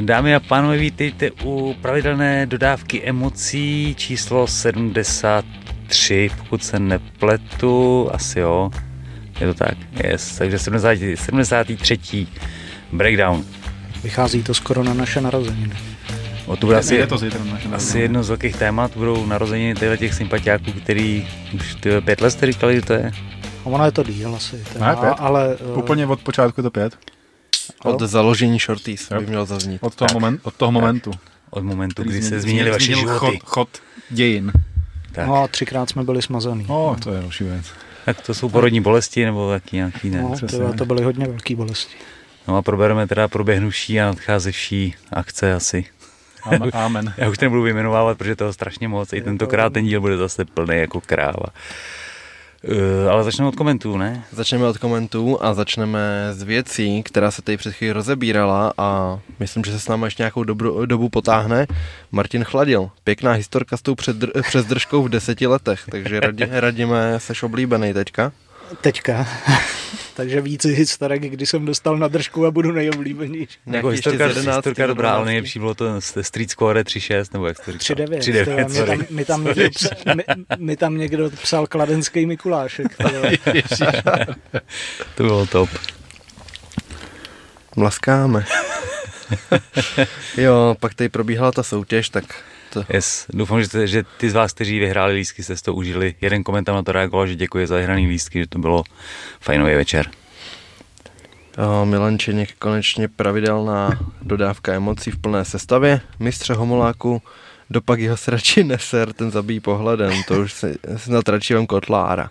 Dámy a pánové, vítejte u pravidelné dodávky emocí číslo 73, pokud se nepletu, asi jo, je to tak, yes. takže 70, 73. breakdown. Vychází to skoro na naše narozeniny. O to bude asi, je to zítra na asi jedno z velkých témat, budou narozeniny těchto těch sympatiáků, který už ty pět let jste říkali, že to je. A ono je to díl asi. Teda, Ne, pět. ale uh, Úplně od počátku to pět. Od založení Shorties by Jo. měl zaznít. Od toho, moment, od toho momentu. Od momentu, který kdy se změnil- změnili vaše životy. Chod, chod dějin. Tak. no a třikrát jsme byli smazaný. O, to je další věc. tak to jsou porodní bolesti nebo jaký nějaký ne. no, tyhle, to byly hodně velké bolesti. No a probereme teda proběhnuší a nadcházevší akce asi. Amen. Amen. Já už to nebudu vyjmenovávat, protože toho strašně moc. I to- tentokrát ten díl bude zase plný jako kráva. Uh, ale začneme od komentů, ne? Začneme od komentů a začneme s věcí, která se tady před chvíli rozebírala a myslím, že se s námi ještě nějakou dobu, dobu potáhne. Martin Chladil. Pěkná historka s tou předr- přezdržkou v deseti letech, takže radi, radíme, seš oblíbený teďka. Teďka. Takže víc historek, kdy jsem dostal na držku a budu nejoblíbenější. Jako historka, 11. historka dobrá, ale 12. nejlepší bylo to Street Score 3.6, nebo jak jsi to říkal? 3-9. 3.9, mi, tam, mi, tam někdo, mi, mi tam někdo psal kladenský Mikulášek. To bylo top. Mlaskáme. jo, pak tady probíhala ta soutěž, tak to, Yes. Doufám, že, te, že ty z vás, kteří vyhráli lístky, jste to užili. Jeden komentář na to reagoval, že děkuje za vyhraný lístky, že to bylo fajnový večer. O, Milan Čeněk konečně pravidelná dodávka emocí v plné sestavě. Mistře Homoláku, dopak jeho srači neser, ten zabíjí pohledem, to už se snad radši vám kotlára.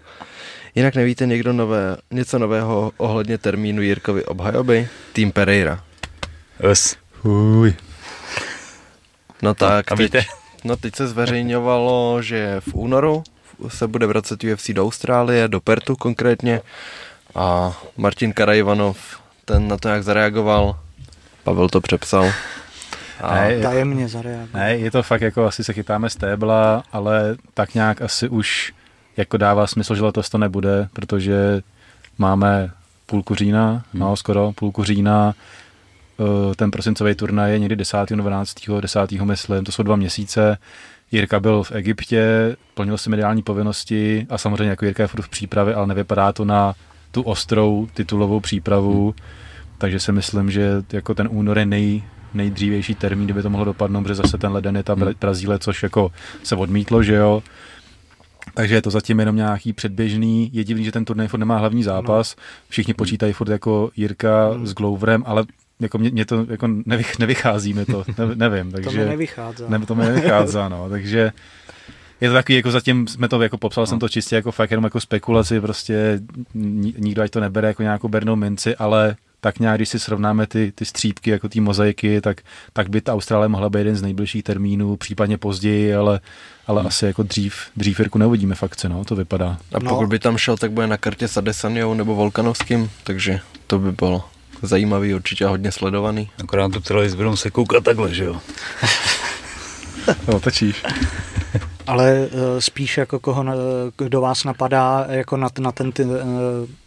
Jinak nevíte někdo nové, něco nového ohledně termínu Jirkovy obhajoby? Tým Pereira. Yes. Uj. No tak, a víte? teď, no teď se zveřejňovalo, že v únoru se bude vracet UFC do Austrálie, do Pertu konkrétně a Martin Karajvanov, ten na to jak zareagoval, Pavel to přepsal. A Ne, Tajemně zareagoval. ne, je to fakt jako asi se chytáme z tébla, ale tak nějak asi už jako dává smysl, že letos to nebude, protože máme půlku října, Hmm. no skoro půlku října, ten prosincový turnaj je někdy 10. 12. 10. myslím, to jsou dva měsíce. Jirka byl v Egyptě, plnil si mediální povinnosti a samozřejmě jako Jirka je furt v přípravě, ale nevypadá to na tu ostrou titulovou přípravu, takže si myslím, že jako ten únor je nej, nejdřívější termín, kdyby to mohlo dopadnout, protože zase ten leden je ta Hmm. Bra- Brazílie, což jako se odmítlo, že jo. Takže je to zatím jenom nějaký předběžný. Je divný, že ten turnaj furt nemá hlavní zápas. Všichni počítají furt jako Jirka Hmm. s Gloverem, ale jako mě, mě to jako nevych, nevychází mi to, ne, nevím. To mi Takže, nevychází. ne, to mi nevychází, no. Takže je to takový, jako zatím jsme to, jako popsal jsem to čistě jako fakt jenom jako spekulaci, prostě ni- nikdo ať to nebere jako nějakou bernou minci, ale tak nějak, když si srovnáme ty, ty střípky, jako ty mozaiky, tak, tak by ta Austrálie mohla být jeden z nejbližších termínů, případně později, ale, ale Hmm. asi jako dřív, dřív Jirku neuvidíme v akci, no, to vypadá. a No. pokud by tam šel, tak bude na kartě s Adesanjou nebo Volkanovským, takže to by bylo zajímavý, určitě a hodně sledovaný. Akorát tu televizi budou se koukat takhle, že jo? No, točíš. Ale uh, spíš jako koho, na- kdo vás napadá jako na, na ten ty, uh,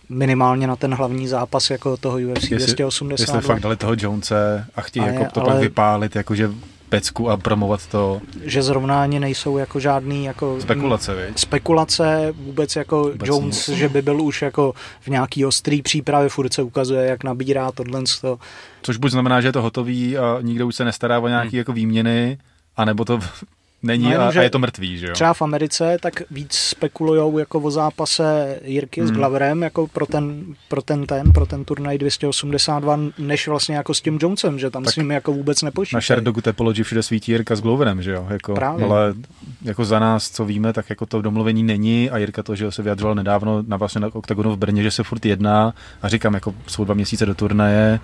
minimálně na ten hlavní zápas jako toho UFC Jestli- 282. Jestli fakt dali toho Jonese a chtějí jako to ale- pak vypálit, jakože pecku a promovat to. Že zrovna ani nejsou jako žádný jako Spekulace, viď? spekulace, vůbec jako Vůbec Jones, nic. že by byl už jako v nějaký ostrý přípravě, furt se ukazuje, jak nabírá tohle. To. Což buď znamená, že je to hotový a nikdo už se nestará o nějaký jako výměny, anebo to není No, a, a je to mrtvý, že jo? Třeba v Americe tak víc spekulujou jako o zápase Jirky hmm. s. Glaverem jako pro ten, pro ten ten, pro ten turnaj 282, než vlastně jako s tím Jonesem, že tam Tak s ním jako vůbec Na nepočítají. Sherdogu Topology všude svítí Jirka s Gloverem, že jo? Jako, Právě. ale jako za nás, co víme, tak jako to domluvení není a Jirka to, že se vyjadřoval nedávno na vlastně na OKTAGONu v Brně, že se furt jedná a říkám, jako jsou dva měsíce do turnaje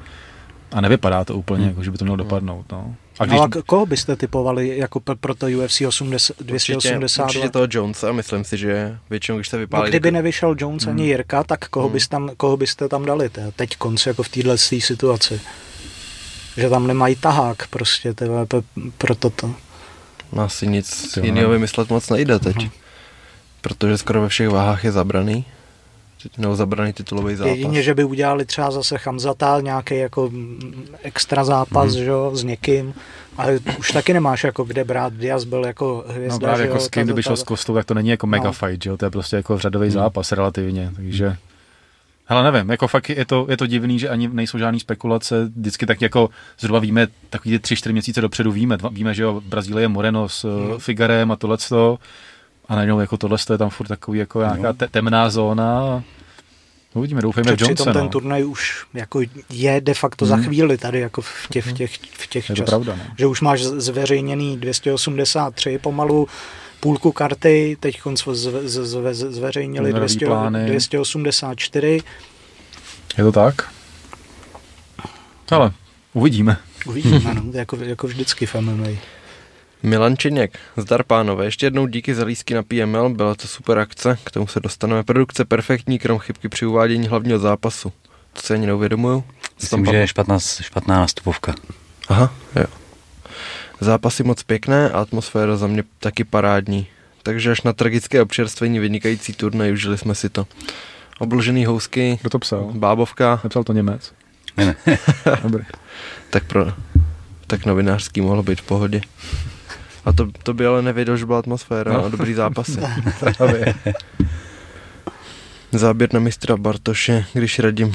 a nevypadá to úplně, Hmm. jako, že by to mělo dopadnout, no. A když, no a koho byste typovali jako pro to UFC 80, Určitě, 282? určitě toho Jonesa, myslím si, že většinou, když se No, vypálí... kdyby tak- nevyšel Jones ani Hmm. Jirka, tak koho, Hmm. bys tam, koho byste tam dali te, teď konci jako v téhle situaci? Že tam nemají tahák prostě p- pro toto. No, asi nic jiného no. vymyslet moc nejde teď. Mhm. Protože skoro ve všech váhách je zabraný. Nebo zabraný titulový zápas. Jedině, že by udělali třeba zase Chamzata, nějaký jako extra zápas, Mhm. že jo, s někým, ale už taky nemáš jako kde brát, Diaz byl jako No hvězda, právě že jako s kým, kdyby šel s Kostou, tak to není jako mega No. fight, že jo? To je prostě jako řadový Hmm. zápas relativně, takže... Hele, nevím, jako fakt je to, je to divný, že ani nejsou žádné spekulace, vždycky tak jako zhruba víme, takový ty tři, čtyři měsíce dopředu víme, dva, víme, že jo, Brazílie Moreno s Hmm. mm. Figarem a tohleto, a najednou jako tohle je tam furt takový jako nějaká te, temná zóna a uvidíme, doufejme v Jonesa, přitom ten no. turnaj už jako je de facto za Hmm. chvíli tady jako v těch, v těch, v těch Je to čas. pravda, no. Že už máš zveřejněný 283 pomalu, půlku karty, teď zve, zve, zve, zveřejnili Nový 200, plány. 284. Je to tak? Ale uvidíme. Uvidíme, no, jako, jako vždycky v MMA. Milan Činěk, zdar pánové, ještě jednou díky za lísky na PML, byla to super akce, k tomu se dostaneme. Produkce perfektní, krom chybky při uvádění hlavního zápasu. To si ani neuvědomuju. Myslím, že je špatná, špatná nastupovka. Aha, jo. Zápasy moc pěkné a atmosféra za mě taky parádní. Takže až na tragické občerstvení vynikající turnaj, užili jsme si to. Obložený housky, Kdo to psal? bábovka, Nepsal to Němec? Ne, ne. Dobrý. tak pro tak novinářský mohlo být v pohodě. A to, to by ale nevěděl, že byla atmosféra No. a dobrý zápasy. Právě. Záběr na mistra Bartoše, když radím,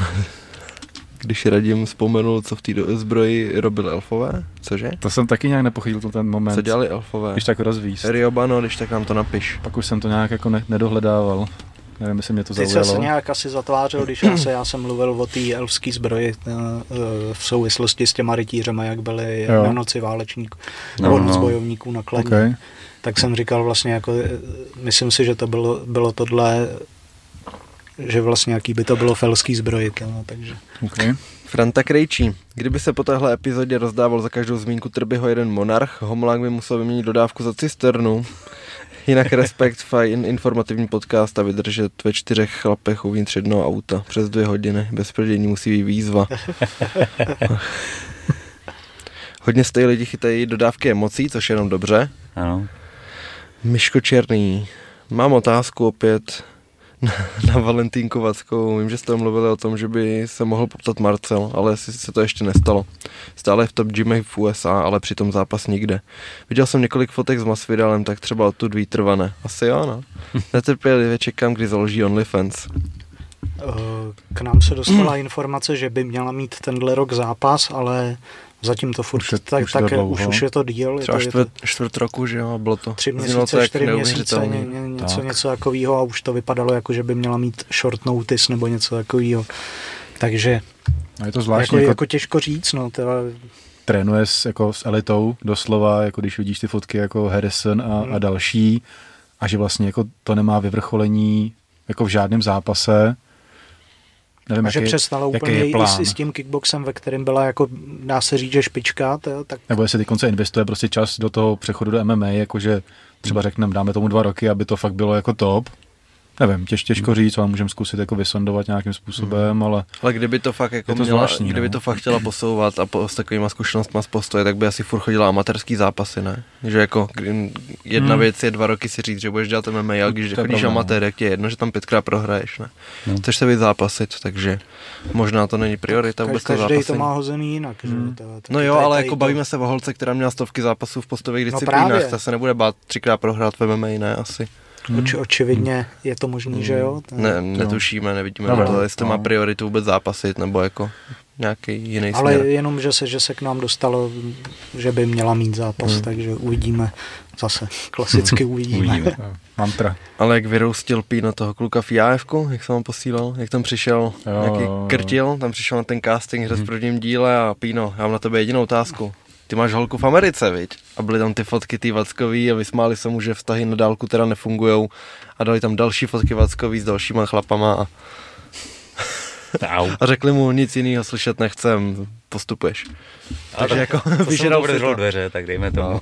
když radím vzpomenul, co v té zbroji robili elfové. Cože? To jsem taky nějak nepochytil to ten moment. Co dělali elfové? Když tak rozvíst. Riobano, když tak nám to napiš. Pak už jsem to nějak jako ne- nedohledával. Nevím, jestli mě to Ty zaujalo. se nějak asi zatvářil, když já, se, já jsem mluvil o té elfské zbroji eh, eh, v souvislosti s těma rytířema, jak byly Jo. na noci válečníků, No, nebo noc no. bojovníků na kladní. Okay. Tak jsem říkal vlastně, jako, eh, myslím si, že to bylo, bylo tohle, že vlastně jaký by to bylo felský zbrojit. No, takže. Okay. Franta Krejčí. Kdyby se po téhle epizodě rozdával za každou zmínku Trbyho jeden monarch, Homolák by musel vyměnit dodávku za cisternu. Jinak respekt, fajn informativní podcast a vydržet ve čtyřech chlapech uvnitř jednoho auta přes dvě hodiny. Bez prdění musí být výzva. Hodně z lidi chytají dodávky emocí, což je jenom dobře. Ano. Miško Černý. Mám otázku opět na, na Valentínku Vackou. Vím, že jste mluvili o tom, že by se mohl poptat Marcel, ale jestli se to ještě nestalo. Stále je v top gymech v USA, ale přitom zápas nikde. Viděl jsem několik fotek s Masvidalem, tak třeba odtud výtrvané. Asi jo, no. Netrpělivě čekám, kdy založí OnlyFans. Eh, K nám se dostala informace, že by měla mít tenhle rok zápas, ale zatím to furt Už je- tak, už je to tak dlouho. už, už je to díl. Je Třeba to, je to čtvrt, čtvrt roku, že jo, bylo to. tři to měsíce, jak čtyři měsíce, ně, ně, něco, Tak. něco takového a už to vypadalo jako, že by měla mít short notice nebo něco takového. Takže A je to jako, zvláštní, jako, jako, těžko říct, no, teda, trénuje s, jako s elitou doslova, jako když vidíš ty fotky jako Harrison a, Hmm. a další a že vlastně jako to nemá vyvrcholení jako v žádném zápase. Nevím, a že jaký, přestala jaký úplně je i, plán. s, i s tím kickboxem, ve kterém byla jako, dá se říct, že špička, to, tak Nebo jestli teď konce investuje prostě čas do toho přechodu do MMA, jakože třeba řekneme, dáme tomu dva roky, aby to fakt bylo jako top. Nevím, těž, těžko říct, ale můžeme zkusit jako vysondovat nějakým způsobem, ale Ale kdyby to fakt jako to měla, zvláštní, kdyby no. to fakt chtěla posouvat a po, s takovýma zkušenostma z postoje, tak by asi furt chodila amatérský zápasy, ne? Že jako jedna Hmm. věc je dva roky si říct, že budeš dělat MMA, a když chodíš pravda, no. amatér, jak je jedno, že tam pětkrát prohraješ, ne? No. Chceš se být zápasit, takže možná to není priorita vůbec to každý to zápasení. má hozený jinak. Že? Hmm. No jo, ale jako to- bavíme se o holce, která měla stovky zápasů v postových No disciplínách, právě. ta se nebude bát třikrát prohrát v MMA, ne? Asi. Oči, očividně je to možný, že jo? To- Ne, netušíme, nevidíme No, na no, to, jestli má no. prioritu vůbec zápasit, nebo jako nějaký jiný Ale směr. jenom, že se, že se k nám dostalo, že by měla mít zápas, Hmm. takže uvidíme zase. Klasicky uvidíme. Uvidíme. mantra. Ale jak vyroustil Píno toho kluka v IAFku, jak jsem vám posílal, jak tam přišel, Jo, nějaký krtil, tam přišel na ten casting hned v prvním díle a Píno, já mám na tebe jedinou otázku. Ty máš holku v Americe, viď? A byly tam ty fotky ty Vackový a vysmáli se mu, že vztahy na dálku teda nefungujou a dali tam další fotky Vackový s dalšíma chlapama a, a řekli mu nic jiného slyšet nechcem, postupuješ. Takže to- jako vyžeral si to. dveře, tak dejme tomu. No.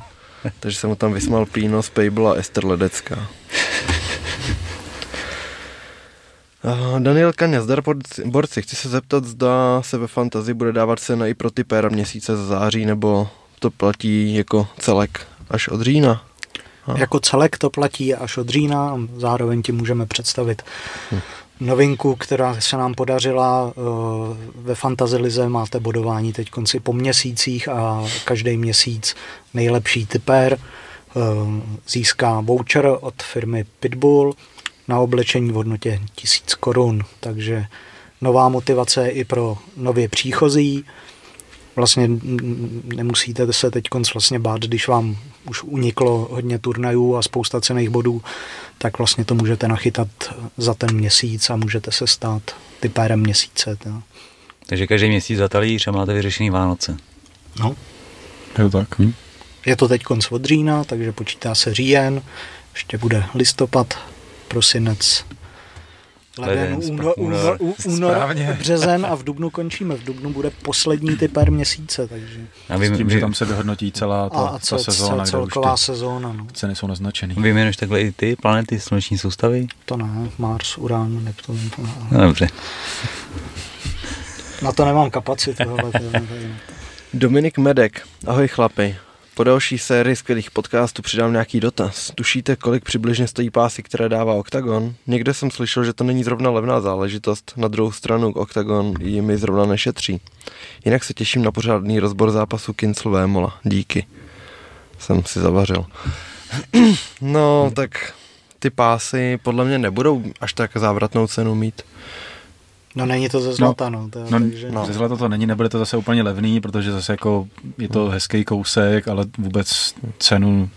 Takže se mu tam vysmál Píno, Spable a Ester Ledecká. Daniel Kaňa, zdar borci, chci se zeptat, zda se ve fantazi bude dávat cena i pro ty péra měsíce z září, nebo to platí jako celek až od října? A. Jako celek to platí až od října, a zároveň ti můžeme představit Hm. novinku, která se nám podařila eh, ve Fantasy Lize, máte bodování teď konci po měsících a každý měsíc nejlepší typer eh, získá voucher od firmy Pitbull na oblečení v hodnotě 1000 korun, takže nová motivace i pro nově příchozí. Vlastně nemusíte se teď vlastně bát, když vám už uniklo hodně turnajů a spousta cených bodů, tak vlastně to můžete nachytat za ten měsíc a můžete se stát typérem měsíce. To. Takže každý měsíc za talíř a máte vyřešený Vánoce. No. Je to tak. Hm? Je to teď konc od října, takže počítá se říjen, ještě bude listopad, prosinec, leden, únor, únor, únor, březen a v dubnu končíme. V dubnu bude poslední typer měsíce, takže... Já vím, S tím, že tam se vyhodnotí celá ta, a cel, ta sezóna, cel, celková sezóna. No. Ceny jsou naznačený. Vyjmenuješ takhle i ty planety sluneční soustavy? To ne, Mars, Uran, Neptun. No, dobře. Na to nemám kapacitu. Dominik Medek, ahoj chlapi. Po další sérii skvělých podcastů přidám nějaký dotaz. Tušíte, kolik přibližně stojí pásy, které dává Octagon? Někde jsem slyšel, že to není zrovna levná záležitost, na druhou stranu Octagon jimi zrovna nešetří. Jinak se těším na pořádný rozbor zápasu Kincl Vémola. Díky. Jsem si zavařil. no, tak ty pásy podle mě nebudou až tak závratnou cenu mít. No není to ze zlata, no. no, to, no takže... no. Ze zlata to není, nebude to zase úplně levný, protože zase jako je to hezký kousek, ale vůbec cenu,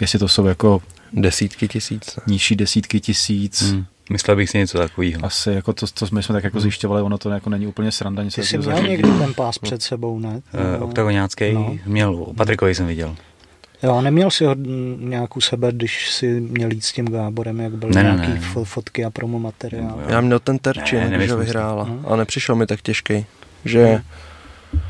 jestli to jsou jako desítky tisíc. Nižší desítky tisíc. Hmm. Myslel bych si něco takového. Asi jako to, co jsme, jsme tak jako hmm. zjišťovali, ono to jako není úplně sranda. Ty jsi měl někdy ten pás před sebou, ne? Uh, oktagoniácký, no. měl, Patrikovi jsem viděl. Jo, neměl si ho nějakou sebe, když si měl jít s tím Gáborem, jak byly ne, nějaký ne, ne. fotky a promo materiál. Já měl ten terčin, ne, když ho vyhrála, hmm. a nepřišel mi tak těžký, že, hmm.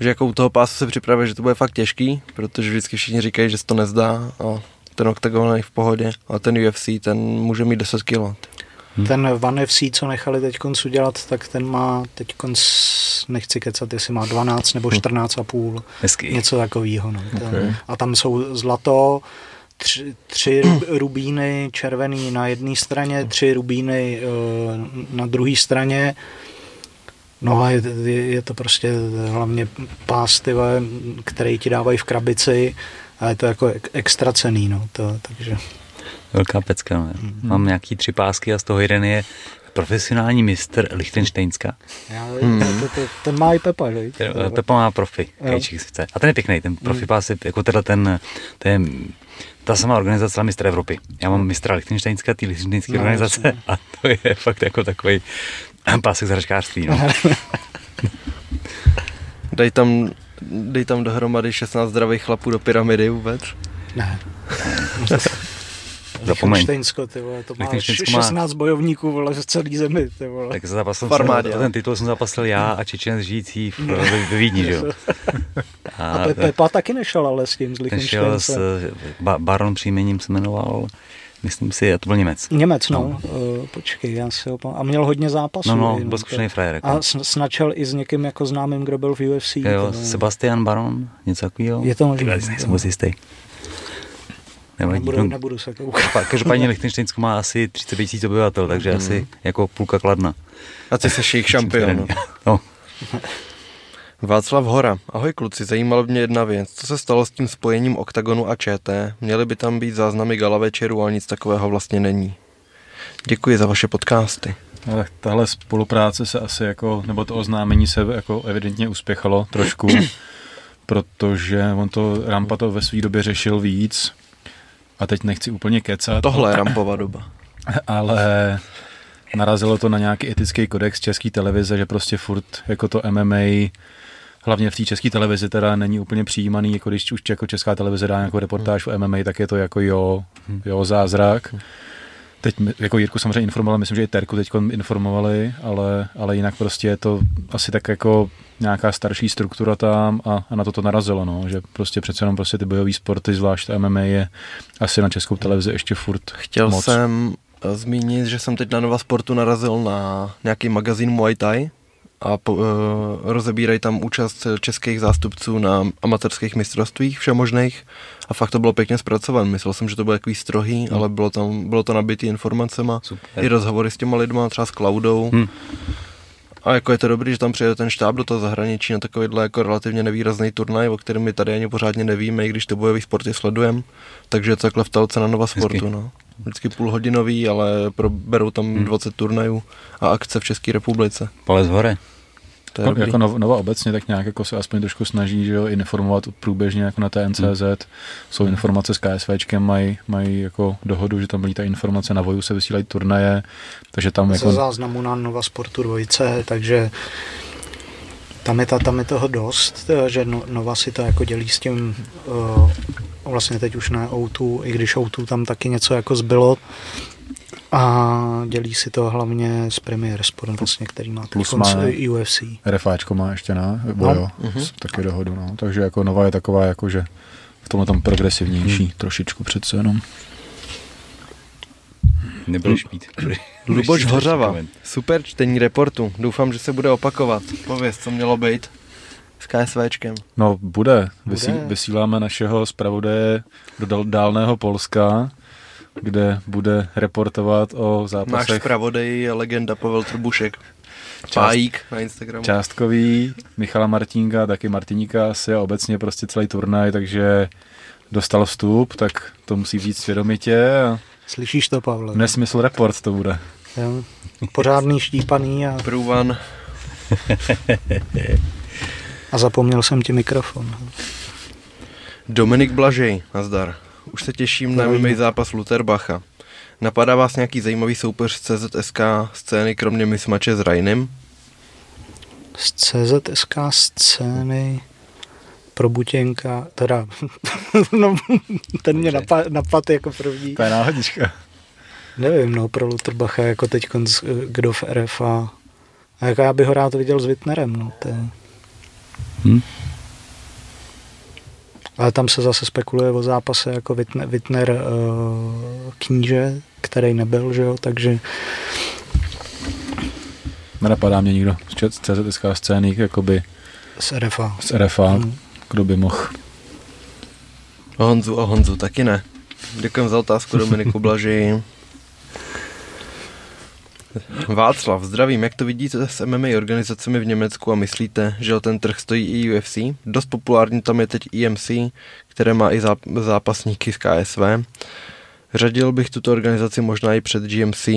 že jako u toho pásu se připravuje, že to bude fakt těžký, protože vždycky všichni říkají, že se to nezdá a ten Octagon je v pohodě, a ten UFC, ten může mít 10 kg. Hmm. Ten One FC, co nechali teď udělat, tak ten má teď nechci kecat, jestli má 12 nebo 14 hm. a půl. Hezký. Něco takového. No. Okay. A tam jsou zlato, tři, tři rubíny červený na jedné straně, tři rubíny uh, na druhé straně. No a je, je, to prostě hlavně pás, který ti dávají v krabici a je to jako extra cený, no, to, takže... Velká pecka. No. Mm. Mám nějaký tři pásky a z toho jeden je profesionální mistr Lichtensteinska. Hmm. to, to, ten má i Pepa, že? Ten, Pepa má profi, chce. A ten je pěkný, ten profi hmm. pás je, jako teda ten, ten ta samá organizace mistr Evropy. Já mám mistra Lichtensteinska, ty Lichtensteinské no, organizace jasný. a to je fakt jako takový pásek z hračkářství. No. dej, tam, dej tam dohromady 16 zdravých chlapů do pyramidy vůbec? Ne. Zapomeň. Lichtensteinsko, ty vole, to má 16 má... bojovníků vole, v celé zemi. Ty vole. Tak zapasil jsem, ten titul jsem zapasil já a Čečen žijící v, no. ve Vídni, že jo. A, a Pepa taky nešel ale s tím, s Lichtensteinskem. s ba, Baron příjmením se jmenoval myslím si, to byl Němec. Němec, no. no. Uh, počkej, já si ho A měl hodně zápasů. No, no, byl zkušený frajer. Jako. A snačil i s někým jako známým, kdo byl v UFC. Jo, Sebastian Baron, něco takového. Je to možné. Nejsem moc jistý. Nevadí. Nebudu, no, nebudu se koukat. Každopádně Lichtensteinsko má asi 30 tisíc obyvatel, takže mm. asi jako půlka kladna. A ty jsi jejich šampion. no. Václav Hora. Ahoj kluci, zajímalo mě jedna věc. Co se stalo s tím spojením OKTAGONu a ČT? Měly by tam být záznamy gala večeru, ale nic takového vlastně není. Děkuji za vaše podcasty. Ale tahle spolupráce se asi jako, nebo to oznámení se jako evidentně uspěchalo trošku, protože on to, Rampa to ve své době řešil víc, a teď nechci úplně kecat. Tohle je rampová doba. Ale narazilo to na nějaký etický kodex české televize, že prostě furt jako to MMA hlavně v té české televizi teda není úplně přijímaný, jako když už jako česká televize dá nějakou reportáž o MMA, tak je to jako jo, jo zázrak. Teď jako Jirku samozřejmě informoval, myslím, že i Terku teď informovali, ale, ale jinak prostě je to asi tak jako nějaká starší struktura tam a, a na to to narazilo, no, že prostě přece jenom prostě ty bojové sporty, zvlášť MMA je asi na českou televizi ještě furt Chtěl moc. jsem eh, zmínit, že jsem teď na Nova Sportu narazil na nějaký magazín Muay Thai a po, uh, rozebírají tam účast českých zástupců na amatérských mistrovstvích všemožných a fakt to bylo pěkně zpracované. Myslel jsem, že to bylo takový strohý, hmm. ale bylo, tam, bylo to nabitý informacema. Super. I rozhovory s těma lidma, třeba s Cloudou. Hmm. A jako je to dobrý, že tam přijede ten štáb do toho zahraničí na takovýhle jako relativně nevýrazný turnaj, o kterém my tady ani pořádně nevíme, i když ty bojový sporty sledujeme. Takže je to takhle v telce na Nova Sportu. No. Vždycky půlhodinový, ale berou tam hmm. 20 turnajů a akce v České republice. Palec hore. To je jako, jako Nova obecně tak nějak jako se aspoň trošku snaží že jo, informovat průběžně jako na TNCZ. Hmm. Jsou informace s KSVčkem, mají, mají jako dohodu, že tam byly ta informace na Voju se vysílají turnaje, takže tam Ze jako... záznamu na Nova Sportu dvojice, takže tam je, ta, tam je toho dost, že no, Nova si to jako dělí s tím uh, vlastně teď už ne O2, i když O2 tam taky něco jako zbylo, a dělí si to hlavně s Premier Sport, vlastně, který má Plus má UFC. RFAčko má ještě, na Bojo, no. uh-huh. taky dohodu, no. Takže jako nová je taková, jako že v tomhle tam progresivnější, hmm. trošičku přece jenom. Nebudeš pít. Luboš Hořava, super čtení reportu. Doufám, že se bude opakovat. Pověz, co mělo být s KSVčkem. No, bude. Vysí, bude. Vysíláme našeho zpravodaje do dálného Polska, kde bude reportovat o zápasech. Náš zpravodaj je legenda Pavel Trbušek. Pájík na Instagramu. Částkový, Michala Martinka, taky Martiníka asi a obecně prostě celý turnaj, takže dostal vstup, tak to musí být svědomitě. A Slyšíš to, Pavle? Nesmysl report to bude. Jo. Pořádný štípaný a... Průvan. a zapomněl jsem ti mikrofon. Dominik Blažej, nazdar. Už se těším na MMA zápas Luterbacha. Napadá vás nějaký zajímavý soupeř z CZSK scény, kromě mismače s Rainem? Z CZSK scény pro Butěnka, teda, no, ten mě napad, napad jako první. To je náhodička. Nevím, no, pro Luterbacha jako teď kdo v RFA. A jako já bych ho rád viděl s Wittnerem, no, to je... Hmm. Ale tam se zase spekuluje o zápase jako Wittner, Wittner uh, kníže, který nebyl, že jo, takže Nenapadá mě nikdo z CZSK scény, jakoby z RFA. Z RFA, hmm. kdo by mohl. O Honzu, o Honzu, taky ne. Děkujeme za otázku Dominiku Blaži. Václav, zdravím, jak to vidíte s MMA organizacemi v Německu a myslíte, že o ten trh stojí i UFC? Dost populární tam je teď EMC, které má i zápasníky z KSV. Řadil bych tuto organizaci možná i před GMC.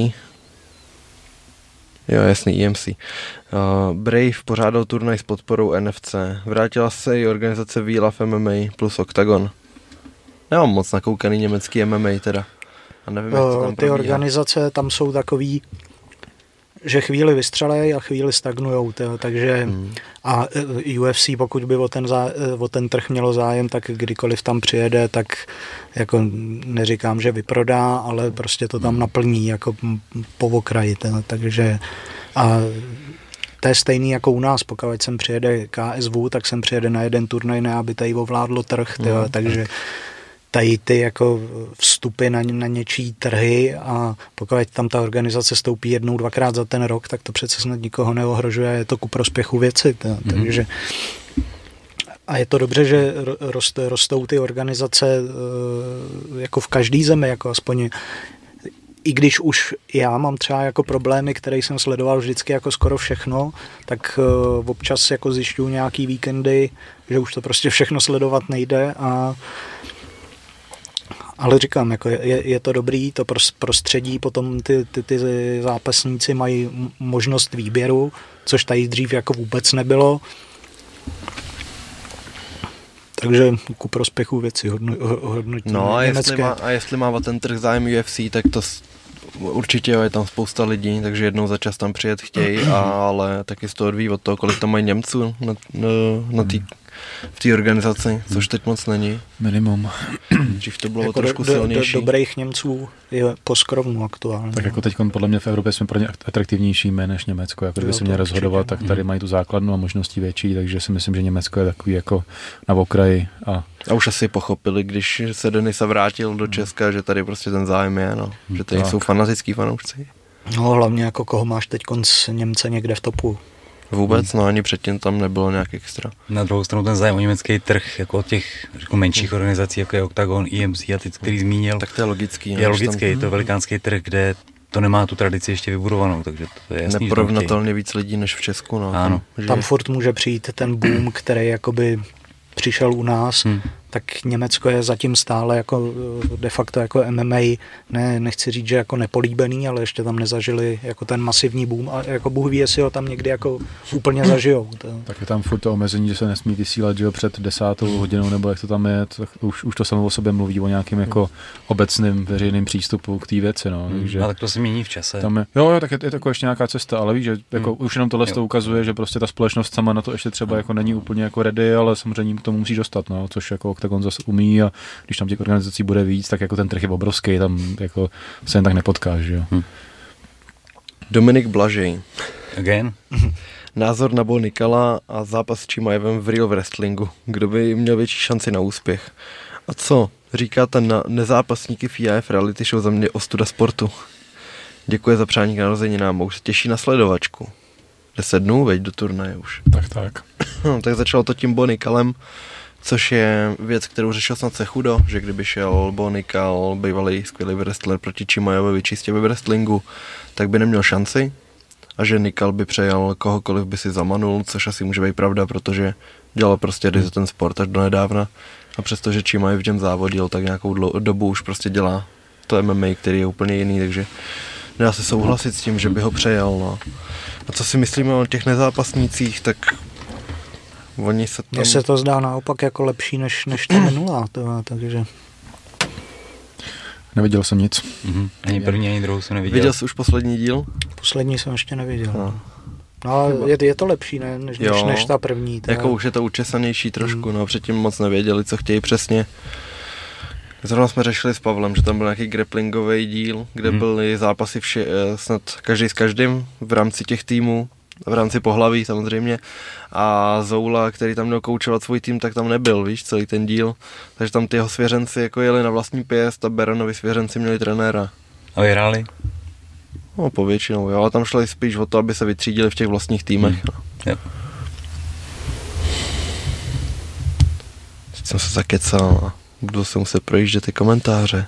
Jo, jasný, EMC. Uh, Brave pořádal turnaj s podporou NFC. Vrátila se i organizace of MMA plus Octagon. Nemám moc nakoukaný německý MMA teda. A nevím, jak to tam Ty probíhá. organizace tam jsou takový že chvíli vystřelej a chvíli stagnujou, tě, takže hmm. a e, UFC, pokud by o ten, zá, e, o ten trh mělo zájem, tak kdykoliv tam přijede, tak jako neříkám, že vyprodá, ale prostě to tam hmm. naplní jako po okraji, tě, takže a to je stejný jako u nás, pokud sem přijede KSV, tak sem přijede na jeden turnaj, ne aby tady ovládlo trh, tě, hmm. takže tady ty jako vstupy na, na něčí trhy a pokud tam ta organizace stoupí jednou, dvakrát za ten rok, tak to přece snad nikoho neohrožuje, je to ku prospěchu věci. Mm-hmm. Takže a je to dobře, že rost, rostou ty organizace eh, jako v každé zemi, jako aspoň i když už já mám třeba jako problémy, které jsem sledoval vždycky jako skoro všechno, tak uh, občas jako zjišťuju nějaký víkendy, že už to prostě všechno sledovat nejde a ale říkám, jako je, je to dobrý, to prostředí, potom ty, ty, ty zápasníci mají možnost výběru, což tady dřív jako vůbec nebylo. Takže ku prospěchu věci hodnotí. No a jestli, má, a jestli má ten trh zájem UFC, tak to určitě je tam spousta lidí, takže jednou za čas tam přijet chtějí, ale taky z toho odvíjí od toho, kolik tam mají Němců na, na, na té v té organizaci, což teď moc není. Minimum. Dřív to bylo jako trošku do, silnější. Do, dobrých Němců je poskrovnu aktuálně. Tak jako teď podle mě v Evropě jsme pro ně atraktivnější jméno než Německo. Jako kdyby se měl rozhodovat, tak tady mají tu základnu a možnosti větší, takže si myslím, že Německo je takový jako na okraji. A, a už asi pochopili, když se Denisa vrátil do Česka, že tady prostě ten zájem je, no. že tady tak. jsou fanatický fanoušci. No hlavně jako koho máš teď konc Němce někde v topu Vůbec, no ani předtím tam nebylo nějak extra. Na druhou stranu ten zájem o německý trh, jako od těch řeknu, menších organizací, jako je Octagon, EMC a ty, který zmínil, Tak to je logický. no, je logický, je to velikánský trh, kde to nemá tu tradici ještě vybudovanou, takže to je jasný, tam. Neporovnatelně víc lidí než v Česku. No. Ano. Že- Tam furt může přijít ten boom, který jakoby přišel u nás, Hmm. Tak Německo je zatím stále jako eh, de facto jako MMA, ne, nechci říct, že jako nepolíbený, ale ještě tam nezažili jako ten masivní boom a jako Bůh ví, jestli ho tam někdy jako úplně zažijou. To, Tak je tam furt to omezení, že se nesmí vysílat že jo, před desátou hodinou, nebo jak to tam je, to, už, už to samo o sobě mluví o nějakém jako obecným veřejným přístupu k té věci, no, takže No, tak to se mění v čase. tam je, jo, jo, tak je, je to jako ještě nějaká cesta, ale víš, že jako Hmm. už jenom tohle to ukazuje, že prostě ta společnost sama na to ještě třeba jako není úplně jako ready, ale samozřejmě k tomu musí dostat, no, což jako Octagon zase umí a když tam těch organizací bude víc, tak jako ten trh je obrovský, tam jako se jen tak nepotkáš, že jo. Dominik Blažej. Again? Názor na Bo Nikala a zápas s Čimajevem v real wrestlingu. Kdo by měl větší šanci na úspěch? A co? Říkáte na nezápasníky v IAF reality show za mě ostuda sportu. Děkuji za přání k narozeninám, už se těší na sledovačku. 10 dnů, veď do turnaje už. Tak, tak. Hm, tak začalo to tím Bonikalem, což je věc, kterou řešil snad se chudo, že kdyby šel Bonikal, bývalý skvělý wrestler proti Chimajovi čistě ve wrestlingu, tak by neměl šanci a že Nikal by přejal kohokoliv by si zamanul, což asi může být pravda, protože dělal prostě ryze ten sport až do nedávna a přestože Chimajev v něm závodil, tak nějakou dobu už prostě dělá to MMA, který je úplně jiný, takže nedá se souhlasit s tím, že by ho přejal. No. A co si myslíme o těch nezápasnících, tak oni se tam... mně se to zdá naopak jako lepší než, než ta minulá, to, takže Neviděl jsem nic. Mhm. Ani první, ani druhou jsem neviděl. Viděl jsi už poslední díl? poslední jsem ještě neviděl. No. No, je, je to lepší, ne, než, než, Jo. než ta první. Ta, Jako už je to učesanější trošku, Mm. no předtím moc nevěděli, co chtějí přesně. Zrovna jsme řešili s Pavlem, že tam byl nějaký grapplingový díl, kde Hmm. byly zápasy vše, eh, snad každý s každým v rámci těch týmů, v rámci pohlaví samozřejmě. A Zoula, který tam měl koučovat svůj tým, tak tam nebyl, víš, celý ten díl. Takže tam ty jeho svěřenci jako jeli na vlastní pěst a Beronovi svěřenci měli trenéra. A vyhráli? No, povětšinou, jo, a tam šlo spíš o to, aby se vytřídili v těch vlastních týmech. Hmm. No. Jo. Teď jsem se zakecal a budu se muset projíždět ty komentáře.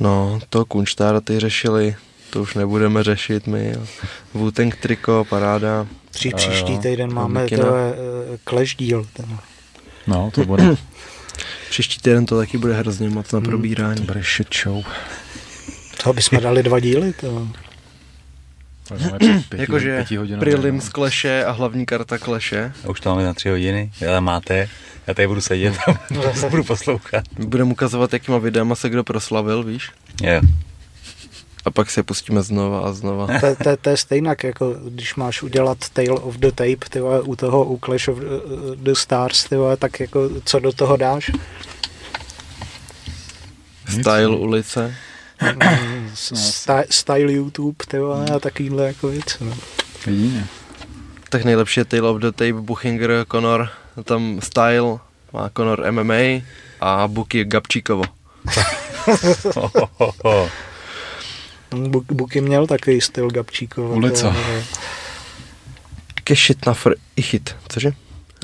No, to Kunštára ty řešili, to už nebudeme řešit my. Wu-Tang triko, paráda. Při příští jo. týden máme to eh, Clash díl. Ten. No, to bude, Příští týden to taky bude hrozně moc na Hmm. probírání. to bude shit show. To bychom dali dva díly. To. Jakože Prilim z Kleše a hlavní karta Kleše. A už to máme na tři hodiny, ale máte. Já tady budu sedět a budu poslouchat. Budeme ukazovat, jakýma videama se kdo proslavil, víš? Jo. A pak se pustíme znova a znova. To, to, to je stejnak, jako když máš udělat Tale of the Tape ty vole, u toho, u Clash of the- the Stars, ty vole, tak jako co do toho dáš? Style ulice. Sty, style YouTube ty vole, a takovýhle jako věc. No. Jedině. Tak nejlepší je Tale of the Tape, Buchinger, Conor, tam Style, má Conor MMA a Buky Gabčíkovo. Ho, ho, ho, ho. Buk, Buky měl takový styl Gabčíkova. Vole. Kešit na fr ichit, cože?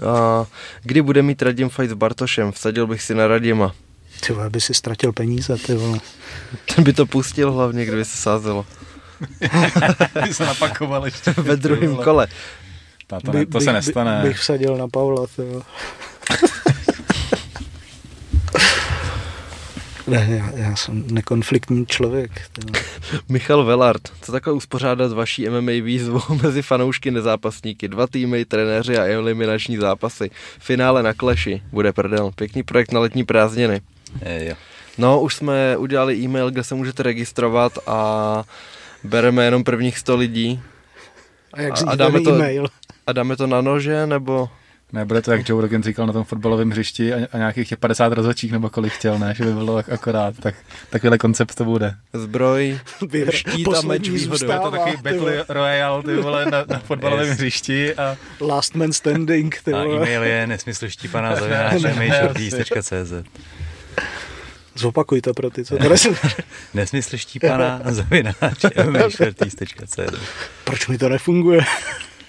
A kdy bude mít Radim fight s Bartošem? Vsadil bych si na Radima. Ty vole, by si ztratil peníze, ty vole. Ten by to pustil hlavně, kdyby se sázelo. Ty se napakoval ještě. Ve druhém kole. Ta, to, By- to se bych- nestane. By, bych vsadil na Pavla, ty vole. Ne, já, já jsem nekonfliktní člověk. Michal Velard, co takhle uspořádat vaší MMA výzvu mezi fanoušky nezápasníky, dva týmy, trenéři a eliminační zápasy. Finále na kleši, bude prdel. Pěkný projekt na letní prázdniny. Eh, jo. No, už jsme udělali e-mail, kde se můžete registrovat a bereme jenom prvních 100 lidí. A jak A- a dáme to- e-mail? A dáme to na nože, nebo... Ne, bude to, jak Joe Rogan říkal na tom fotbalovém hřišti a, a nějakých těch 50 rozhodčích nebo kolik chtěl, ne, že by bylo ak- akorát, tak takovýhle koncept to bude. Zbroj, štít a meč výhodou. zůstává, To takový ty Battle vole. Royale, ty vole, na, na fotbalovém Yes. hřišti a Last man standing, ty A vole. e-mail je nesmysl štípaná zavináč mhortís.cz Zopakuj to pro ty, co to. Nesmysl štípaná zavináč proč mi to nefunguje?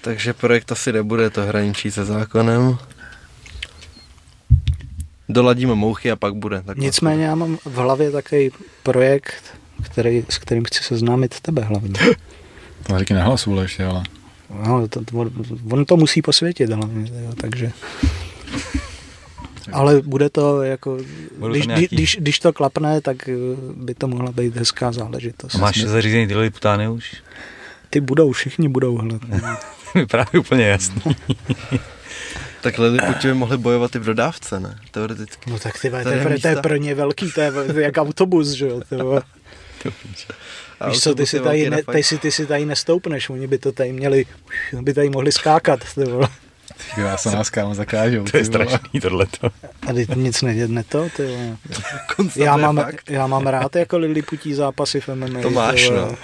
Takže projekt asi nebude, to hraničí se zákonem. Doladíme mouchy a pak bude. Tak Nicméně já mám v hlavě takový projekt, který, s kterým chci seznámit tebe hlavně. To říky nehlasu, ale ještě, ale... No, to, to, on to musí posvětit hlavně, jo, takže... Ale bude to jako, Budou když, tam nějaký- když, když to klapne, tak by to mohla být hezká záležitost. A máš zařízený tyhle putány už? Ty budou, všichni budou hled. Mi právě úplně jasný. Tak Liliputi by mohli bojovat i v dodávce, ne? Teoreticky. No tak ty, to, je, je pro- to je pro ně velký, to je, to je jak autobus, že jo. ty. A Víš co, ty autobus si, tady ne, na ty, si, ty si tady nestoupneš, oni by to tady měli, by tady mohli skákat. Ty vole. Já se nás kámo zakážou. To je ty strašný tohleto. A teď nic neděne to, ty vole. Já mám, já mám rád jako liliputí zápasy v MMA. To máš, ty no.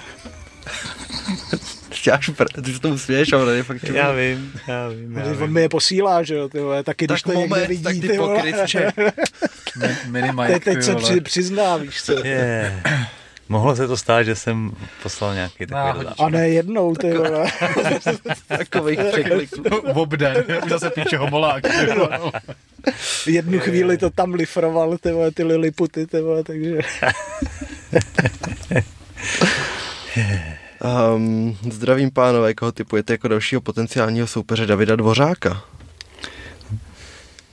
Chtěláš, pr- ty se tomu směješ, ale je fakt Já vím, já vím, já Když on vím. mi je posílá, že jo, ty vole, taky když Tak to někde moment, vidí, tak ty ty vole. pokrytče. Mi- Mini Teď, Mike, teď ty se při, přizná, víš co. Je. Mohlo se to stát, že jsem poslal nějaký takový dodávek. A ne jednou, ty vole. Takových překliků. V obden, už zase píše homolák. ty vole. Jednu chvíli to tam lifroval, ty vole, ty liliputy, ty vole, takže... Um, zdravím pánové, koho typujete jako dalšího potenciálního soupeře Davida Dvořáka?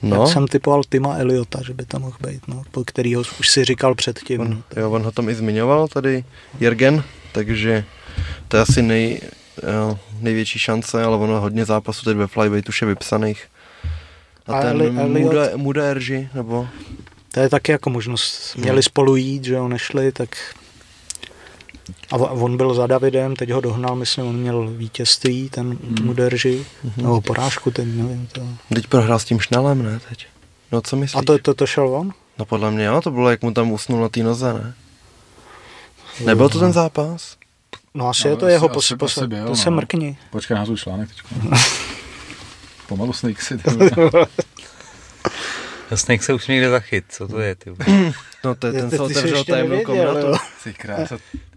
No. Já jsem typoval Tima Eliota, že by tam mohl být, no, po kterýho už si říkal předtím. on, jo, on ho tam i zmiňoval tady, Jergen, takže to je asi nej, jo, největší šance, ale ono hodně zápasů teď ve flyweightu už je vypsaných. A, A ten Eli- Muda, Muda Erži, nebo To je taky jako možnost. Měli No. spolu jít, že jo, nešli, tak... A on byl za Davidem, teď ho dohnal, myslím, on měl vítězství, ten Hmm. Muderži, nebo porážku, teď nevím. To. teď prohrál s tím Šnelem, ne teď? No co myslíš? A to, to, to šel on? No podle mě jo, to bylo, jak mu tam usnul na té noze, ne? Nebyl to ten zápas? No asi No, je to asi- jeho asi- pos, pos, asi byl, to se no. mrkni. Počkej, názvu článek teďko. Pomalu snake si. ty vole. Snake se už někde zachyt, co to je, ty? No to je ten, co otevřel tajemnou komnatu. Ty krása.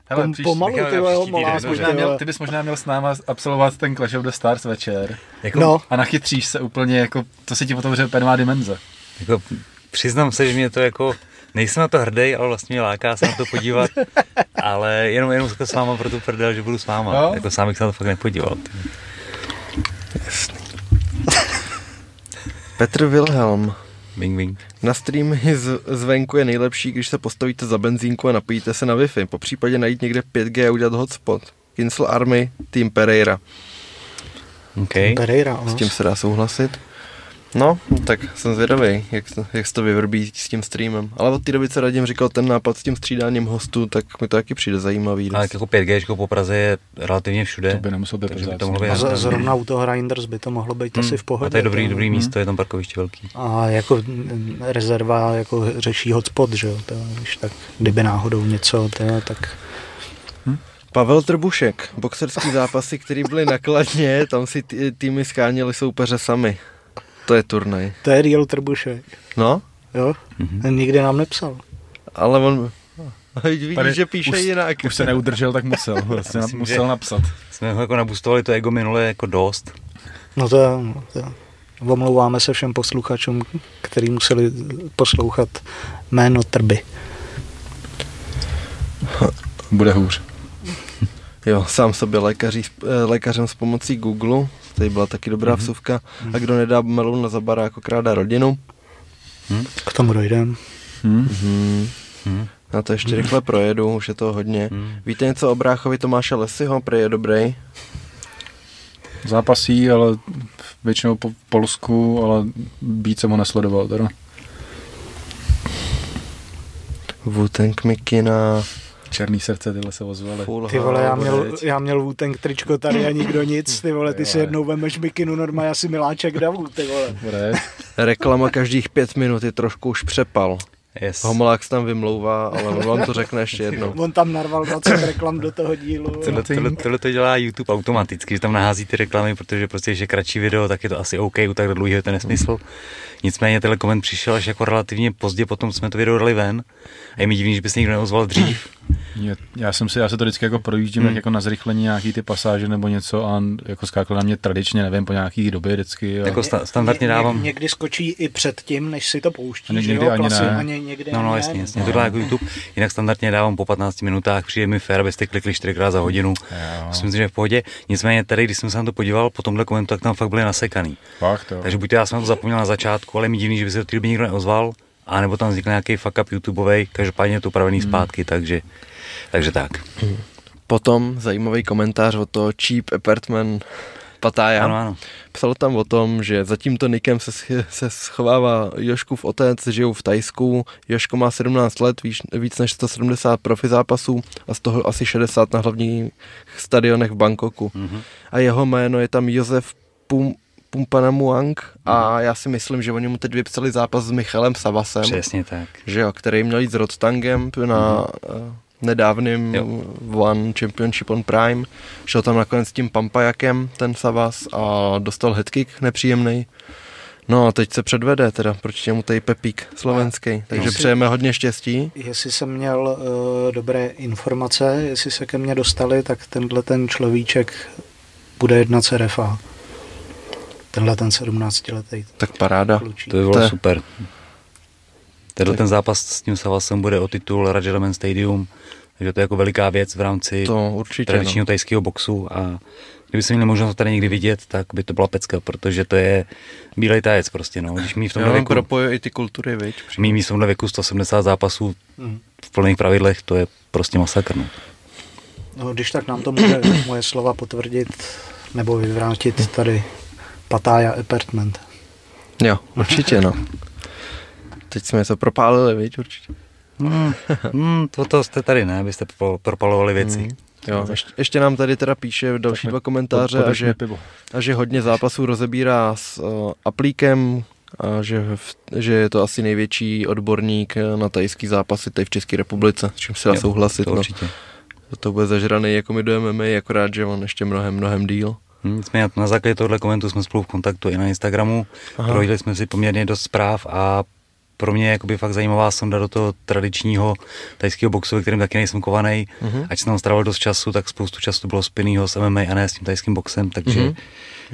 Hele, Pom, příští- pomalu, ty vole, Možná měl, ty bys možná měl s náma absolvovat ten Clash of the Stars večer Jako, No, a nachytříš se úplně jako, to se ti potom otevře úplně nová dimenze. jako, přiznám se, že mě to jako, nejsem na to hrdý, ale vlastně mě láká se na to podívat, ale jenom, jenom jako s váma pro tu prdel, že budu s váma. Jo? Jako sám bych se na to fakt nepodíval. ty. Petr Wilhelm. Bing, bing. Na streamy z, zvenku je nejlepší, když se postavíte za benzínku a napojíte se na Wi-Fi. Po případě najít někde 5G a udělat hotspot. Kinsel Army, Team Pereira. OK. Pereira, S tím se dá souhlasit. No, tak jsem zvědavý, jak, to- jak se to vyvrbí s tím streamem. Ale od té doby, co Radim říkal ten nápad s tím střídáním hostů, tak mi to taky přijde zajímavý. Ale jako 5G po Praze je relativně všude. To by nemusel být takže by to mohlo být A z, zrovna u toho Grinders by to mohlo být Hmm, asi v pohodě. A to je dobrý, dobrý místo, je tam parkoviště velký. A jako rezerva jako řeší hotspot, že jo, to, když tak, kdyby náhodou něco, to, tak Pavel Trbušek, boxerský zápasy, které byly nakladně, tam si tý, týmy skáněli soupeře sami. To je turnaj. to je real trbušek, No, jo, Mhm. ten nikdy nám nepsal. ale on... Vidíš, Tady že píše už, jinak. Už se neudržel, tak musel. Vlastně Myslím, musel že- napsat. Jsme ho jako nabustovali to ego minule jako dost. No to, je- to je- omlouváme se všem posluchačům, kteří museli poslouchat jméno Trby. Bude hůř. Jo, sám sobě lékaří, eh, lékařem s pomocí Google, tady byla taky dobrá Mhm. vsuvka. A kdo nedá melon na zabara, jako krádá rodinu. K tomu dojdem. Hm? Hmm. Hm. Já to ještě rychle projedu, už je to hodně. Hm. Víte něco o bráchovi Tomáše Lesiho? Prej je dobrý. Zápasí, ale většinou po Polsku, ale víc jsem ho nesledoval teda. Wu-Tang Mikina, Černý srdce tyhle se ozvaly. Ty vole, já měl, já měl Wu-Tang tričko tady a nikdo nic, ty vole, ty si jednou vemeš mikinu normálně asi miláček davu, ty vole. Reklama každých pět minut je trošku už přepal. Yes. Homolák se tam vymlouvá, ale on vám to řekne ještě jednou. On tam narval 20 reklam do toho dílu. Tohle, tohle, tohle to dělá YouTube automaticky, že tam nahází ty reklamy, protože prostě, je kratší video, tak je to asi OK, u tak dlouhého je to nesmysl. Nicméně tenhle koment přišel až jako relativně pozdě, potom jsme to video dali ven. A je mi divný, že by se nikdo neozval dřív, Mě, já jsem si, já se to vždycky jako projíždím Hmm. hmm. jako na zrychlení nějaký ty pasáže nebo něco a jako skákal na mě tradičně, nevím, po nějaký době vždycky. A... Jako sta- standardně Ně- dávám... Někdy skočí i před tím, než si to pouští, A že někdy jo, ani klasi- ne. ani někdy No, no, jasně, jasně. Tohle jako YouTube. Jinak standardně dávám po 15 minutách, přijde mi fér, abyste klikli 4 za hodinu. Jo. Myslím si, že v pohodě. Nicméně tady, když jsem se na to podíval, po tomhle komentu, tak tam fakt byly nasekaný. Fakt, jo. Takže buď já jsem na to zapomněl na začátku, mi divný, že by se do nikdo neozval, a nebo tam vznikl nějaký fuck up YouTubeový, každopádně je to upravený Hmm. zpátky, takže, takže tak. Potom zajímavý komentář o to Cheap Apartment Patája. Ano, ano. Psal tam o tom, že za tímto nikem se, se schovává Joškův otec, žijou v Tajsku. Joško má 17 let, víc, víc než 170 profi zápasů a z toho asi 60 na hlavních stadionech v Bangkoku. Mhm. A jeho jméno je tam Josef Pum, Pumpanamuang a já si myslím, že oni mu teď vypsali zápas s Michalem Savasem, Přesně tak. že jo, který měl jít s Rotstangem na mm nedávným Jo. One Championship on Prime. Šel tam nakonec s tím Pampajakem, ten Savas, a dostal headkick nepříjemný. No a teď se předvede teda proti němu tady Pepík slovenský, takže si- přejeme hodně štěstí. Jestli jsem měl uh, dobré informace, jestli se ke mně dostali, tak tenhle ten človíček bude jednat s RFA. Tenhle ten 17-letý Tak paráda. klučík. To by bylo To je- super. Tenhle Tak- ten zápas s tím Savasem bude o titul Rajaman Stadium, takže to je jako veliká věc v rámci To určitě. tradičního No. tajského boxu a kdyby se měli možnost to tady někdy vidět, tak by to byla pecka, protože to je bílej tajec prostě, no. Když mít v tomhle věku, propojuje i ty kultury, viď? mít v tomhle věku 170 zápasů Hmm. v plných pravidlech, to je prostě masakr, no. No, když tak nám to může moje slova potvrdit nebo vyvrátit tady Patája Apartment. Jo, určitě, no. Teď jsme se propálili, viď, určitě. Hmm, hmm, to, to jste tady, ne, abyste pro- propalovali věci. Mm. Jo, ještě, ještě nám tady teda píše další mi dva komentáře, a že, pivo. a že hodně zápasů rozebírá s uh, Aplíkem, a že, v, že je to asi největší odborník eh, na tajský zápasy tady v České republice, s čím se dá souhlasit. To No. určitě. To bude zažraný jako my do MMA, akorát, že on ještě mnohem, mnohem díl. Hmm, Nicméně na základě tohle komentu jsme spolu v kontaktu i na Instagramu. Aha. Prohodili jsme si poměrně dost zpráv a pro mě je jakoby fakt zajímavá sonda do toho tradičního tajského boxu, ve kterém taky nejsem kovaný. Mhm. Ať jsem tam strávil dost času, tak spoustu času bylo spinného s MMA a ne s tím tajským boxem, takže, Mhm.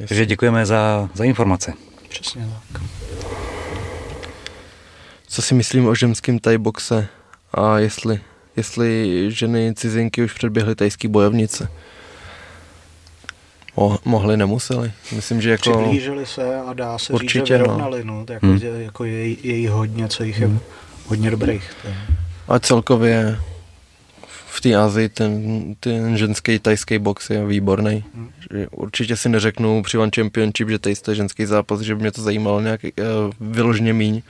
takže děkujeme za, za informace. Přesně tak. Co si myslím o ženském thai boxe a jestli, jestli ženy cizinky už předběhly tajský bojovnice? Mo- mohli, nemuseli. Myslím, že jako... Přiblížili se a dá se Určitě, říct, že no. vyrovnali. No. Jako, Hmm. je, jako je, je jich hodně, co jich je hodně dobrých. To je- A celkově v té Azii ten, ten ženský tajský box je výborný. Hmm. Že Určitě si neřeknu při One Championship, že tady jste ženský zápas, že by mě to zajímalo nějak uh, vyloženě míň.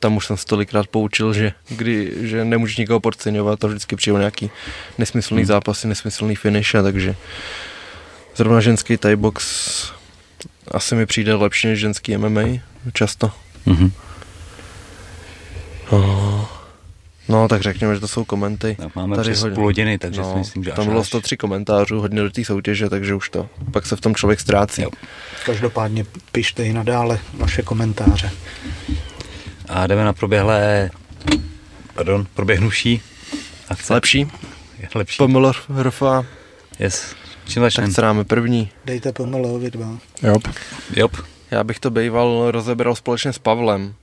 Tam už jsem se tolikrát poučil, že, kdy, že nemůžeš nikoho podceňovat a vždycky přijde nějaký nesmyslný Hmm. zápasy, nesmyslný finish, takže zrovna ženský Thai box asi mi přijde lepší než ženský MMA, často. Mhm. Oh. No, tak řekněme, že to jsou komenty. Tak máme Tady přes hodně. půl hodiny, takže no, si myslím, že tam bylo až. 103 komentářů, hodně do té soutěže, takže už to, pak se v tom člověk ztrácí. Jo. Každopádně pište i nadále vaše komentáře. A jdeme na proběhlé, pardon, proběhnuší akce. Lepší, Je lepší. pomelo RFA, Yes. Čím tak začneme? se dáme první. Dejte pomelo vy dva. Jo. Jop. Já bych to býval rozebral společně s Pavlem.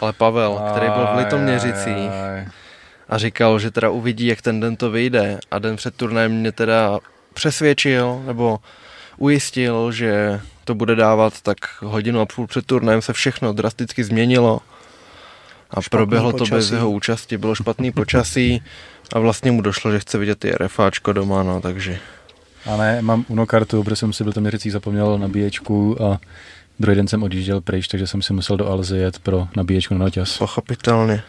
Ale Pavel, který byl v Litoměřicích a říkal, že teda uvidí, jak ten den to vyjde a den před turnajem mě teda přesvědčil nebo ujistil, že to bude dávat tak hodinu a půl před turnajem se všechno drasticky změnilo a Špatný proběhlo to bez počasí. jeho účasti, bylo špatný počasí a vlastně mu došlo, že chce vidět i RFáčko doma, no takže A ne, mám Uno kartu, protože jsem si byl tam měřící zapomněl nabíječku a druhý den jsem odjížděl pryč, takže jsem si musel do Alzy jet pro nabíječku na noťas. pochopitelně.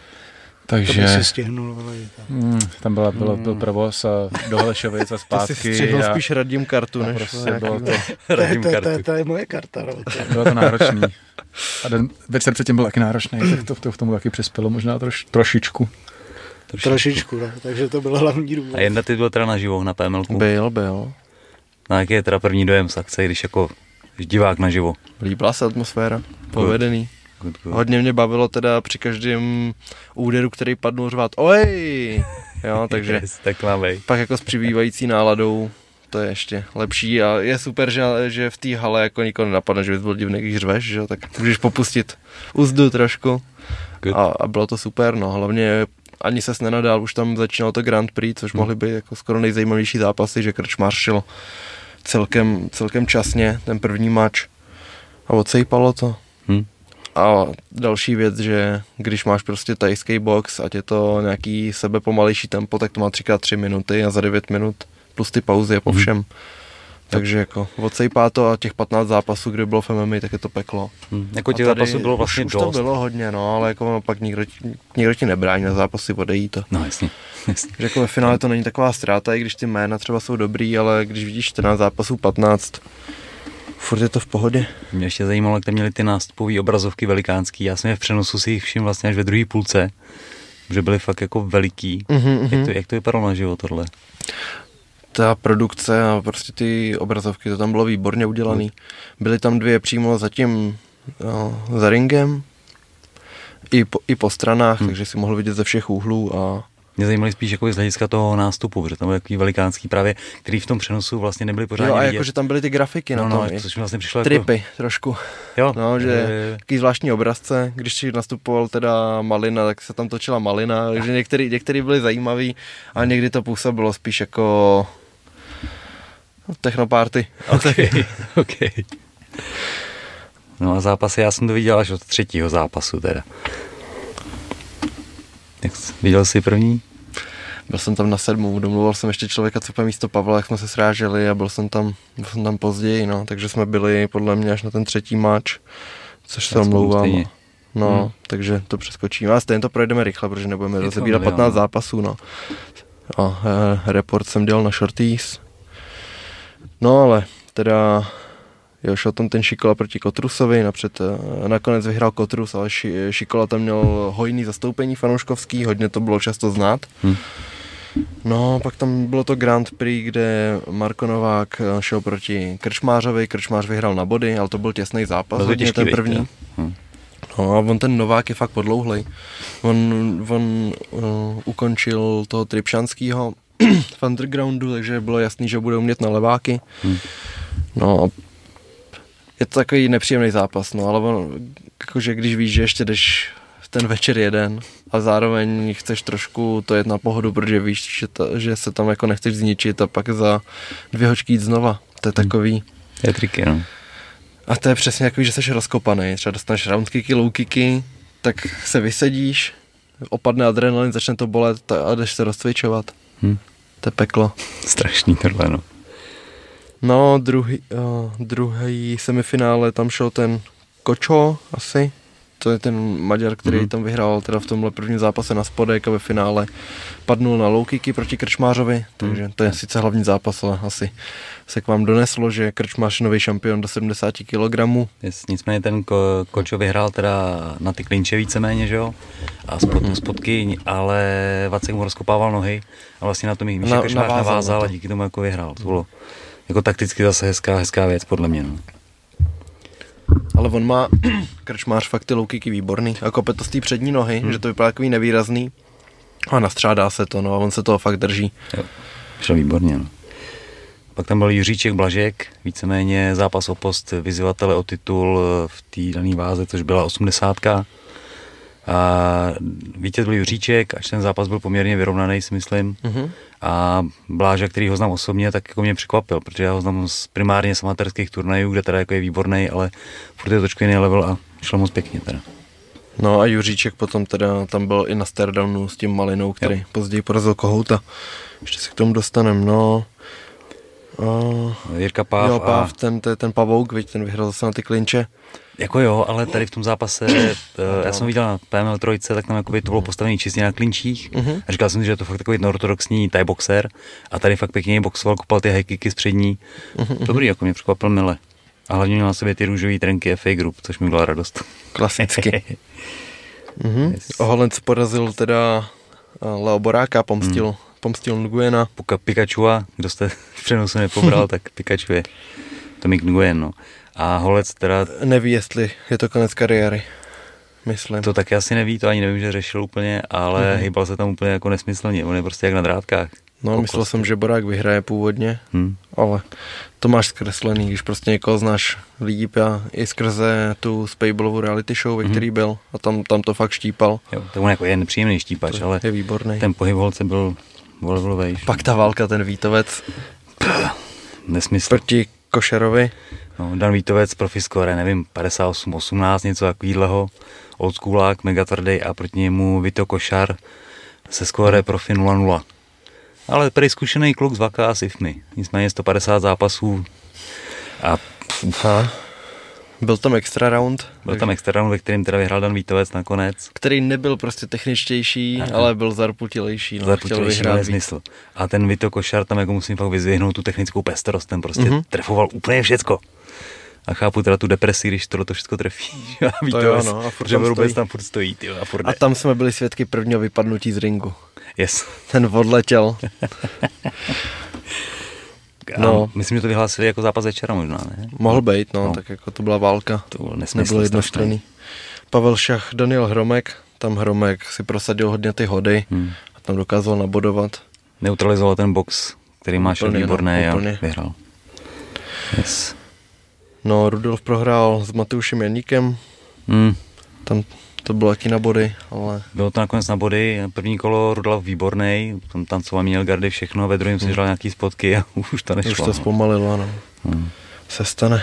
To by Takže si stihnul. vole, mm, tam byla, bylo, byl provoz a do Holešovic a To si zpátky. střihnul a, spíš radím kartu, než prostě bylo to, To je, Radím to, je- to, kartu. je- to je moje karta. No. To bylo to náročný. A den večer předtím byl taky náročný, tak to, to v tomu taky přispělo možná troš, trošičku. Trošičku, no. takže to byl hlavní důvod. A jedna ty byl teda naživo na PMLku. Byl, byl. Na jaký je teda první dojem z akce, když jako když divák naživo? Líbila se atmosféra, povedený. Good, good. Hodně mě bavilo teda při každém úderu, který padnul řvát Oj! jo, takže Yes, tak pak jako s přibývající náladou to je ještě lepší a je super, že, že v té hale jako nikoho nenapadne, že bys byl divný, když řveš, že tak můžeš popustit uzdu trošku Good. a, a, bylo to super, no hlavně ani ses nenadál, už tam začínalo to Grand Prix, což Hmm. mohly být jako skoro nejzajímavější zápasy, že Krčmář šel celkem, celkem časně ten první mač a odsejpalo to. Hm. A další věc, že když máš prostě tajský box, ať je to nějaký sebe pomalejší tempo, tak to má 3x3 minuty a za 9 minut plus ty pauzy je po Mhm. všem. Takže jako odsejpá to a těch 15 zápasů, kdy bylo v MMA, tak je to peklo. Hm. Jako těch zápasů bylo vlastně už, dost. Už to bylo hodně, no, ale jako ono pak nikdo, ti- nikdo ti nebrání na zápasy, odejít to. No jasně, jasně. Že jako ve finále to není taková ztráta, i když ty jména třeba jsou dobrý, ale když vidíš 14 zápasů, 15, furt je to v pohodě. Mě ještě zajímalo, jak tam měli ty nástupové obrazovky velikánský. Já jsem je v přenosu si jich všiml vlastně až ve druhé půlce, že byly fakt jako veliký. Mhm, Jak to, jak to vypadalo na život tohle? Ta produkce a prostě ty obrazovky, to tam bylo výborně udělaný. Byly tam dvě přímo za tím, no, za ringem, i po, i po stranách, Hmm. takže si mohl vidět ze všech úhlů a Mě zajímaly spíš jako z hlediska toho nástupu, protože tam byly takový velikánský právě, který v tom přenosu vlastně nebyly pořádně jo, a vidět. jako, že tam byly ty grafiky no, na no, tom, i. což mi vlastně přišlo jako... tripy trošku, Jo, no, že eh, takový zvláštní obrazce, když si nastupoval teda Malina, tak se tam točila Malina, takže některý, některý byly zajímavý a někdy to působilo spíš jako technoparty. Okay, okay. No a zápasy, já jsem to viděl až od třetího zápasu teda. Jak jsi, viděl jsi první? Byl jsem tam na sedmou, domluval jsem ještě člověka, co místo Pavla, jak jsme se sráželi a byl jsem tam, byl jsem tam později, no, takže jsme byli podle mě až na ten třetí máč, což se omlouvám. No, Hmm. hmm. takže to přeskočíme. A stejně to projdeme rychle, protože nebudeme rozebírat milion, 15 no. zápasů, no. A e, report jsem dělal na Shorties. No ale teda jo, šel tam ten Šikola proti Kotrusovi, napřed, e, nakonec vyhrál Kotrus, ale ši, Šikola tam měl hojný zastoupení fanouškovský, hodně to bylo často znát. Hm. No, pak tam bylo to Grand Prix, kde Marko Novák e, šel proti Krčmářovi, Krčmář vyhrál na body, ale to byl těsný zápas, hodně těžký, ten první. Hm. No a on ten Novák je fakt podlouhlej. On, on uh, ukončil toho Tripšanskýho v undergroundu, takže bylo jasný, že bude umět na leváky. Hm. No a je to takový nepříjemný zápas, no ale on, jakože když víš, že ještě jdeš ten večer jeden a zároveň chceš trošku to jet na pohodu, protože víš, že, to, že se tam jako nechceš zničit a pak za dvě hočky jít znova. To je takový, Je triky, no. a to je přesně jako, že jsi rozkopaný. Třeba dostaneš round kicky, low kicky, tak se vysedíš, opadne adrenalin, začne to bolet ta- a jdeš se rozcvičovat. Hm. To je peklo. Strašný tohle, no. No, druhý, uh, druhý semifinále, tam šel ten Kočo asi. To je ten Maďar, který Mhm. mm. tam vyhrál teda v tomhle prvním zápase na spodek a ve finále padnul na low kicky proti Krčmářovi, takže to je sice hlavní zápas, ale asi se k vám doneslo, že Krčmář je nový šampion do 70 kg. Yes, nicméně ten ko, Kočo vyhrál teda na ty klinče víceméně, že jo? A spod, Mhm. spodky, ale Vacek mu rozkopával nohy a vlastně na tom jich Míša Na- Krčmář navázal na navázal to. a díky tomu jako vyhrál. To bylo jako takticky zase hezká, hezká věc, podle mě. No. Ale on má krčmář fakt ty low kicky výborný a kope to z té přední nohy, hmm. že to vypadá takový nevýrazný a nastřádá se to, no a on se toho fakt drží. Jo, šel výborně. No. Pak tam byl Jiříček Blažek, víceméně zápas o post vyzývatele o titul v té dané váze, což byla 80. A vítěz byl Juříček, až ten zápas byl poměrně vyrovnaný, si myslím. Mhm. A Bláža, který ho znám osobně, tak jako mě překvapil, protože já ho znám z, primárně z amatérských turnajů, kde teda jako je výborný, ale furt je to trošku jiný level a šlo moc pěkně teda. No a Juříček potom teda tam byl i na Stardownu s tím Malinou, který jo. později porazil Kohouta. Ještě se k tomu dostaneme, no. Uh, Jirka Páv, jo, Páv, a, ten, ten, ten Pavouk, viď, ten vyhrál zase na ty klinče. jako jo, ale tady v tom zápase, eh, já jsem viděl na PML trojce, tak tam jakoby to bylo postavené čistě na klinčích. Mhm. A říkal jsem si, že je to fakt takový ortodoxní Thai boxer a tady fakt pěkně boxoval, kopal ty high kicky z přední. Mhm, Dobrý, jako mě překvapil mile. A hlavně měl na sobě ty růžové trenky FA Group, což mi byla radost. Klasicky. Mhm. Yes. Oholenc porazil teda uh, Leo Boráka, pomstil, Hmm. Pomstil Nguyena. Puka Pikachua, kdo jste v přenosu nepobral, tak Pikachu je Tomik Nguyen, no. A Holec teda, Neví, jestli je to konec kariéry. myslím. To taky asi neví, to ani nevím, že řešil úplně, ale Mhm. hýbal se tam úplně jako nesmyslně, on je prostě jak na drátkách. No, Po myslel jsem, že Borák vyhraje původně, Hm. ale to máš zkreslený, když prostě někoho znáš líp a i skrze tu Spableovu reality show, ve Mhm. který byl a tam, tam to fakt štípal. Jo, to on jako je nepříjemný štípač, To ale je výborný. ten pohyb holce byl volvlovejš. Pak ta válka, ten Vítovec Nesmysl. proti Košerovi. No, Dan Vítovec, profi score, nevím, 58, 18, něco takového. Oldschoolák, mega tvrdý a proti němu Vito Košar se score profi 0-0. Ale prý zkušený kluk z Vaka a Sifmy. Nicméně 150 zápasů a Ha. Byl tam extra round, byl tam extra round, ve kterém teda vyhrál Dan Vítovec nakonec. který nebyl prostě techničtější, Aha. ale byl zarputilejší. No, chtěl Zaputilejší vyhrát smysl. A ten Vito Košar tam jako musím fakt vyzvihnout tu technickou pestrost, ten prostě Mhm. mm-hmm. trefoval úplně všecko. A chápu teda tu depresi, když tohle to všechno trefí. A ví To jo, no, a furt že tam vůbec stojí. tam furt stojí. Tyjo, a furt A tam jsme byli svědky prvního vypadnutí z ringu. Yes. Ten odletěl. No. No. Myslím, že to vyhlásili jako zápas večera možná, ne? Mohl být, no, No. no, tak jako to byla válka. To byl nesmysl Nebylo jednostranný. Pavel Šach, Daniel Hromek, tam Hromek si prosadil hodně ty hody Hmm. a tam dokázal nabodovat. Neutralizoval ten box, který máš Úplně, no, výborný a úplně. vyhrál. Yes. No, Rudolf prohrál s Mateušem Janíkem, Hmm. tam to bylo taky na body, ale Bylo to nakonec na body, první kolo Rudolf výborný, tam tancoval, měl gardy všechno, ve druhém si žral nějaký spotky a už to nešlo. už to no. zpomalilo, no. Hmm. Se stane.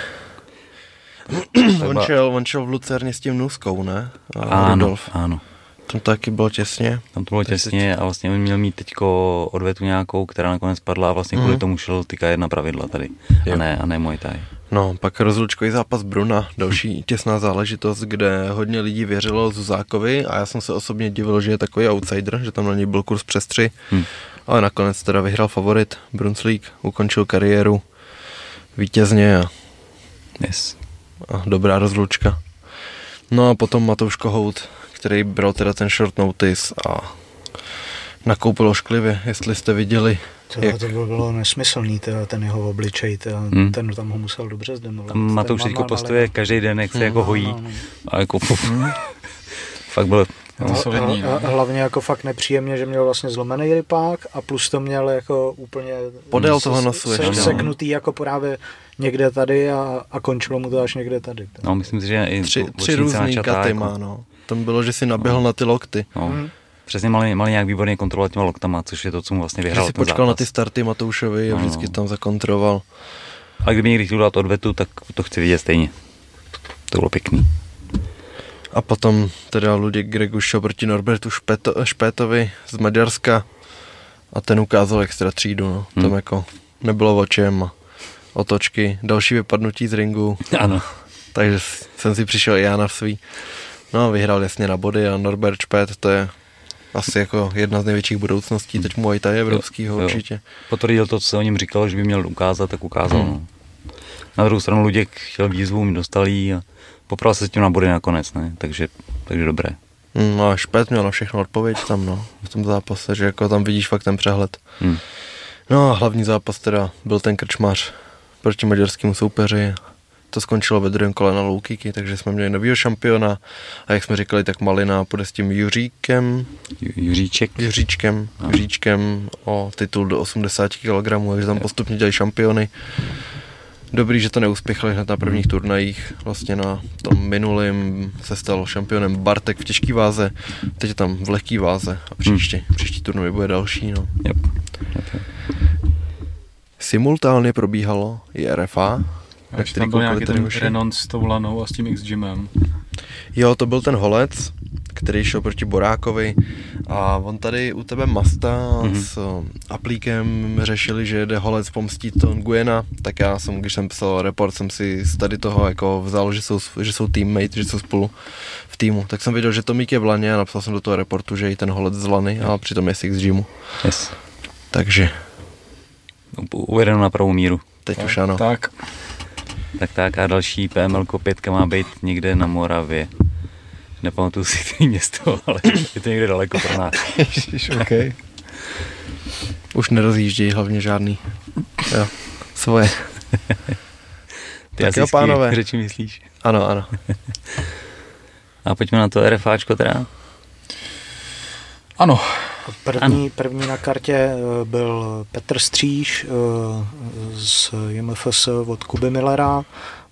on, šel, on šel v Lucerně s tím Nuskou, ne? A Ano, Rudolf. ano. Tam to taky bylo těsně. Tam to bylo těsně a vlastně on měl mít teďko odvetu nějakou, která nakonec padla a vlastně kvůli Mhm. tomu šel tyka jedna pravidla tady. A Jo. ne, a ne Muay Thai. No, pak rozlučkový zápas Bruna, další těsná záležitost, kde hodně lidí věřilo Zuzákovi a já jsem se osobně divil, že je takový outsider, že tam na něj byl kurz přes tři, Hm. ale nakonec teda vyhrál favorit, Brunslík, ukončil kariéru vítězně a, Yes. a dobrá rozlučka. No a potom Matouš Kohout, který bral teda ten short notice a nakoupil ošklivě, jestli jste viděli, To, jak to bylo, bylo nesmyslný, teda, ten jeho obličej, teda, Hmm. ten tam ho musel dobře zdemolovat. Tam Matouš Ten teďko malý- každý den, jak se Hmm. jako hojí. No, no, no. A jako puf. Fakt byl, to solidní, a- no. a Hlavně jako fakt nepříjemně, že měl vlastně zlomený rypák a plus to měl jako úplně Podél se- toho nosu se, ještě, no. seknutý jako právě někde tady a, a končilo mu to až někde tady. no myslím si, že i tři, tři různý katy jako- má, no. Tam bylo, že si naběhl na ty lokty. No, Hmm. Přesně mal, mal nějak výborně kontrolovat těma loktama, což je to, co mu vlastně vyhrál si ten počkal zápas. na ty starty Matoušovi a No, vždycky tam zakontroval. Ale kdyby někdy chtěl dát odvetu, tak to chci vidět stejně. To bylo pěkný. A potom teda Luděk Greguš šel proti Norbertu Špeto, Špétovi z Maďarska a ten ukázal extra třídu, no. Hmm. Tam jako nebylo o čem a otočky, další vypadnutí z ringu, Ano. takže jsem si přišel i já na svý. No a vyhrál jasně na body a Norbert Špét to je asi jako jedna z největších budoucností teď Muay Thai evropského Jo, jo. určitě. Potvrdil to, co se o něm říkalo, že by měl ukázat, tak ukázal. Hmm. No. Na druhou stranu Luděk chtěl výzvu, dostal jí a popral se s tím na body nakonec, ne? Takže, takže dobré. Mm, No a Špét měl na všechno odpověď tam, no, v tom zápase, že jako tam vidíš fakt ten přehled. Hm. No a hlavní zápas teda byl ten krčmář proti maďarskému soupeři. To skončilo ve druhém kole na low kicky, takže jsme měli novýho šampiona a jak jsme říkali, tak Malina půjde s tím Juříkem, Ju- Juříček. Juříčkem, No. Juříčkem o titul do 80 kg, takže tam postupně dělají šampiony. Dobrý, že to neuspěchali hned na prvních turnajích. Vlastně na tom minulém se stal šampionem Bartek v těžké váze, teď je tam v lehké váze a příště, příští turnaj bude další. No. Yep. Yep. Simultánně probíhalo i RFA, A ještě tam byl nějaký ten. Renon s tou lanou a s tím X-Gymem. Jo, to byl ten holec, který šel proti Borákovi a on tady u tebe Masta Mhm. mm-hmm. s uh, Aplíkem řešili, že jde holec pomstit to Nguyena, tak já jsem, když jsem psal report, jsem si z tady toho jako vzal, že jsou, že jsou teammate, že jsou spolu v týmu. Tak jsem viděl, že Tomík je v laně a napsal jsem do toho reportu, že je i ten holec z lany a přitom je z X-Gymu. Yes. Takže Uvedeno na pravou míru. teď už ano. Tak, Tak tak a další PML 5 má být někde na Moravě. Nepamatuju si který město, ale je to někde daleko pro nás. Ježiš, okay. Už nerozjíždějí hlavně žádný. Jo, svoje. Ty Tak jo, pánové. řeči myslíš? Ano, ano. A pojďme na to RFAčko teda. Ano. První, první na kartě eh, byl Petr Stříž eh, z JMFS od Kuby Millera,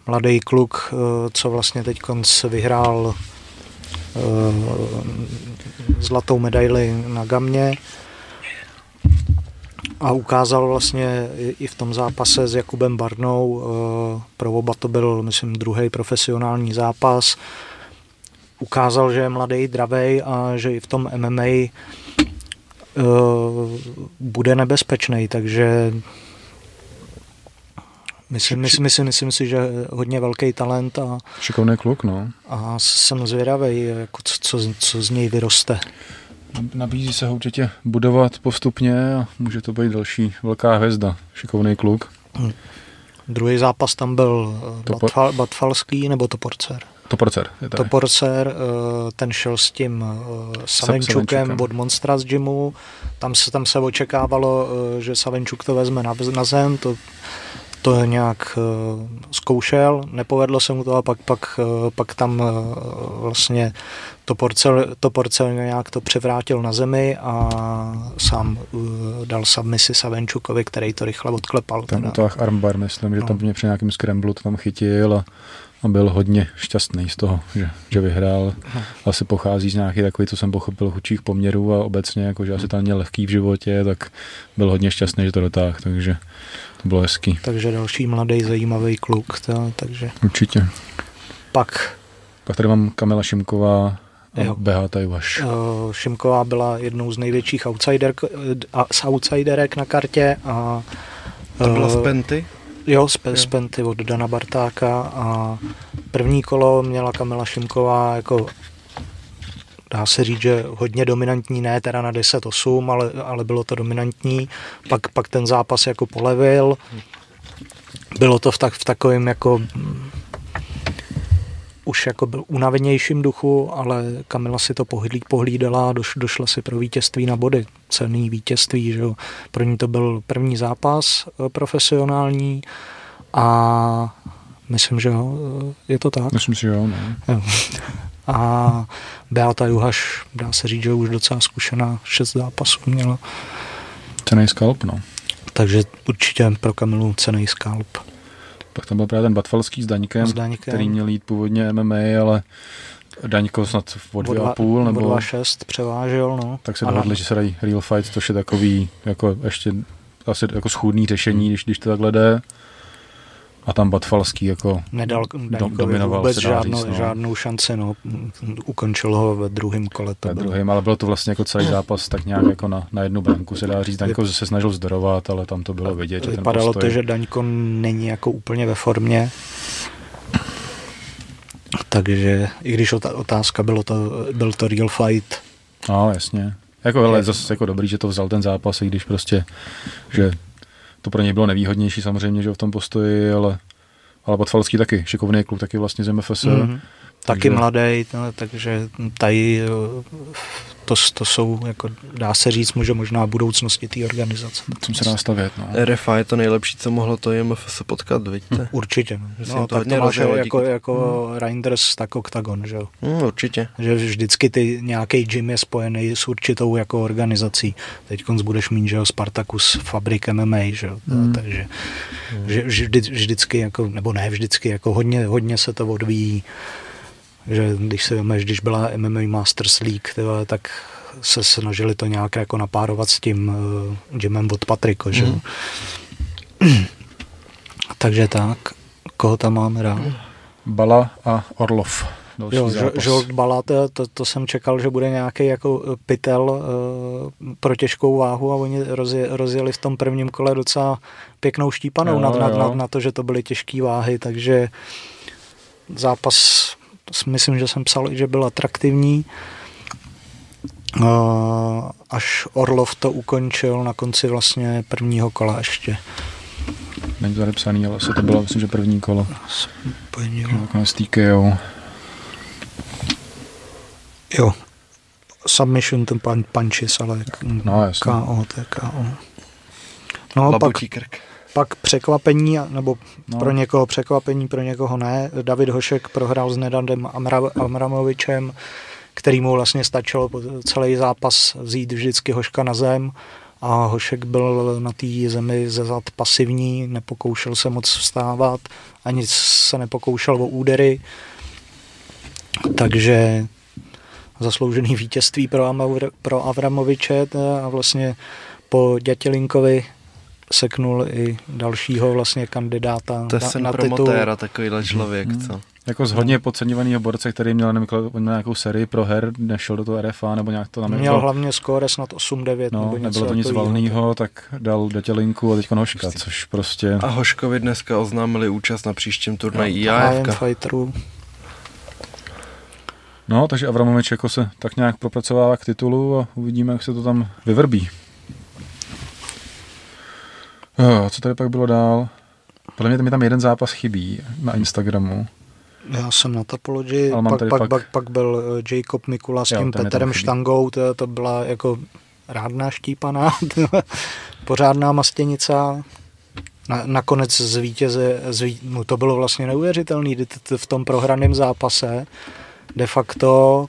mladý kluk, eh, co vlastně teď vyhrál zlatou medaili na gamě. A ukázal vlastně i v tom zápase s Jakubem Barnou, pro oba to byl, myslím, druhý profesionální zápas, ukázal, že je mladý, dravej a že i v tom MMA uh, bude nebezpečný, takže myslím, myslím, myslím, myslím si, že hodně velký talent a, Šikovný kluk, no. a jsem zvědavý, jako co, co, co z něj vyroste. Nabízí se ho určitě budovat postupně a může to být další velká hvězda. Šikovný kluk. Hm. Druhý zápas tam byl Topor- Batfal, Batfalský nebo Toporcer? Toporcer. Je tady. Toporcer, eh, ten šel s tím eh, Savenčukem od Monstra z gymu. Tam se, tam se očekávalo, eh, že Savenčuk to vezme na, na zem, to, to nějak zkoušel, nepovedlo se mu to a pak, pak, pak tam vlastně Toporcel, Toporcel nějak to převrátil na zemi a sám eh, dal submisi Savenčukovi, který to rychle odklepal. Ten teda. utáh armbar, myslím, že No. tam mě při nějakém scramblu to tam chytil a, a byl hodně šťastný z toho, že, že vyhrál. Asi pochází z nějakých takových, co jsem pochopil, chudších poměrů a obecně, jako, že asi tam měl lehký v životě, tak byl hodně šťastný, že to dotáhl, takže to bylo hezký. Takže další mladý zajímavý kluk. To, takže Určitě. pak Pak tady mám Kamila Šimková a Jo. BH Tajuvaš. uh, Šimková byla jednou z největších outsider, a, z outsiderek na kartě a To byla eh, z Penty? Jo, z, z Penty od Dana Bartáka a první kolo měla Kamila Šimková jako dá se říct, že hodně dominantní, ne teda na 10-8, ale, ale bylo to dominantní. Pak, pak ten zápas jako polevil. Bylo to v, tak, v takovém jako už jako byl unavenějším duchu, ale Kamila si to pohlí, pohlídala a doš, došla si pro vítězství na body. Cený vítězství, že jo. Pro ní to byl první zápas eh, profesionální a myslím, že jo, eh, je to tak. Myslím si, že jo. No. Jo. A Beata Juhaš, dá se říct, že už docela zkušená, šest zápasů měla, Cenej skalp, no. takže určitě pro Kamilu cený skalp. Pak tam byl právě ten Batfalský s Daňkem, S Daňkem. který měl jít původně MMA, ale Daňko snad o dvě a půl, nebo... 2,6 převážel, no. Tak se dohodli, že se dají real fight, což je takový jako ještě asi jako schůdný řešení, když, když to takhle jde. A tam Batfalský jako Nedal dominoval, vůbec se dá žádnou, říct, no. žádnou šanci, no. Ukončil ho ve druhém kole. To ve druhém, ale bylo to vlastně jako celý zápas tak nějak jako na, na jednu branku se dá říct. Daňko se snažil zdorovat, ale tam to bylo vidět, že ten Vypadalo postoj, to, že Daňko není jako úplně ve formě. Takže i když otázka bylo to, byl to real fight, No, jasně. Jako, ale zase jako dobrý, že to vzal ten zápas, i když prostě, že to pro něj bylo nevýhodnější samozřejmě, že v tom postoji, ale, ale Batfalský taky, šikovný kluk, taky vlastně z MFS. Mhm. Taky mladý, no, takže tady eh, to, to jsou, jako, dá se říct, může možná budoucnosti té organizace. Jsem se dá stavět, no. RFA je to nejlepší, co mohlo to JMF se potkat, vidíte? Určitě. No, no jim to tak to máš jako, jako Reinders, tak Octagon, že jo. Hmm, určitě. Že vždycky ty nějaký gym je spojený s určitou jako organizací. Teď budeš mít, že jo, Spartacus, Fabrik MMA, že jo. Hmm. Takže že, že vždy, vždycky, jako, nebo ne vždycky, jako hodně, hodně se to odvíjí. Že když se když byla MMA Masters League, tyhle, tak se snažili to nějak jako napárovat s tím uh, gymem od Patriko, že jo. Takže tak, koho tam máme rád? Bala a Orlov. Další Jo. Žolt Bala, to, to, to, jsem čekal, že bude nějaký jako eh, pytel uh, pro těžkou váhu a oni rozje, rozjeli v tom prvním kole docela pěknou štípanou Jo, na, na, jo. na, na to, že to byly těžké váhy, takže zápas, myslím, že jsem psal, i, že byl atraktivní. Až Orlov to ukončil na konci vlastně prvního kola ještě. Není to tady psaný, ale asi to bylo, myslím, že první kolo. Nakonec TKO. Jo, submission ten pan, punches, ale No, jasně. KO, to je KO. No, pak, Labutí krk. Pak překvapení, nebo No. pro někoho překvapení, pro někoho ne. David Hošek prohrál s Nedandem Amra- Amramovičem, který mu vlastně stačilo po celý zápas vzít vždycky Hoška na zem a Hošek byl na té zemi ze zad pasivní, nepokoušel se moc vstávat, ani se nepokoušel o údery, takže zasloužený vítězství pro, Amaur, pro Avramoviče a vlastně po Dětělinkovi seknul i dalšího vlastně kandidáta To je na, sen na titul. promotéra, takovýhle člověk, Mhm. co? Jako z hodně podceňovaného borce, který měl nevím, nějakou sérii pro her, nešel do toho RFA, nebo nějak to tam Měl hlavně skóre snad 8-9 No, nebo něco nebylo to nic valného, tak dal Detělinku a teď Hoška, což prostě... A Hoškovi dneska oznámili účast na příštím turnaji IM IAF. Fighterů. No, takže Avramovič jako se tak nějak propracovává k titulu a uvidíme, jak se to tam vyvrbí. Jo, co tady pak bylo dál? Podle mě tam, mi tam jeden zápas chybí na Instagramu. Já jsem na Topology, pak, pak, fakt- pak, pak byl eh, Jacob Mikula s Jo, tím chybí. Štangou, to, to byla jako rádná štípaná, pořádná mastěnice. Na, nakonec zvítěze, zví, no to bylo vlastně t- v tom prohraném zápase de facto,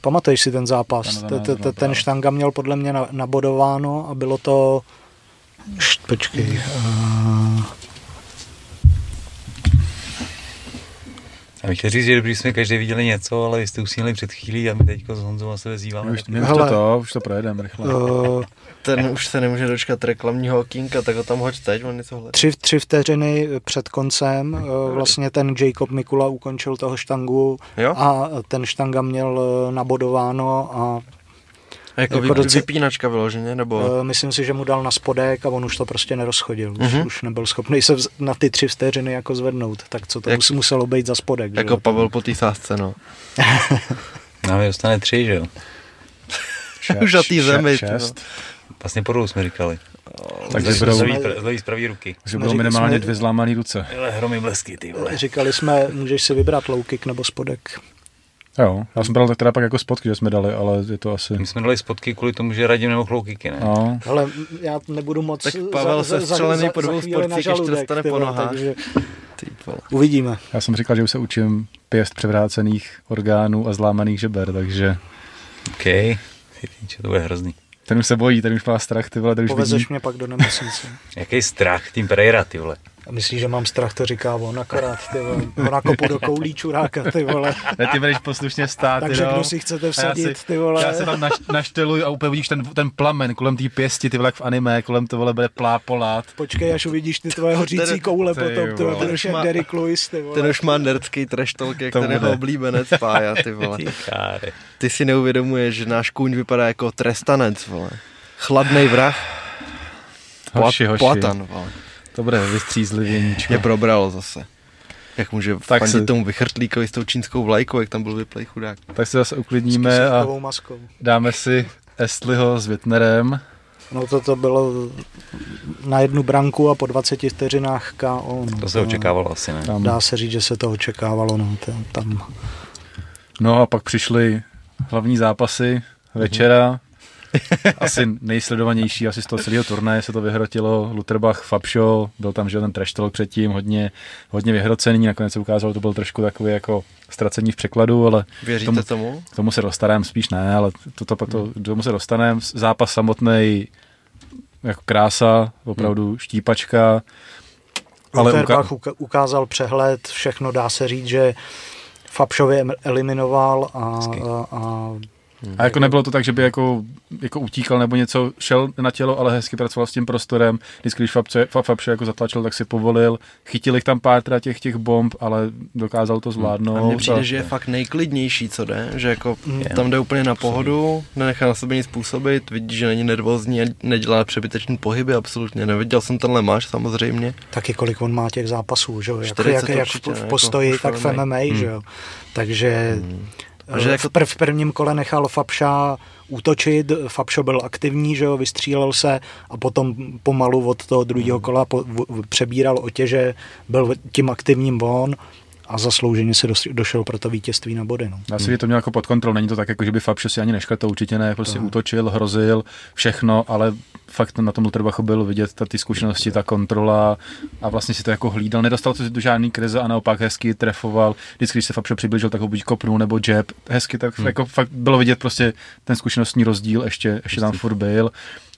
pamatuješ si ten zápas, ten. Štanga měl podle mě na- nabodováno a bylo to, Št, počkej, uh, Já bych chtěl říct, že dobrý jsme každý viděli něco, ale vy jste usínali před chvílí a my teď s Honzou zýváme. My už, my už to, to, už to projedeme rychle. uh, Ten už se nemůže dočkat reklamního okýnka, tak ho tam hoď teď, on něco hledá. tři, tři vteřiny před koncem eh, vlastně ten Jacob Mikula ukončil toho štangu Jo? a ten štanga měl eh, nabodováno a A jako, jako jako doce- vypínačka vyloženě, nebo... uh, myslím si, že mu dal na spodek a on už to prostě nerozchodil. Už, Mhm. už nebyl schopný se vz- na ty tři vteřiny jako zvednout, tak co to Jak- muselo být za spodek. že jako jo? Pavel po té sásce, no. Nám je dostane tři, že jo? Už na té zemi, Šest. Vlastně po jsme říkali. Takže Z budou, levý, z levý z pravý ruky. jsme budou minimálně jsme- dvě zlámané ruce. Ale hromy blesky, ty vole. Říkali jsme, můžeš si vybrat low kick nebo spodek. Jo, já jsem bral tak teda pak jako spotky, že jsme dali, ale je to asi... My jsme dali spotky kvůli tomu, že Radim nemohl low kicky, ne? No, Ale já nebudu moc Tak Pavel sestřelený po dvou chvíli na sportcích ještě dostane po nohách. Takže uvidíme. já jsem říkal, že už se učím pěst převrácených orgánů a zlámaných žeber, takže OK. To bude hrozný. ten už se bojí, ten už má strach, ty vole, ten už Povezeš vidí. mě pak do nemocnice. Jaký strach, tým Pereira, ty vole. A myslíš, že mám strach, to říká on akorát, ty vole. Ho nakopu do koulí čuráka, ty vole. Ne, ty budeš poslušně stát, Takže jo. kdo si chcete já vsadit, si- ty vole. Já se tam naš, našteluji a úplně vidíš ten, ten plamen kolem té pěsti, ty vole, jak v anime, kolem to vole bude plápolát. Počkej, až uvidíš ty tvoje hořící Ten- koule ty potom, ty vole, budeš jak Má- Derek Lewis, ty vole. Ten už má nerdský trash talk, jak To ten jeho oblíbenec pája, ty vole. Ty. Ty si neuvědomuješ, že náš kůň vypadá jako trestanec, vole. Chladnej vrah, Hoši, hoši. platan, vole. To bude vystřízlivěníčko. Mě probralo zase. Jak může Tak fandit si- tomu vychrtlíkovi s tou čínskou vlajkou, jak tam byl vyplej chudák. Tak se zase uklidníme a maskou. dáme si Estliho s Wittnerem. No to, to bylo na jednu branku a po 20 vteřinách KO. No, To se očekávalo asi, ne? Tam. Dá se říct, že se to očekávalo, no, to, tam. No a pak přišly hlavní zápasy večera. Asi nejsledovanější asi z toho celého turnaje se to vyhrotilo. Lutherbach, Fabšo, byl tam že ten trash talk předtím, hodně, hodně vyhrocený, nakonec se ukázalo, to byl trošku takový jako ztracení v překladu, ale Věříte Tomu- tomu? k tomu se dostaneme, spíš ne, ale to, to, pak to, k tomu se dostaneme. Zápas samotný jako krása, opravdu štípačka. Ale Ale uka- ukázal přehled, všechno dá se říct, že Fabšovi em- eliminoval a, Hezky. a, a A jako nebylo to tak, že by jako, jako utíkal nebo něco, šel na tělo, ale hezky pracoval s tím prostorem. Vždycky, když Fabče, Fa- Fabše jako zatlačil, tak si povolil. Chytil jich tam pár teda těch, těch bomb, ale dokázal to zvládnout. A mně přijde, že je fakt nejklidnější, co jde, že jako Mm. tam jde úplně na pohodu, nenechá na sebe nic působit, vidí, že není nervózní a nedělá přebytečný pohyby, absolutně. Neviděl jsem tenhle máš samozřejmě. taky kolik on má těch zápasů, že jo, jak, 40 jak, jak v, v jako postoji, už tak v. MMA, že jo. Takže A že eh, jako- v, prv, v prvním kole nechal Fabša útočit, Fabšo byl aktivní, že jo, vystřílel se a potom pomalu od toho druhého kola po, v, v- přebíral otěže, byl tím aktivním on a zaslouženě se došel pro to vítězství na body. No. Já si hmm. to měl jako pod kontrolou, není to tak, jako že by Fabšo si ani neškal, to určitě ne, prostě to. útočil, hrozil, všechno, ale fakt na tom Lutherbachu bylo vidět ta, ty zkušenosti, ta kontrola a vlastně si to jako hlídal, nedostal to do žádný krize a naopak hezky trefoval, vždycky, když se Fabšo přiblížil, tak ho buď kopnul nebo jab, hezky, tak hmm. jako fakt bylo vidět prostě ten zkušenostní rozdíl, ještě, ještě tam furt byl.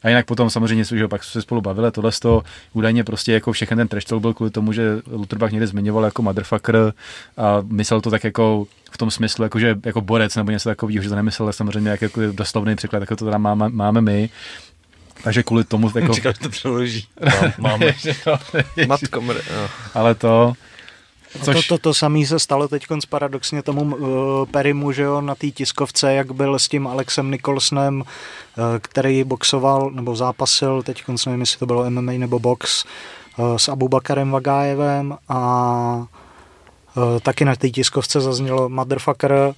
A jinak potom samozřejmě, že pak se spolu bavili, tohle to údajně prostě jako všechny ten trash byl kvůli tomu, že Lutherbach někde zmiňoval jako motherfucker a myslel to tak jako v tom smyslu, jako že jako borec nebo něco takového, že to nemyslel samozřejmě jak jako doslovný překlad, jako to teda máme, máme my. Takže kvůli tomu... Jako... Čekal, to přeloží. No, máme. Matko, no. Ale to, Což... To, to, to samé se stalo teď paradoxně tomu uh, Perimu, že jo, na té tiskovce, jak byl s tím Alexem Nicholsonem, uh, který boxoval nebo zápasil, teď nevím, jestli to bylo MMA nebo box, uh, s Abubakarem Vagájevem a uh, taky na té tiskovce zaznělo motherfucker,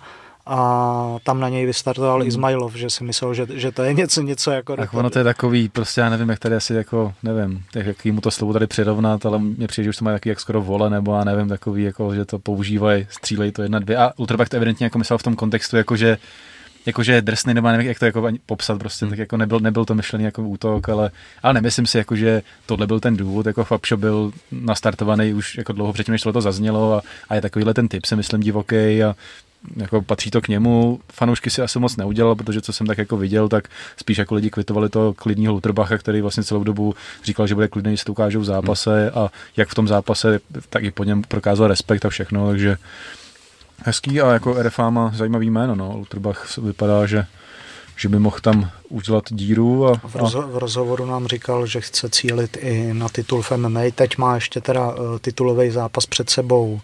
a tam na něj vystartoval hmm. Izmailov, že si myslel, že, že to je něco, něco jako... Tak ono to je takový, prostě já nevím, jak tady asi jako, nevím, jak, mu to slovo tady přirovnat, ale mě přijde, že už to má taky jak skoro vole, nebo já nevím, takový, jako, že to používají, střílejí to jedna, dvě. A Ultrabach to evidentně jako myslel v tom kontextu, jako že jakože je drsný, nebo nevím, jak to jako ani popsat, prostě, hmm. tak jako nebyl, nebyl to myšlený jako útok, ale, ale nemyslím si, jako, že tohle byl ten důvod, jako Fabšo byl nastartovaný už jako dlouho předtím, než to zaznělo a, a je takovýhle ten typ, si myslím, divoký a jako patří to k němu. Fanoušky si asi moc neudělal, protože co jsem tak jako viděl, tak spíš jako lidi kvitovali to klidního Lutherbacha, který vlastně celou dobu říkal, že bude klidný, se to ukážou v zápase a jak v tom zápase, tak i po něm prokázal respekt a všechno, takže hezký a jako RFA má zajímavý jméno, no. Lutterbach vypadá, že že by mohl tam udělat díru. A, v, rozho- v rozhovoru nám říkal, že chce cílit i na titul v MMA. Teď má ještě teda uh, titulový zápas před sebou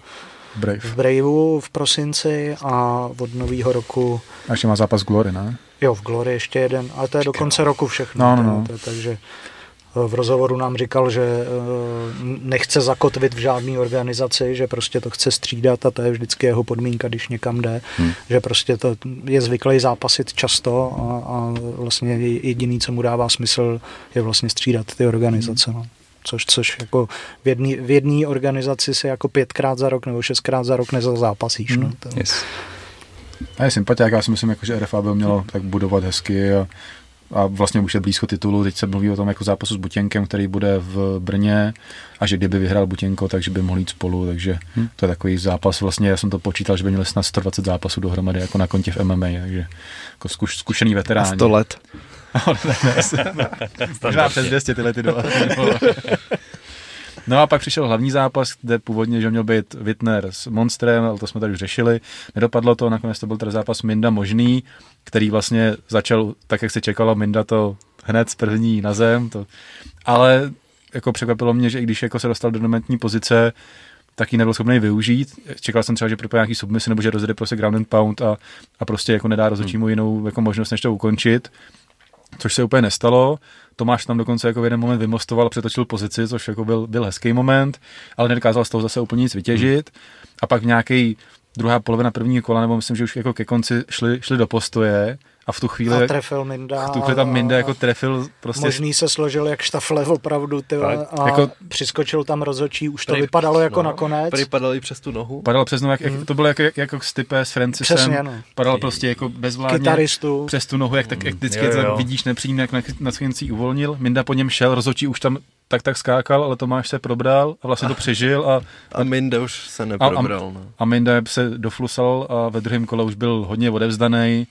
Brave. v Braveu v prosinci a od nového roku... A ještě má zápas Glory, ne? Jo, v Glory ještě jeden, ale to je do konce roku všechno. No, no, no. To, takže eh, v rozhovoru nám říkal, že eh, nechce zakotvit v žádné organizaci, že prostě to chce střídat a to je vždycky jeho podmínka, když někam jde, hmm. že prostě to je zvyklý zápasit často a, a vlastně jediný, co mu dává smysl, je vlastně střídat ty organizace. Hmm. No což, což jako v jedné v jedný organizaci se jako pětkrát za rok nebo šestkrát za rok nezazápasíš. No, to... yes. A je sympatiák, já si myslím, jako, že RFA by mělo tak budovat hezky a, a vlastně už je blízko titulu. Teď se mluví o tom jako zápasu s Butěnkem, který bude v Brně a že kdyby vyhrál Butěnko, takže by mohli jít spolu, takže hmm. to je takový zápas. Vlastně já jsem to počítal, že by měli snad 120 zápasů dohromady jako na kontě v MMA, takže jako zkuš, zkušený veterán. 100 let. No, možná přes 200 tyhle ty dolar. No a pak přišel hlavní zápas, kde původně že měl být Wittner s Monstrem, ale to jsme tady už řešili. Nedopadlo to, nakonec to byl teda zápas Minda možný, který vlastně začal tak, jak se čekalo, Minda to hned z první na zem. To, ale jako překvapilo mě, že i když jako se dostal do dominantní pozice, tak ji nebyl schopný využít. Čekal jsem třeba, že připojí nějaký submisy nebo že rozjede prostě ground and pound a, a prostě jako nedá rozhodčímu jinou jako možnost, než to ukončit což se úplně nestalo. Tomáš tam dokonce jako v jeden moment vymostoval, přetočil pozici, což jako byl, byl hezký moment, ale nedokázal z toho zase úplně nic vytěžit. A pak v nějaký druhá polovina prvního kola, nebo myslím, že už jako ke konci šli, šli do postoje a v tu chvíli... A trefil Minda. V tu chvíli tam Minda jako trefil prostě... Možný se složil jak štafle opravdu, ty a jako, přiskočil tam rozhodčí, už to vypadalo jako no, nakonec. Připadal i přes tu nohu. Padal přes nohu, jak, jak, to bylo jako, jak, jako Stipe s Francisem. Přesně, no. Padal prostě jako bezvládně Kytaristu. přes tu nohu, jak, tak, jak vždycky jo, jo. vidíš nepříjemně, jak na, na uvolnil. Minda po něm šel, rozhodčí už tam tak tak skákal, ale Tomáš se probral a vlastně to přežil. A, a Minda už se neprobral. A, a, no. a Minda se doflusal a ve druhém kole už byl hodně odevzdaný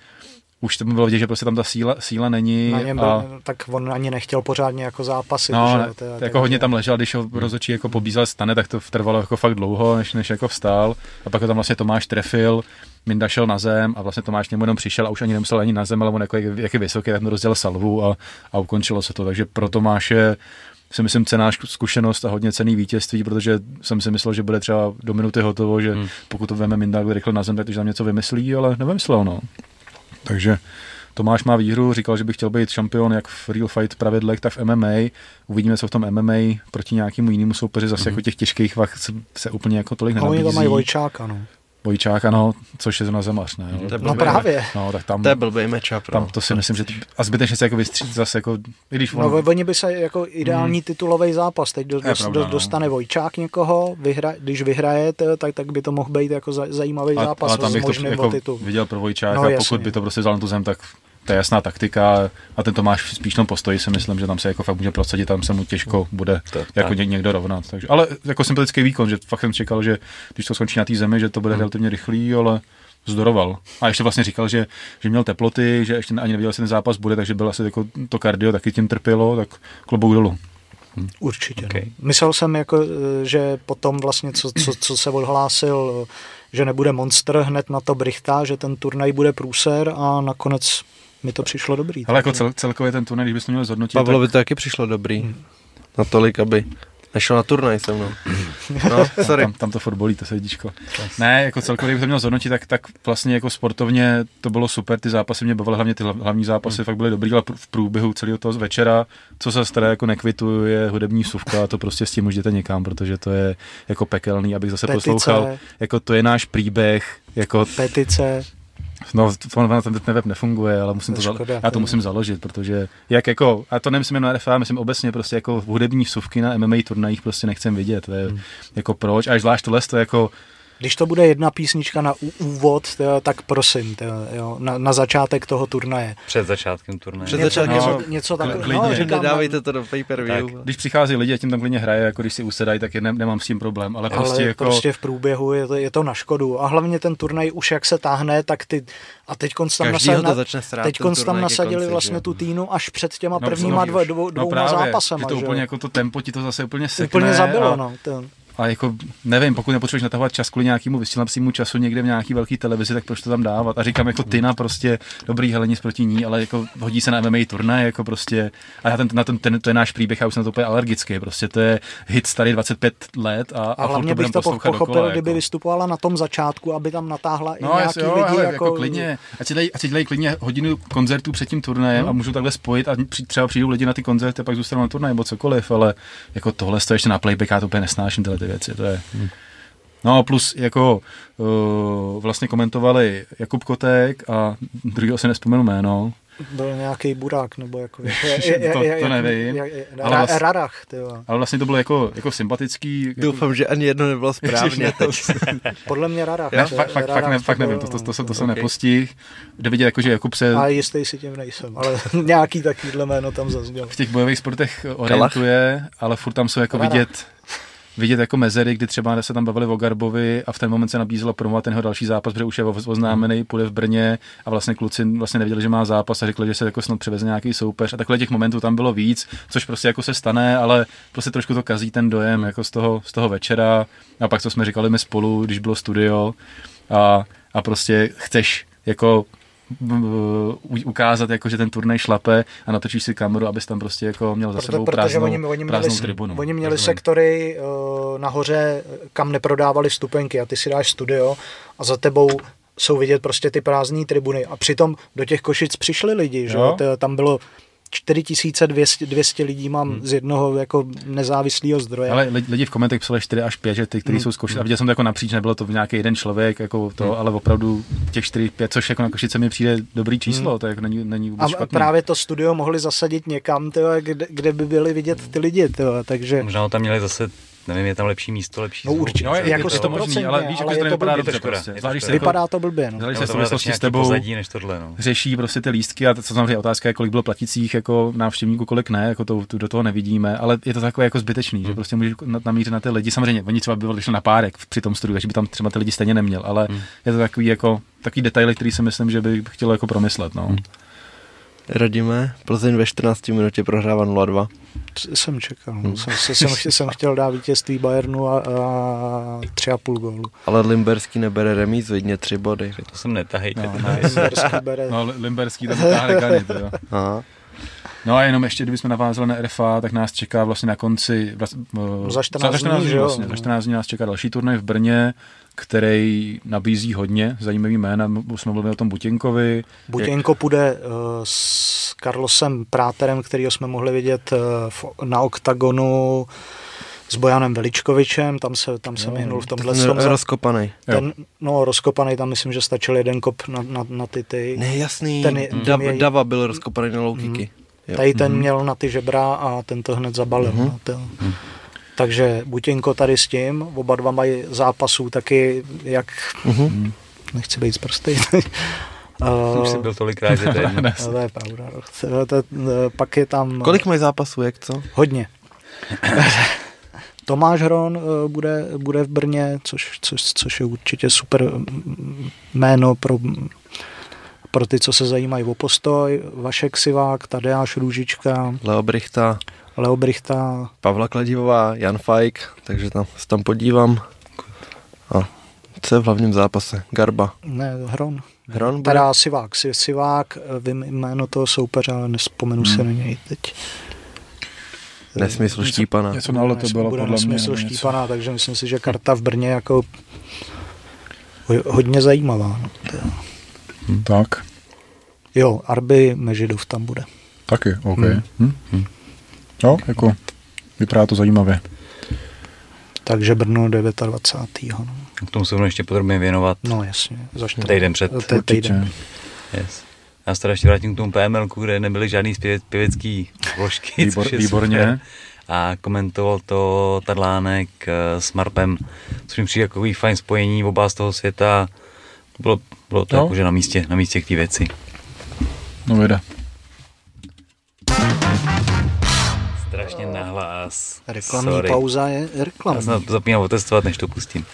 už to bylo vidět, že prostě tam ta síla, síla není. Na něm byl, a... tak on ani nechtěl pořádně jako zápasy. No, že? To, jako hodně tam ležel, když ho rozhodčí jako pobízel stane, tak to trvalo jako fakt dlouho, než, než jako vstál. A pak ho tam vlastně Tomáš trefil, Minda šel na zem a vlastně Tomáš němu jenom přišel a už ani nemusel ani na zem, ale on jako jak je vysoký, tak mu rozdělil salvu a, a ukončilo se to. Takže pro Tomáše si myslím cená zkušenost a hodně cený vítězství, protože jsem si myslel, že bude třeba do minuty hotovo, že hmm. pokud to veme Minda rychle na zem, tak tam něco vymyslí, ale nevymyslel, no. Takže Tomáš má výhru, říkal, že by chtěl být šampion jak v Real Fight pravidlech, tak v MMA. Uvidíme, co v tom MMA proti nějakému jinému soupeři zase mm-hmm. jako těch těžkých vach se, se úplně jako tolik nenabízí. Oni to mají Vojčáka, no. Vojčák, ano, což je na zemař, ne? Jo? No blbý- právě. No, tak tam, To je blbý matchup, tam no. to si myslím, že a zbytečně se jako vystříct zase jako, i když No, on, oni by se jako ideální titulový zápas, teď do, do, pravda, do, no. dostane Vojčák někoho, vyhra, když vyhraje, tak, tak by to mohl být jako za, zajímavý a, zápas ale tam s bych to jako titul. viděl pro Vojčáka, No, no, jasně. pokud by to prostě vzal na tu zem, tak to je jasná taktika a ten Tomáš spíš v tom postoji si myslím, že tam se jako fakt může prosadit, tam se mu těžko bude To- jako tak. ně, někdo rovnat. Takže, ale jako sympatický výkon, že fakt jsem čekal, že když to skončí na té zemi, že to bude relativně rychlý, ale zdoroval. A ještě vlastně říkal, že, že měl teploty, že ještě ani nevěděl, jestli ten zápas bude, takže byl asi jako to kardio taky tím trpělo, tak klobouk dolů. Určitě. Okay. No. Myslel jsem, jako, eh, že potom vlastně, co, co, co se odhlásil, že nebude Monster hned na to Brichta, že ten turnaj bude průser a nakonec mi to přišlo dobrý. Ale jako cel, celkově ten turnaj, když bychom měli zhodnotit, Pavlovi to taky přišlo dobrý. Natolik, aby nešel na turnaj se mnou. No, sorry. Tam, tam to furt bolí, to srdíčko. Ne, jako celkově, kdybych to měl zhodnotit, tak, tak vlastně jako sportovně to bylo super, ty zápasy mě bavily, hlavně ty hla- hlavní zápasy Hmm. fakt byly dobrý, ale v průběhu celého toho večera, co se teda jako nekvituje, je hudební suvka a to prostě s tím už jděte někam, protože to je jako pekelný, abych zase Petice. poslouchal, jako to je náš příběh, jako Petice, No, to na ten web nefunguje, ale musím To to, je zalo- škoda, já to musím založit, protože jak jako, a to nemyslím jen na RFA, myslím obecně prostě jako hudební vsuvky na MMA turnajích prostě nechcem vidět, to je Hmm. jako proč, až zvlášť tohle to jako, když to bude jedna písnička na úvod, to, tak prosím, to, jo, na, na začátek toho turnaje. Před začátkem turnaje. Před Něco, začátkem, něco, no, něco takového. klidně. No, Že říkám, nedávejte to do pay-per-view. když přichází lidi a tím tam klidně hraje, jako když si usedají, tak je ne, nemám s tím problém, ale, ale prostě jako, prostě v průběhu je to, je to na škodu. A hlavně ten turnaj už jak se táhne, tak ty... A teď tam, Každýho nasa- to začne srát, teď ten tam nasadili konci, vlastně že? tu týnu až před těma No, prvníma no, dvou, dvou, no dvouma právě, zápasama. že to že úplně jako to tempo ti to zase úplně sekne úplně zabilo, a, no. To, a jako nevím, pokud nepotřebuješ natahovat čas kvůli nějakému vysílacímu času někde v nějaký velký televizi, tak proč to tam dávat? A říkám jako Tina prostě dobrý helenic proti ní, ale jako hodí se na MMA turnaj, jako prostě a já ten, na ten, ten, to je náš příběh, já už jsem na to úplně alergický, prostě to je hit starý 25 let a, a, a, hlavně bych to pochopil, dokola, kdyby jako. vystupovala na tom začátku, aby tam natáhla i No, nějaký jo, lidi. hele, jako, jako klidně, ať si, dají, ať si dělají klidně hodinu koncertů před tím turnajem No. a můžu takhle spojit a při- třeba přijdou lidi na ty koncerty a pak zůstanou na turnaj nebo cokoliv, ale jako tohle to ještě na playback, já to úplně nesnáším tyhle ty věci, to je... No plus jako uh, vlastně komentovali Jakub Kotek a druhého si nespomenu jméno. Byl nějaký burák, nebo jako... To- to nevím, ale Ra, vlastně- Rarach. Ale vlastně to bylo jako, jako sympatický. Jako, Doufám, že ani jedno nebylo správně teď. Podle mě Rarach. já to- fakt, fakt, fakt, ne, to fakt nevím, to, to, to, jsem, to jsem Ok. nepostih. Jde vidět, jako, že Jakub se A jistý si tím nejsem, ale nějaký takovýhle jméno tam zaznělo. v těch bojových sportech orientuje, ale furt tam jsou jako vidět, vidět jako mezery, kdy třeba se tam bavili o Garbovi a v ten moment se nabízelo promovat ten jeho další zápas, protože už je oz- oznámený, půjde v Brně a vlastně kluci vlastně nevěděli, že má zápas a řekli, že se jako snad převeze nějaký soupeř. A takhle těch momentů tam bylo víc, což prostě jako se stane, ale prostě trošku to kazí ten dojem jako z toho, z toho večera. A pak co jsme říkali my spolu, když bylo studio a, a prostě chceš jako ukázat, jako, že ten turnaj šlape a natočíš si kameru, abys tam prostě jako měl za Proto, sebou protože prázdnou, oni, oni, měli, tribunu. oni měli Rozumím. sektory uh, nahoře, kam neprodávali stupenky a ty si dáš studio a za tebou jsou vidět prostě ty prázdné tribuny a přitom do těch Košic přišli lidi, že Jo. tam bylo 4200 200 lidí mám hmm. z jednoho jako nezávislého zdroje. Ale lidi, v komentech psali 4 až 5, že ty, kteří Hmm. jsou z Košic, a viděl jsem to jako napříč, nebylo to nějaký jeden člověk, jako to, Hmm. ale opravdu těch 4, 5, což jako na Košice mi přijde dobrý číslo, to jako není, není vůbec a špatný. právě to studio mohli zasadit někam, tyjo, kde, kde by byli vidět ty lidi, tyjo, takže Možná tam měli zase, nevím, je tam lepší místo, lepší No zvuk. určitě. No, je, jako je to možný, 100%, ale víš, ale jako je to to nevypadá blbě, dobře prostě. Zvlášť, se jako, vypadá to blbě. No. zvlášť se v souvislosti s tebou pozadí než tohle, no. řeší prostě ty lístky a to, co samozřejmě otázka je, kolik bylo platicích jako návštěvníků, kolik ne, jako to, to, do toho nevidíme, ale je to takové jako zbytečný, Hmm. že prostě můžeš na- namířit na ty lidi. Samozřejmě, oni třeba by byli šli na párek při tom studiu, takže by tam třeba ty lidi stejně neměl, ale Hmm. je to takový jako takový detaily, který si myslím, že by chtělo jako promyslet. No. Radíme, Plzeň ve 14 minutě prohrává 0-2. C- Jsem čekal. No. Jsem, jsem, jsem, jsem chtěl dát vítězství Bayernu a, a tři a půl gólu. Ale Limberský nebere remíz, vidně tři body. To sem netahejte. No, No, nice. Berský bere. No, Li- Limberský tam táhne gany, to jo. Aha. No a jenom ještě, kdybychom navázali na RFA, tak nás čeká vlastně na konci, vlast, za 14 za dní, že jo? vlastně, za 14 dní nás čeká další turnaj v Brně, který nabízí hodně zajímavý jména, jsme mluvili o tom Butěnkovi, Butěnko půjde uh, s Carlosem Práterem, kterýho jsme mohli vidět uh, v, na oktagonu s Bojanem Veličkovičem, tam se, tam se minul v tomhle Ten tom za- rozkopaný. ten, no, rozkopaný, tam myslím, že stačil jeden kop na, na, na ty ty. Ne, jasný. Ten je- Dav, je- Dava byl rozkopaný na low kicky. Jo. Tady ten měl na ty žebra a ten to hned zabalil. Mhm. No, to. Takže Butěnko tady s tím, oba dva mají zápasů taky, jak, Mhm. nechci být zprostý. Už jsi byl tolikrát, že to je jedno. to je pravda. To, to, pak je tam Kolik mají zápasů, jak co? hodně. Tomáš Hron eh, bude, bude v Brně, což, což, což je určitě super mm, jméno pro, pro ty, co se zajímají o postoj. Vašek Sivák, Tadeáš Růžička, Leo Brichta, Leo Brichta, Pavla Kladivová, Jan Fajk, takže tam se tam podívám. A co je v hlavním zápase? Garba. ne, Hron. Hron bude? Teda Sivák, Si- Sivák, vím jméno toho soupeře, ale nespomenu Hmm. se na něj teď. Nesmysl Štípana. Něco na to bylo bude podle mě. nesmysl něco. Štípaná, takže myslím si, že karta v Brně jako ho- hodně zajímavá. No. Tak, Jo, Arby Mežidov tam bude. taky, OK. Hmm. Hm? Jo, jako, vypadá to zajímavě. Takže Brno 29. No, K tomu se budu ještě podrobně věnovat no jasně, za týden před. To je týden. Yes. Já se teda ještě vrátím k tomu PML, kde nebyly žádný zpěvec, pěvecký vložky, Výbor, výborně. super. A komentoval to Tadlánek eh, s Marpem, což mi přijde jako takový fajn spojení oba z toho světa. Bylo, bylo to Jo. jakože na místě, na místě k té věci. No vyjde. Strašně nahlas. Reklamní Sorry. pauza je Já reklamní. jsem to zapomněl otestovat, než to pustím.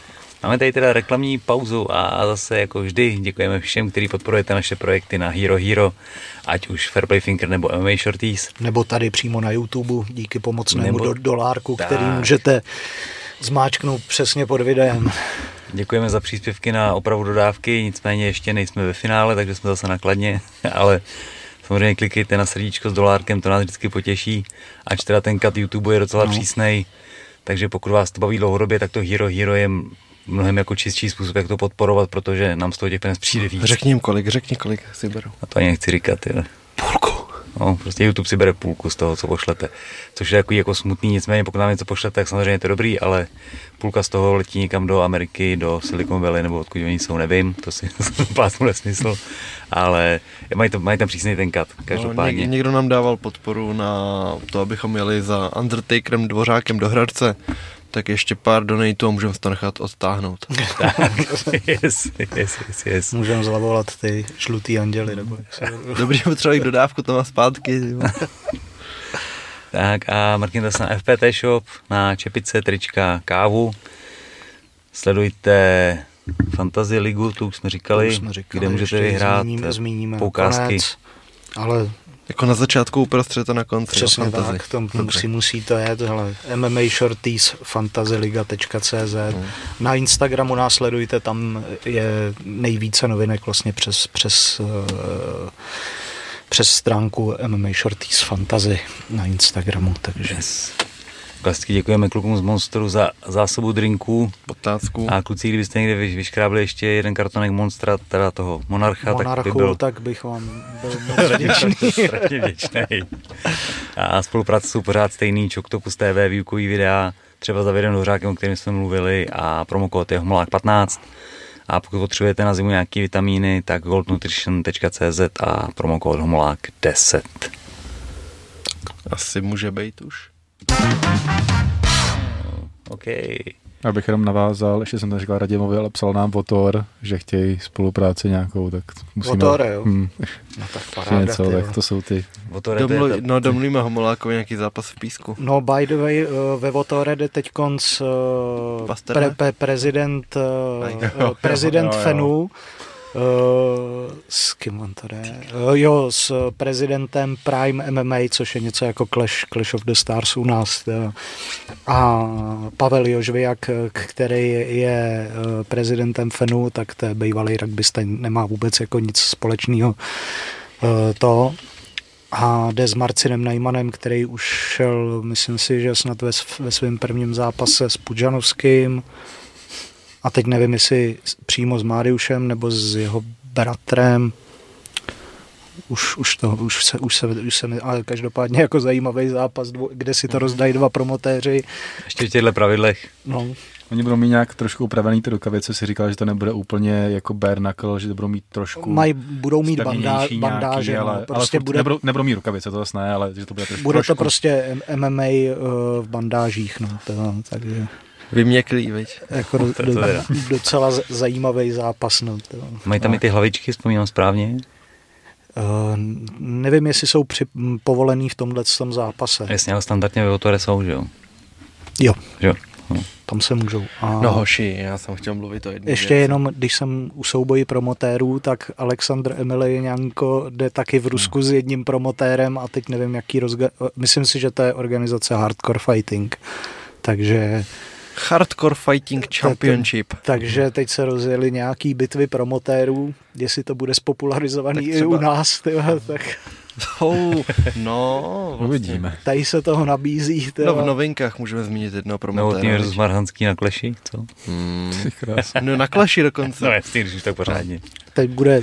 Máme tady teda reklamní pauzu a zase jako vždy děkujeme všem, kteří podporujete naše projekty na Hero Hero, ať už Fairplay Finger nebo MMA Shorties. Nebo tady přímo na YouTube díky pomocnému Nebo- do, dolárku, Tak. který můžete zmáčknout přesně pod videem. Děkujeme za příspěvky na opravu dodávky, nicméně ještě nejsme ve finále, takže jsme zase nakladně, ale samozřejmě klikejte na srdíčko s dolárkem, to nás vždycky potěší, ač teda ten cut YouTube je docela no. přísnej, takže pokud vás to baví dlouhodobě, tak to Hero Hero je mnohem jako čistší způsob, jak to podporovat, protože nám z toho těch peněz přijde víc. Řekni jim kolik, řekni kolik si berou. A to ani nechci říkat, jo. Půlku. No, prostě YouTube si bere půlku z toho, co pošlete. Což je takový jako smutný, nicméně pokud nám něco pošlete, tak samozřejmě je to dobrý, ale půlka z toho letí někam do Ameriky, do Silicon Valley, nebo odkud oni jsou, nevím, to si pásmu nesmysl, ale mají, to, mají tam přísný ten kat, No, každopádně. něk, někdo nám dával podporu na to, abychom jeli za Undertakerem Dvořákem do Hradce, tak ještě pár donatů a můžeme to nechat odtáhnout. yes, yes, yes, yes. Můžeme zavolat ty žlutý anděly. Nebo Dobrý, potřebovali dodávku tam a zpátky. Tak a mrkněte se na FPT Shop, na čepice, trička, kávu. Sledujte Fantasy Ligu, to už jsme říkali, už jsme říkali, kde můžete vyhrát zmíníme, zmíníme poukázky. nakonec, ale Jako na začátku uprostřed a na konci. přesně jo, fantasy. tak, to Dobře. musí, musí to jet, hele, MMA Shorties, fantasyliga.cz, na Instagramu nás sledujte, tam je nejvíce novinek vlastně přes, přes, eh, přes stránku MMA Shorties Fantasy na Instagramu, takže Yes. Klasicky děkujeme klukům z Monsteru za zásobu drinků. Otázku. A kluci, kdybyste někde vyš- vyškrábli ještě jeden kartonek Monstra, teda toho Monarcha, tak by Monarchu, byl tak bych vám byl strašně vděčný. A spolupráce jsou pořád stejný, Čoktopus TV, výukový videa, třeba za videem Dořákem, o kterém jsme mluvili a promokód je Homolák 15. A pokud potřebujete na zimu nějaké vitamíny, tak goldnutrition.cz a promokód Homolák 10. Asi může být už. OK. Abych jenom navázal, ještě jsem neříkal Radimovi, ale psal nám Votor, že chtějí spolupráci nějakou, tak musíme... Votore, jo? Hmm, No tak paráda, něco, ty jo. tak to jsou ty... Votore, to je Domlu, ta- no, domluvíme Homolákovi nějaký zápas v písku. No, by the way, uh, ve Votore jde teď konc uh, pre, pre, prezident, uh, prezident Jo, jo. Fenu, uh, s kým on jde? Uh, jo, s prezidentem Prime MMA, což je něco jako Clash, Clash of the Stars u nás. Uh, a Pavel Jožviak, který je uh, prezidentem Fenu, tak to je bývalý rugbysta, nemá vůbec jako nic společného uh, to a jde s Marcinem Najmanem, který už šel, myslím si, že snad ve, ve svém prvním zápase s Pudžanovským a teď nevím, jestli přímo s Máriušem nebo s jeho bratrem. už, už, to, už, se, už, se, už se mi, ale každopádně jako zajímavý zápas, dvo, kde si to rozdají dva promotéři. Ještě v těchto pravidlech. No, Oni budou mít nějak trošku upravený ty rukavice, si říkal, že to nebude úplně jako bare knuckle, že to budou mít trošku Maj, budou mít bandá, bandáže, nějaký, no, ale, prostě ale bude, nebudou, nebudou mít rukavice, to zase ne, ale že to bude trošku bude to trošku, prostě MMA uh, v bandážích, no, to, takže Vyměklý, viď? jako do, To- do, teda. docela zajímavý zápas, no, to, Mají tam i ty hlavičky, vzpomínám správně. Uh, nevím, jestli jsou při, m, povolený v tomhle tom zápase. Jasně, ale standardně ve Votore jsou, že jo? Jo, Že jo? No. tam se můžou. A No hoši, já jsem chtěl mluvit o jedné ještě jenom, když jsem u souboji promotérů, tak Aleksandr Emelianko jde taky v Rusku s jedním promotérem a teď nevím, jaký rozga... Myslím si, že to je organizace Hardcore Fighting. Takže, Hardcore Fighting Championship. takže teď se rozjeli nějaký bitvy promotérů, jestli to bude spopularizovaný Tak i u třeba- nás, tyhle, tak Oh, no, vlastně. Uvidíme. tady se toho nabízí. No v novinkách můžeme zmínit jednoho Novotný promotéra. versus viď? Marhanský na kleši, co? Hmm. Ty krás. No na klaši dokonce. No jasně, když už tak pořádně. Teď bude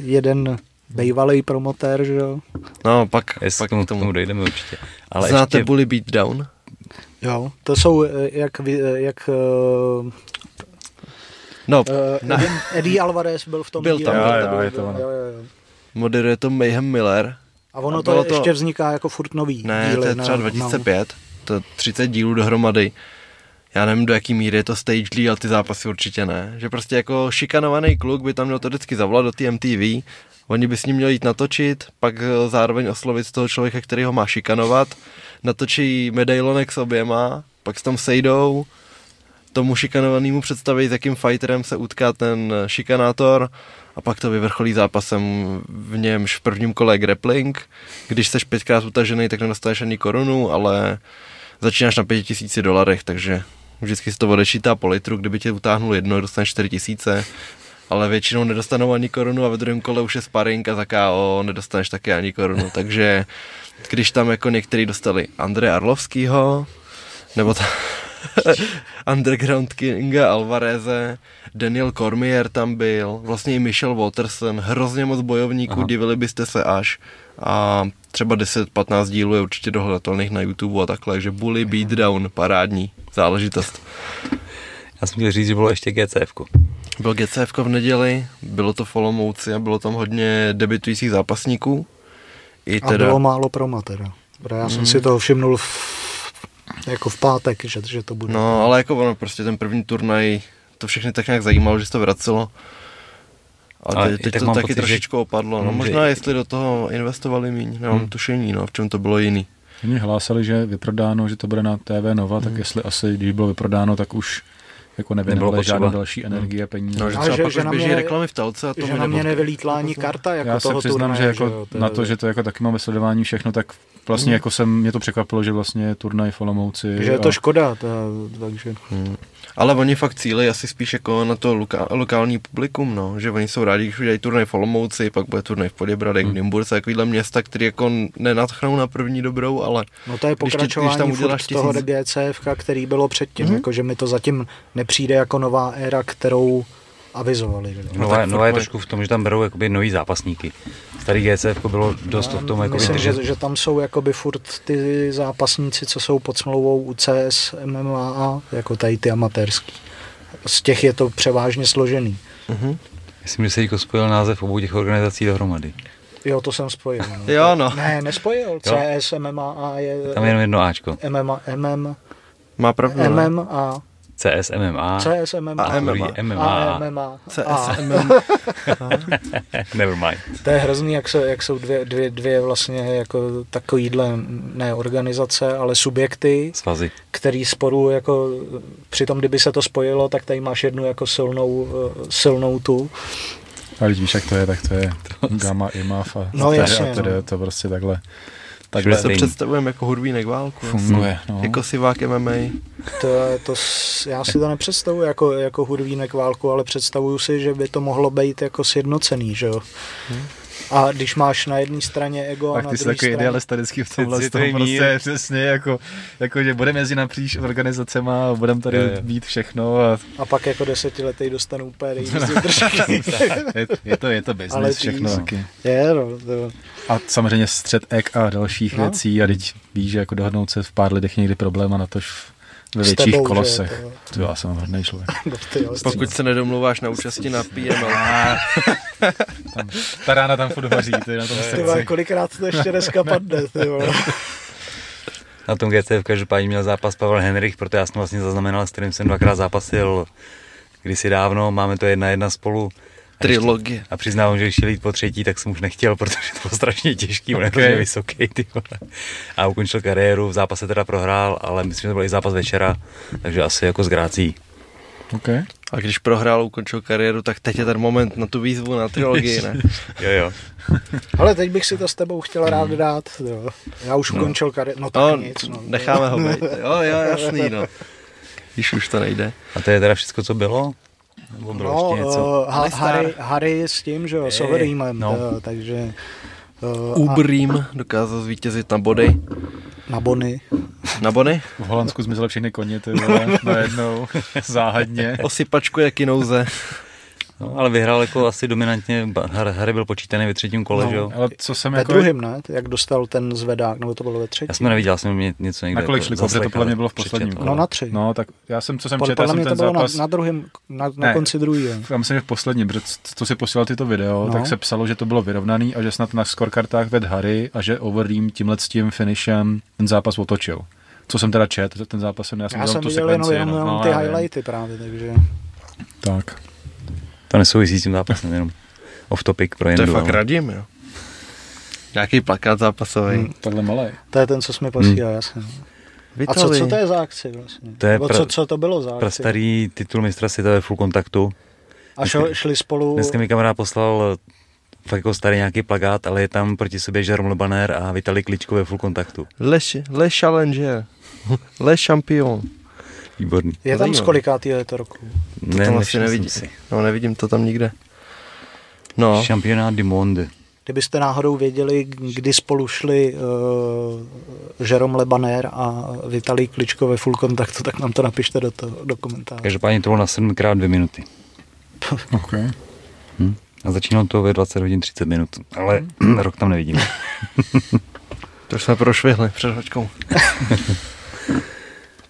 jeden bývalý promotér, že jo? No, pak, Jestli pak k tomu, k tomu. k tomu dojdeme určitě. Ale Znáte ještě, Bully Beatdown? Jo, to jsou eh, jak, eh, jak uh, No, uh, na, Eddie, Eddie Alvarez byl v tom Byl díle. tam, byl Jo, tam, jo, je to jo, ono. jo, jo. moderuje to Mayhem Miller. A ono A to, to ještě vzniká jako furt nový Ne, díly to je třeba na- 2005, to 30 dílů dohromady. Já nevím, do jaký míry je to stage ale ty zápasy určitě ne. Že prostě jako šikanovaný kluk by tam měl to vždycky zavolat do té MTV, oni by s ním měli jít natočit, pak eh, zároveň oslovit toho člověka, který ho má šikanovat, natočí medailonek s oběma, pak se tam sejdou, tomu šikanovanému představí, s jakým fighterem se utká ten šikanátor a pak to vyvrcholí zápasem, v němž v prvním kole grappling. Když jsi pětkrát utažený, tak nedostaneš ani korunu, ale začínáš na pěti tisíci dolarech, takže vždycky se to odečítá po litru, kdyby tě utáhnul jedno, dostaneš čtyři tisíce, ale většinou nedostanou ani korunu a ve druhém kole už je sparring a za KO nedostaneš taky ani korunu, takže když tam jako někteří dostali Andreje Arlovskýho, nebo ta, Underground Kinga Alvareze, Daniel Cormier tam byl, vlastně i Michel Waterson, hrozně moc bojovníků, Aha. divili byste se až. A třeba 10-15 dílů je určitě dohledatelných na YouTube a takhle, takže Bully Beatdown, parádní záležitost. Já jsem chtěl říct, že bylo ještě GCF. Byl GCF v neděli, bylo to v Olomouci a bylo tam hodně debitujících zápasníků. I A teda, bylo málo proma teda. Já jsem Mm. si toho všimnul v, jako v pátek, že, že to bude. no ale jako ono, prostě ten první turnaj, to všechny tak nějak zajímalo, že se to vracelo. A Ale teď, teď tak to taky pocit, že- trošičku opadlo. No Mm, možná že- jestli do toho investovali míň, nemám Hmm. tušení, no, v čem to bylo jiný. Oni hlásali, že je vyprodáno, že to bude na TV Nova, tak jestli asi, když bylo vyprodáno, tak už jako potřeba. žádnou další energie, peníze. No, že A třeba že- pak že už běží mě- reklamy v telce a to že na mě nevylítla ani karta jako Já se přiznám, turnaje, že jako jo, to na to, že to jako taky mám ve sledování všechno, tak vlastně Mm. jako jsem, mě to překvapilo, že vlastně je turnaj v Olomouci. že je to a- škoda, ta, takže Hmm. Ale oni fakt cílejí asi spíš jako na to loka- lokální publikum, no. že oni jsou rádi, když udělají turnaj v Olomouci, pak bude turnaj v Poděbradech, Hmm. v Nymburce, takovýhle města, které jako nenatchnou na první dobrou, ale no to je Když ti- pokračování když tam furt uděláš toho tisíc- GCF, který bylo předtím, Mhm. jako že mi to zatím nepřijde jako nová éra, kterou avizovali. Jo. No Nová, tak nová je trošku v tom, že tam berou jakoby nový zápasníky. Starý GCF bylo dost v tom jakoby Myslím, držet. že, že tam jsou jakoby furt ty zápasníci, co jsou pod smlouvou u CS, MMA, jako tady ty amatérský. Z těch je to převážně složený. uh-huh. Myslím, že se jako spojil název obou těch organizací dohromady. Jo, to jsem spojil. No. Jo, no. Ne, nespojil. CS, MMA je... Tam je jenom jedno Ačko. MMA, MM, má pravdu, ne? MMA, CS, MMA, CS, MMA, A druhý MMA. a MMA, MMA. CS, A. MM. never mind. To je hrozný, jak, se, jak jsou dvě, dvě, dvě vlastně jako takovýhle, ne organizace, ale subjekty, Svazy. který sporu jako, přitom kdyby se to spojilo, tak tady máš jednu jako silnou, eh, silnou tu. A když víš, jak to je, tak to je Gamma, IMAF a No jasně, a to, no. je to prostě takhle, Tak Všude se představujeme jako hudvínek válku. funguje. No. Jako sivák MMA. To, je- to, já si to nepředstavuji jako, jako hudvínek válku, ale představuju si, že by to mohlo být jako sjednocený, že jo. A když máš na jedné straně ego a Tak na ty jsi druhé takový straně... idealista vždycky v tomhle, z toho mír. prostě přesně jako, jako že budeme jezdit napříč organizacema a budeme tady jo. mít všechno a A pak jako desetiletý dostanu úplně je, je, to, je to Ale business ty všechno taky. Je, no, to, A samozřejmě střed ek a dalších No. věcí a teď víš, že jako dohodnout se v pár lidech je někdy problém a na tož ve větších tebou, že kolosech. to- To já jsem hodný člověk. no, ty jo, Pokud se nedomluváš na účasti na PML. Tam, ta rána tam furt hoří, to je na tom ty kolikrát to ještě dneska padne, ty vole. Na tom GC v každopádně měl zápas Pavel Henrich, proto já jsem vlastně zaznamenal, s kterým jsem dvakrát zápasil kdysi dávno, máme to jedna jedna spolu. A ještě- Trilogie. A přiznávám, že když šel jít po třetí, tak jsem už nechtěl, protože to bylo strašně těžký, on je Okay. hrozně vysoký, ty vole. A ukončil kariéru, v zápase teda prohrál, ale myslím, že to byl i zápas večera, takže asi jako s grácí. Okay. A když prohrál, ukončil kariéru, tak teď je ten moment na tu výzvu na trilogii, ne? Jo, jo. Ale teď bych si to s tebou chtěl rád dát, jo. Já už ukončil kariéru, no tak No, nic, no. necháme ho být. Jo, jo, jasný, no. Když už to nejde. A to je teda všechno, co bylo? Nebo bylo No, ještě něco? uh, ha-. Harry, Harry s tím, že jo, s Je, Overeemem, no. no. takže uh, a Ubrým dokázal zvítězit na body. na Bony. Na body? V Holandsku zmizely všechny koně, ty vole, najednou, záhadně. Osypačku jak nouze. No, ale vyhrál jako asi dominantně, Harry byl počítaný ve třetím kole, No, že jo? Ale co jsem Ve jako... druhém, ne? Jak dostal ten zvedák, nebo to bylo ve Já třetím? jsem to neviděl, já jsem mě něco někde Na kolik šli, protože to podle mě bylo v posledním přečetl. No na tři. No, tak já jsem, co jsem četl, já podle jsem mě to ten bylo zápas... na, na druhém, na, na Ne. konci druhý. Já myslím, že v posledním, protože co si posílal tyto video, No. no. tak se psalo, že to bylo vyrovnaný a že snad na scorekartách ved Harry a že Overeem tímhle s tím finishem ten zápas otočil. Co jsem teda čet, ten zápas jsem, já jsem, Já dělal jsem tu viděl jenom, sekvenci. jenom, no, jenom no, ty já vím. highlighty právě, takže... Tak. To nesouvisí s tím zápasem, jenom off topic pro To je fakt ale- radím, jo. Nějaký plakát zápasový. Hmm. Takhle malý. To je ten, co jsi mi posílal, jasně. A co, co to je za akci vlastně? To je Nebo pra- co, co to bylo za akci? Prastarý titul mistra světa ve full kontaktu. A šo, šli spolu... Dneska mi kamarád poslal fakt jako starý nějaký plagát, ale je tam proti sobě Jerome Lebaner a Vitali Kličko ve full kontaktu. Le, le challenger. Le champion. Výborný. Je tam z kolikátý je to roku? To tam asi nevšiml jsem nevidím. si. No, nevidím to tam nikde. No, Championát du monde. Kdybyste náhodou věděli, kdy spolu šli uh, Jerome Lebaner a Vitalij Kličko ve full kontaktu, tak nám to napište do, to, do komentáře. Každopádně to bylo na 7 krát 2 minuty. Okay. Hm? A začínalo to ve 20 hodin 30 minut. Ale rok tam nevidím. to už jsme prošvihli před hoďkou.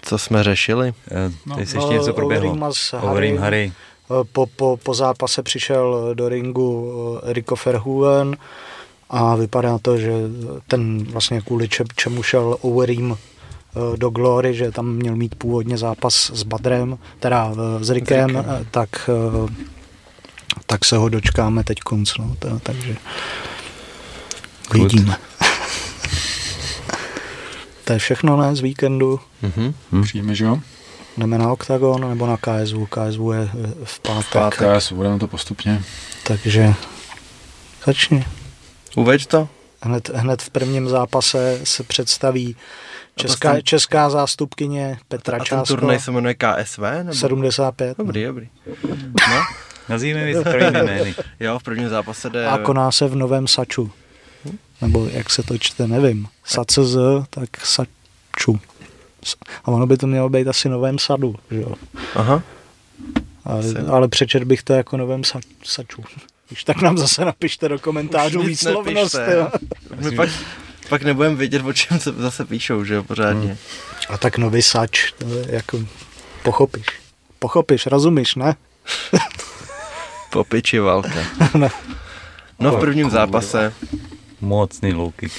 Co jsme řešili? Eh, No, no, ještě něco proběhlo. Harry. Harry. Eh, Po, po, po zápase přišel do ringu eh, Rico Verhoeven a vypadá to, že ten vlastně kvůli če, čemu šel Overeem eh, do Glory, že tam měl mít původně zápas s Badrem, teda eh, s eh, tak, eh, tak se ho dočkáme teď konc, no, to, takže Good. vidíme. To je všechno, ne, z víkendu. Mhm. Přijíme, že jo? Jdeme na OKTAGON nebo na KSV. KSV je eh, v pátek, Tak, budeme to postupně. takže začni. Uveď to. Hned, hned v prvním zápase se představí česká, jsem- česká zástupkyně Petra A ten Čásko. turnaj se jmenuje KSV? Nebo? 75. Dobrý, dobrý. No, Nazývíme věci pravými jmény. jo, v prvním zápase jde... A koná se v Novém Saču. Nebo jak se to čte, nevím. SACZ, tak Saču. A ono by to mělo být asi Novém Sadu, že jo. Aha. Ale, ale přečet bych to jako Novém Sa, Saču. Když tak nám zase napište do komentářů Už výslovnost. My pak, pak nebudeme vědět, o čem se zase píšou, že jo, pořádně. A tak nový sač, to je jako pochopíš. Pochopíš, rozumíš, ne? Po piči válka. No v prvním zápase, Mocný low kick.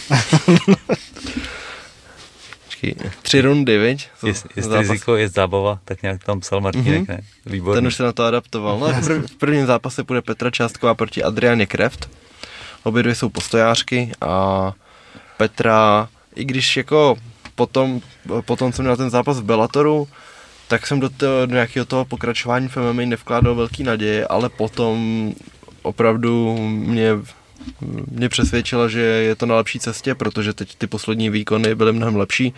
počkej, tři rundy, viď? Jest, jest riziko, jest zábava, tak nějak tam psal Martínek, Mhm. ne? Výborný. Ten už se na to adaptoval. No v prv- v prvním zápase půjde Petra Částková proti Adrianě Kreft. Obě dvě jsou postojářky a Petra, i když jako potom, potom jsem měl ten zápas v Bellatoru, tak jsem do, toho, do nějakého toho pokračování v MMA nevkládal velký naděje, ale potom opravdu mě, mě přesvědčila, že je to na lepší cestě, protože teď ty poslední výkony byly mnohem lepší.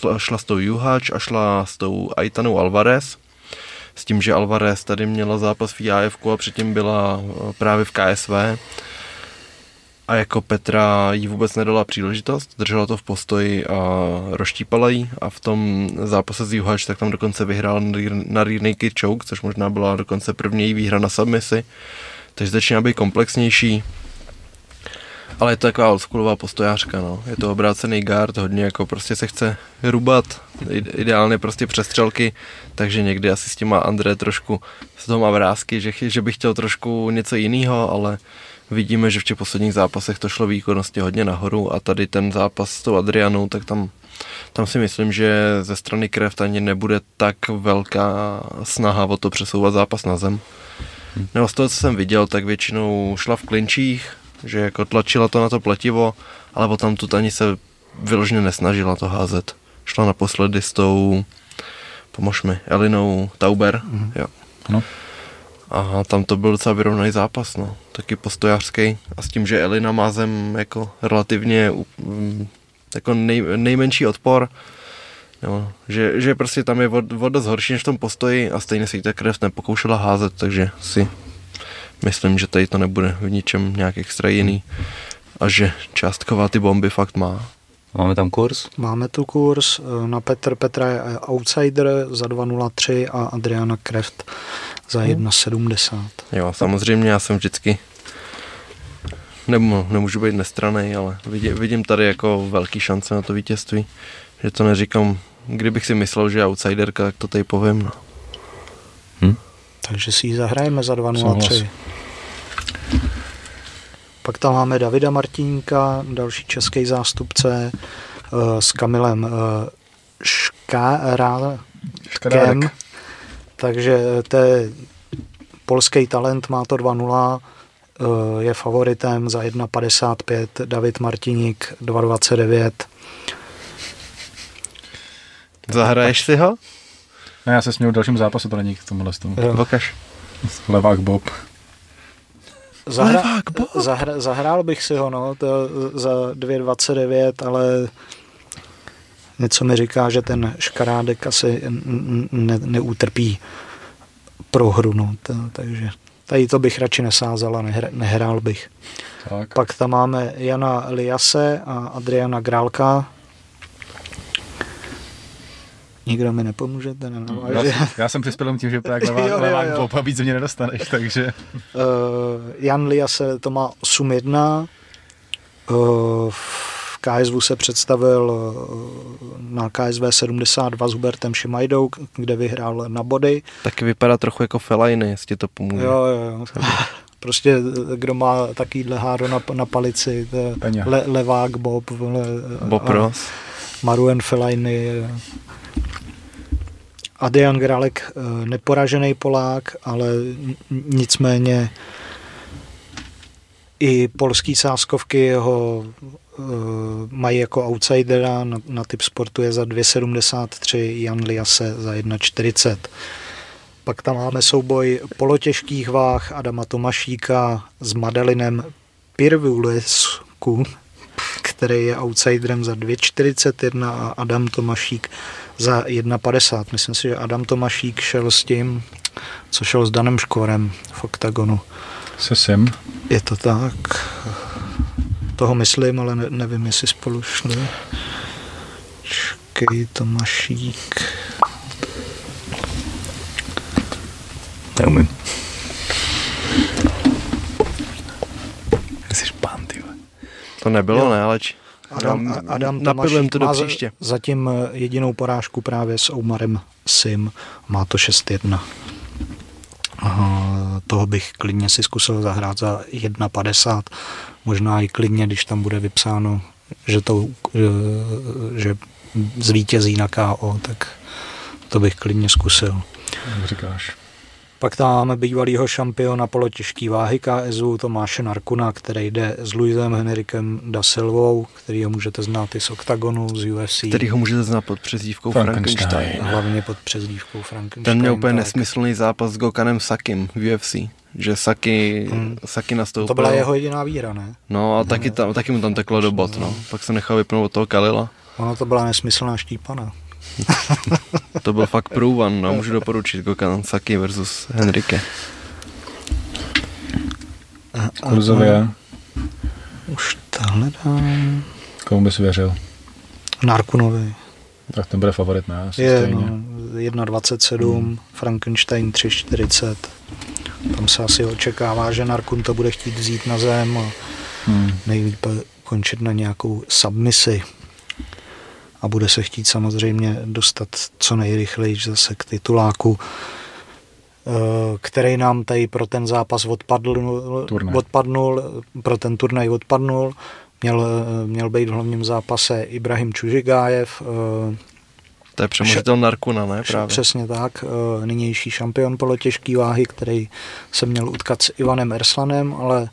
Šla- s tou Juhač a šla s tou Aitanou Alvarez s tím, že Alvarez tady měla zápas v IAF a předtím byla eh, právě v KSV. a jako Petra jí vůbec nedala příležitost, držela to v postoji a roštípala jí a v tom zápase z Juhač tak tam dokonce vyhrál na rear naked choke, což možná byla dokonce první výhra na submisi, takže začíná být komplexnější. Ale je to taková oldschoolová postojářka, no. Je to obrácený guard, hodně jako prostě se chce rubat, ideálně prostě přestřelky, takže někdy asi s těma André trošku z toho má vrázky, že, že bych chtěl trošku něco jiného, ale vidíme, že v těch posledních zápasech to šlo výkonnosti hodně nahoru a tady ten zápas s tou Adrianou, tak tam, tam si myslím, že ze strany Kreft ani nebude tak velká snaha o to přesouvat zápas na zem. Hmm. Nebo z toho, co jsem viděl, tak většinou šla v klinčích, že jako tlačila to na to pletivo, ale potom tu ani se vyloženě nesnažila to házet. Šla naposledy s tou, pomož mi, Elinou Tauber, mm-hmm. jo. Ano. A tam to byl docela vyrovnaný zápas, no. Taky postojářský. A s tím, že Elina má zem jako relativně mm, jako nej, nejmenší odpor, jo, že, že prostě tam je voda dost horší než v tom postoji a stejně se jí ta krev nepokoušela házet, takže si myslím, že tady to nebude v ničem nějak extra jiný a že částková ty bomby fakt má. Máme tam kurz? Máme tu kurz. Na Petr Petra je outsider za 2.03 a Adriana Kreft za 1.70. Hmm. Jo, samozřejmě já jsem vždycky Nemu, nemůžu být nestranej, ale vidím, vidím tady jako velký šance na to vítězství. Že to neříkám, kdybych si myslel, že je outsiderka, tak to tady povím. No. Takže si ji zahrajeme za 2.03. Pak tam máme Davida Martinka, další český zástupce uh, s Kamilem uh, Škárem. Takže to je polský talent, má to 2.0, uh, je favoritem za 1.55, David Martiník 2.29. Zahraješ si ho? Ne, já se směju v dalším zápasu, to není k tomuhle tomu. Vokaš. Levák Bob. Zahra, zahra, zahrál bych si ho, no, to za 2,29, ale něco mi říká, že ten škarádek asi ne, neutrpí prohru, no, to, takže tady to bych radši nesázal a nehr, nehrál bych. Tak. Pak tam máme Jana Liase a Adriana Grálka, Nikdo mi nepomůže, ten já, já jsem přispěl tím, že to jak levá, levá jo, víc mě nedostaneš, takže... Uh, Jan Liase to má 8-1. Uh, v KSV se představil uh, na KSV 72 s Hubertem Šimajdou, kde vyhrál na body. Taky vypadá trochu jako Felajny, jestli to pomůže. Jo, jo, jo. Prostě kdo má takovýhle háro na, na palici, le, levák Bob, le, Bob Ross. Maruen Fellaini, Adrian Grálek eh, neporažený Polák, ale nicméně i polský sáskovky jeho uh, mají jako outsidera, na, na typ sportu je za 2,73, Jan Liase za 1,40. Pak tam máme souboj polotěžkých váh Adama Tomašíka s Madelinem Pirvulesku, který je outsiderem za 2,41 a Adam Tomašík za 1,50. Myslím si, že Adam Tomašík šel s tím, co šel s Danem Škorem v oktagonu. Se sem. Je to tak. Toho myslím, ale ne, nevím, jestli spolu šli. Čekej, Tomašík. Neumím. Jsi špán, ty. To nebylo, jo. ne, ale či... Adam, Adam Tomášík to do příště. zatím jedinou porážku právě s Oumarem Sim. Má to 6-1. toho bych klidně si zkusil zahrát za 1,50. Možná i klidně, když tam bude vypsáno, že, to, že, že zvítězí na KO, tak to bych klidně zkusil. Jak říkáš. Pak tam máme bývalýho šampiona polotěžký váhy KSU Tomáše Narkuna, který jde s Luisem Henrikem da Silvou, který ho můžete znát i z Octagonu, z UFC. Který ho můžete znát pod přezdívkou Frankenstein. Frankenstein. Hlavně pod přezdívkou Frankenstein. Ten měl úplně tak. nesmyslný zápas s Gokanem Sakim v UFC že Saki, hmm. Saki nastoupil. To byla jeho jediná výhra, ne? No a taky, tam, taky mu tam teklo do bot, no. Pak se nechal vypnout od toho Kalila. Ono to byla nesmyslná štípana. To byl fakt průvan, no, můžu doporučit Gokan Saki versus Henrike. Kurzově. Už to hledám. Komu bys věřil? Narkunovi. Tak ten bude favorit, ne? Asi Je stejně. no, 1,27, hmm. Frankenstein 3,40. Tam se asi očekává, že Narkun to bude chtít vzít na zem a Hmm. nejlíp končit na nějakou submisi. A bude se chtít samozřejmě dostat co nejrychleji zase k tituláku, eh, který nám tady pro ten zápas odpadl, Turnaj. odpadnul, pro ten turnaj odpadnul. Měl, eh, měl být v hlavním zápase Ibrahim Čužigájev, eh, To je přemožitel Narkuna, ne? Právě. Přesně tak, eh, nynější šampion polotěžký váhy, který se měl utkat s Ivanem Erslanem, ale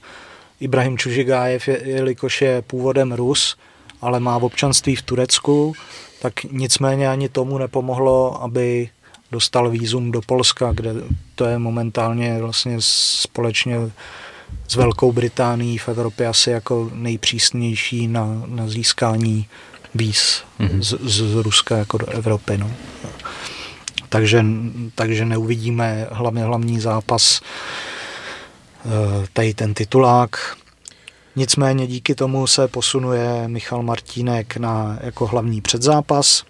Ibrahim Čužigájev, je, jelikož je původem Rus, ale má v občanství v Turecku, tak nicméně ani tomu nepomohlo, aby dostal výzum do Polska, kde to je momentálně vlastně společně s Velkou Británií v Evropě asi jako nejpřísnější na, na získání víz Mhm. z, z Ruska jako do Evropy. No. Takže, takže neuvidíme hlavně hlavní zápas eh, tady ten titulák. Nicméně díky tomu se posunuje Michal Martínek na jako hlavní předzápas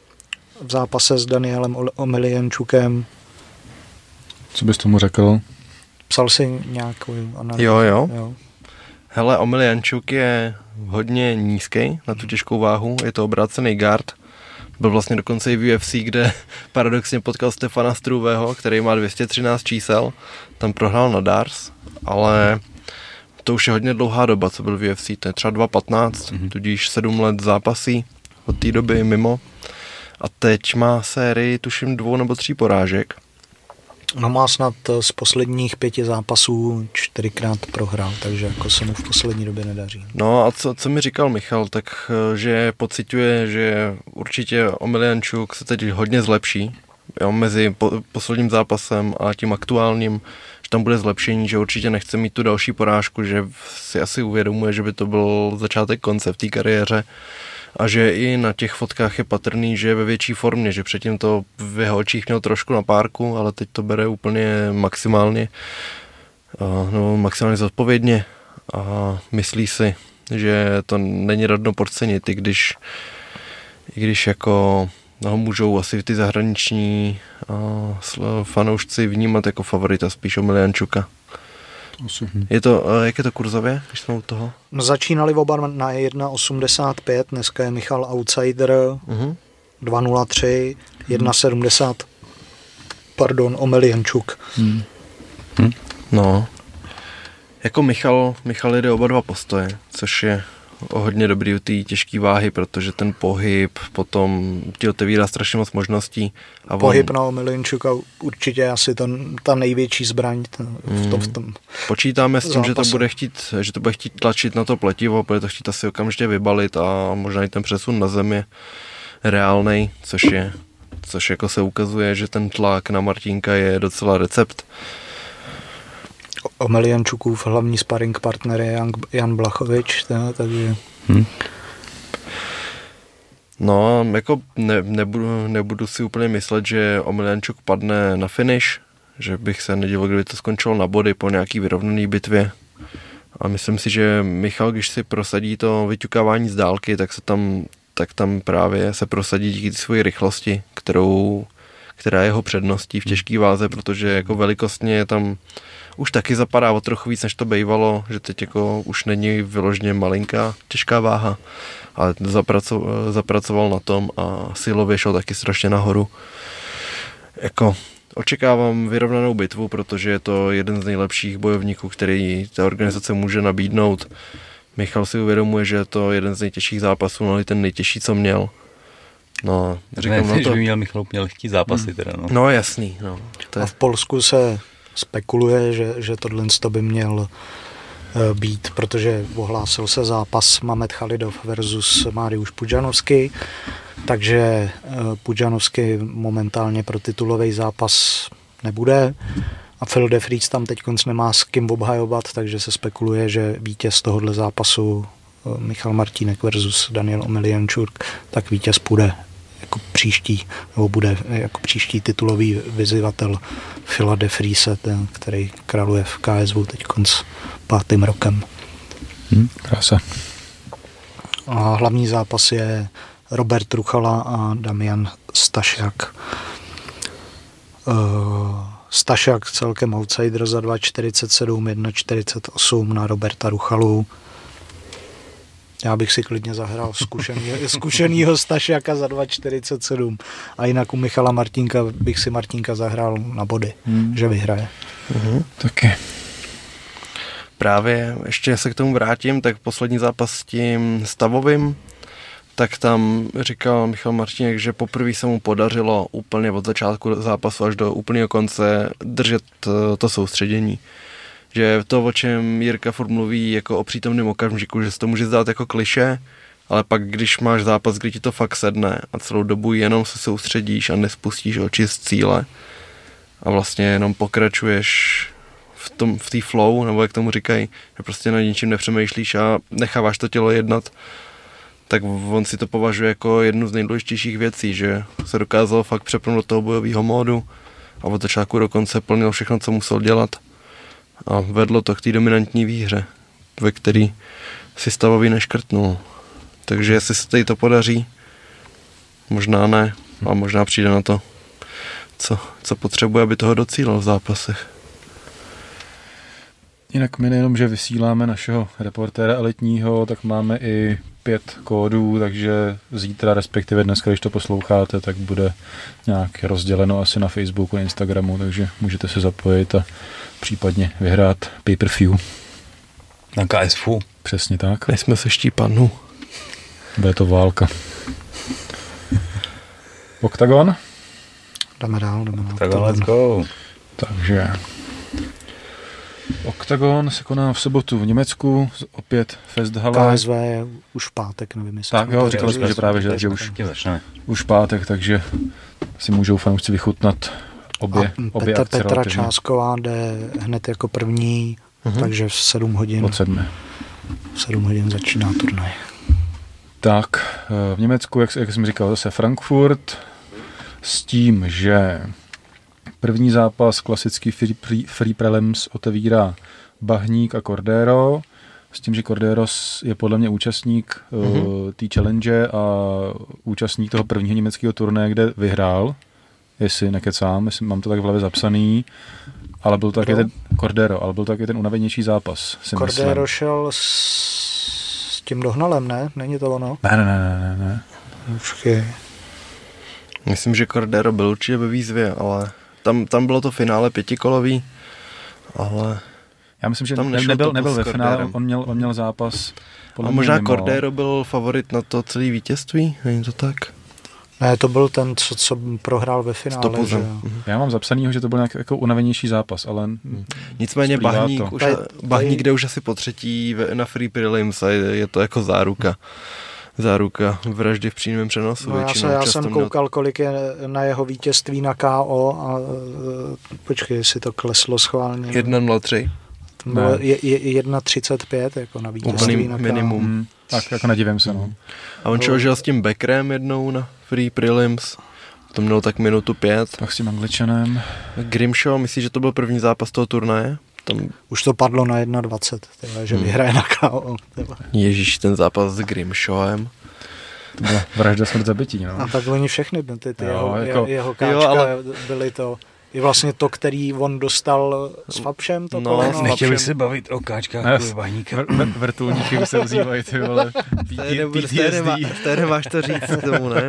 v zápase s Danielem Omelienčukem. Co bys tomu řekl? Psal si nějakou analýzu? Jo, jo. jo. Hele, Omeliančuk je hodně nízký na tu těžkou váhu, je to obrácený guard. Byl vlastně dokonce i v UFC, kde paradoxně potkal Stefana Struveho, který má 213 čísel. Tam prohrál na Dars, ale to už je hodně dlouhá doba, co byl v UFC. To je třeba 2.15, mm-hmm. tudíž 7 let zápasí od té doby mimo. A teď má sérii, tuším, dvou nebo tří porážek. No má snad eh, z posledních pěti zápasů čtyřikrát prohrál, takže jako se mu v poslední době nedaří. No a co, co mi říkal Michal, tak eh, že pociťuje, že určitě Omeliančuk se teď hodně zlepší jo, mezi po, posledním zápasem a tím aktuálním, že tam bude zlepšení, že určitě nechce mít tu další porážku, že si asi uvědomuje, že by to byl začátek konce v té kariéře a že i na těch fotkách je patrný, že je ve větší formě, že předtím to v jeho očích měl trošku na párku, ale teď to bere úplně maximálně, no, maximálně zodpovědně a myslí si, že to není radno podcenit, i když, i když jako no, můžou asi ty zahraniční sl- fanoušci vnímat jako favorita spíš o Miliančuka. Asi. Je to, a jak je to kurzově, když jsme u toho? No, začínali oba na 1,85, dneska je Michal Outsider Mhm. 2,03, 1,70, pardon, Omeliančuk. Hmm. No. Jako Michal, Michal jede oba dva postoje, což je o hodně dobrý u té těžké váhy, protože ten pohyb potom ti otevírá strašně moc možností. A on- Pohyb na Omeliančuka určitě asi to, ta největší zbraň v tom, v tom. Počítáme s tím, že to, zápase. bude chtít, že to bude chtít tlačit na to pletivo, bude to chtít asi okamžitě vybalit a možná i ten přesun na zem je reálnej, což je což jako se ukazuje, že ten tlak na Martínka je docela recept. Omeliančukův hlavní sparring partner je Jan, Jan Blachovič, ta, takže Hm. No, jako ne, nebudu, nebudu si úplně myslet, že Omeliančuk padne na finish, že bych se nedivil, kdyby to skončilo na body po nějaký vyrovnaný bitvě. A myslím si, že Michal, když si prosadí to vyťukávání z dálky, tak se tam, tak tam právě se prosadí díky své rychlosti, kterou, která je jeho předností v těžké váze, protože jako velikostně je tam už taky zapadá o trochu víc, než to bývalo, že teď jako už není vyloženě malinká těžká váha, ale zapracoval, zapracoval na tom a silově šel taky strašně nahoru. Jako očekávám vyrovnanou bitvu, protože je to jeden z nejlepších bojovníků, který ta organizace může nabídnout. Michal si uvědomuje, že je to jeden z nejtěžších zápasů, no i ten nejtěžší, co měl. No, říkám, ne, no že to... by měl Michal měl lehký zápasy teda, no. No jasný, no. To je... a v Polsku se spekuluje, že, že tohle to by měl eh, být, protože ohlásil se zápas Mamed Khalidov versus Mariusz Pudžanovský, takže eh, Pudžanovský momentálně pro titulový zápas nebude. A Phil DeFries tam teď konc nemá s kým obhajovat, takže se spekuluje, že vítěz tohohle zápasu eh, Michal Martínek versus Daniel Omeliančuk, tak vítěz půjde jako příští, nebo bude jako příští titulový vyzývatel Phila DeFriese, ten, který králuje v KSV teď konc pátým rokem. Hm, krása. A hlavní zápas je Robert Ruchala a Damian Stašák. Uh, Stašák celkem outsider za 2,47, 1,48 na Roberta Ruchalu. Já bych si klidně zahrál zkušený, zkušenýho Stašáka za 2,47 a jinak u Michala Martinka bych si Martinka zahrál na body, hmm. že vyhraje. Uh-huh. Taky. Právě ještě se k tomu vrátím, tak poslední zápas s tím stavovým, tak tam říkal Michal Martiněk, že poprvé se mu podařilo úplně od začátku zápasu až do úplného konce držet eh, to soustředění. Že to, o čem Jirka furt mluví jako o přítomném okamžiku, že se to může zdát jako kliše, ale pak když máš zápas, kdy ti to fakt sedne a celou dobu jenom se soustředíš a nespustíš oči z cíle a vlastně jenom pokračuješ v tom, v té flow, nebo jak tomu říkají, že prostě na ničím nepřemýšlíš a necháváš to tělo jednat, tak on si to považuje jako jednu z nejdůležitějších věcí, že se dokázal fakt přepnout do toho bojového módu a od začátku do konce plnil všechno, co musel dělat a vedlo to k té dominantní výhře, ve který si stavový neškrtnul. Takže jestli se tady to podaří, možná ne, a možná přijde na to, co, co potřebuje, aby toho docílil v zápasech. Jinak my nejenom, že vysíláme našeho reportéra elitního, tak máme i pět kódů, takže zítra, respektive dneska, když to posloucháte, tak bude nějak rozděleno asi na Facebooku, Instagramu, takže můžete se zapojit a případně vyhrát pay-per-view. Na KSFU. Přesně tak. Nejsme se štípanu. Bude to válka. Octagon? Jdeme dál, jdeme dál. Tak let's go. Takže Octagon se koná v sobotu v Německu, opět Festhalle. KSV je už v pátek, nevím jestli. Tak jo, říkali jsme, že právě, že, že už, už pátek, takže si můžou fanoušci vychutnat obě, a obě Petr, Petra. Čásková jde hned jako první, uh-huh. takže v 7 hodin, Od sedmi. v 7 hodin začíná turnaj. Tak, eh, v Německu, jak, jak jsem říkal, zase Frankfurt s tím, že první zápas klasický free, free, free prelims otevírá Bahník a Cordero, s tím, že Cordero je podle mě účastník mm-hmm. uh, té challenge a účastník toho prvního německého turnaje, kde vyhrál, jestli nekecám, jestli mám to tak v hlavě zapsaný, ale byl to taky ten Cordero, ale byl to taky ten unavenější zápas. Si Cordero myslím. šel s, s tím dohnalem, ne? Není to ono? Ne, ne, ne, ne, ne. Počkej. Myslím, že Cordero byl určitě ve výzvě, ale tam, tam bylo to finále pětikolový, ale Já myslím, že Tam ne, nebyl, nebyl s ve finále, on měl, on měl zápas a možná. Cordero byl favorit na to celé vítězství, není to tak? Ne, to byl ten, co, co prohrál ve finále. Že jo? Mhm. Já mám zapsanýho, že to byl nějak jako unavenější zápas, ale Nicméně Splývá Bahník, to. už, Bahník jde už asi po třetí na Free Prelims a je, je to jako záruka. Záruka vraždy v přímém přenosu. No já, se, já jsem měl- koukal, kolik je na jeho vítězství na KO a e, počkej, jestli to kleslo schválně. 1-0-3. To bylo Ne. je, je, 1,35 jako na vítězství Úplný na KO. minimum. mm, tak jako nadivím se, no. A on šel žil s tím Beckerem jednou na Free Prelims. To mělo tak minutu pět. Tak s tím angličanem. Grimshaw, myslíš, že to byl první zápas toho turnaje? Tam, Už to padlo na 1,20, tyhle, že Hmm. vyhraje na KO. tyhle. ježíš, ten zápas s Grimshawem. To byla vražda smrt zabití, A no. tak oni všechny, ty, ty Jo, jeho, jako- jako, jeho káčka jo, ale- byly to. I vlastně to, který on dostal s Fabšem, to No, koleno. s Nechtěl bych se bavit o káčkách Ne, kvůli bahníka. Vr- vr- vrtulníky už se ozývají, ty vole. V té nemáš to říct k tomu, ne?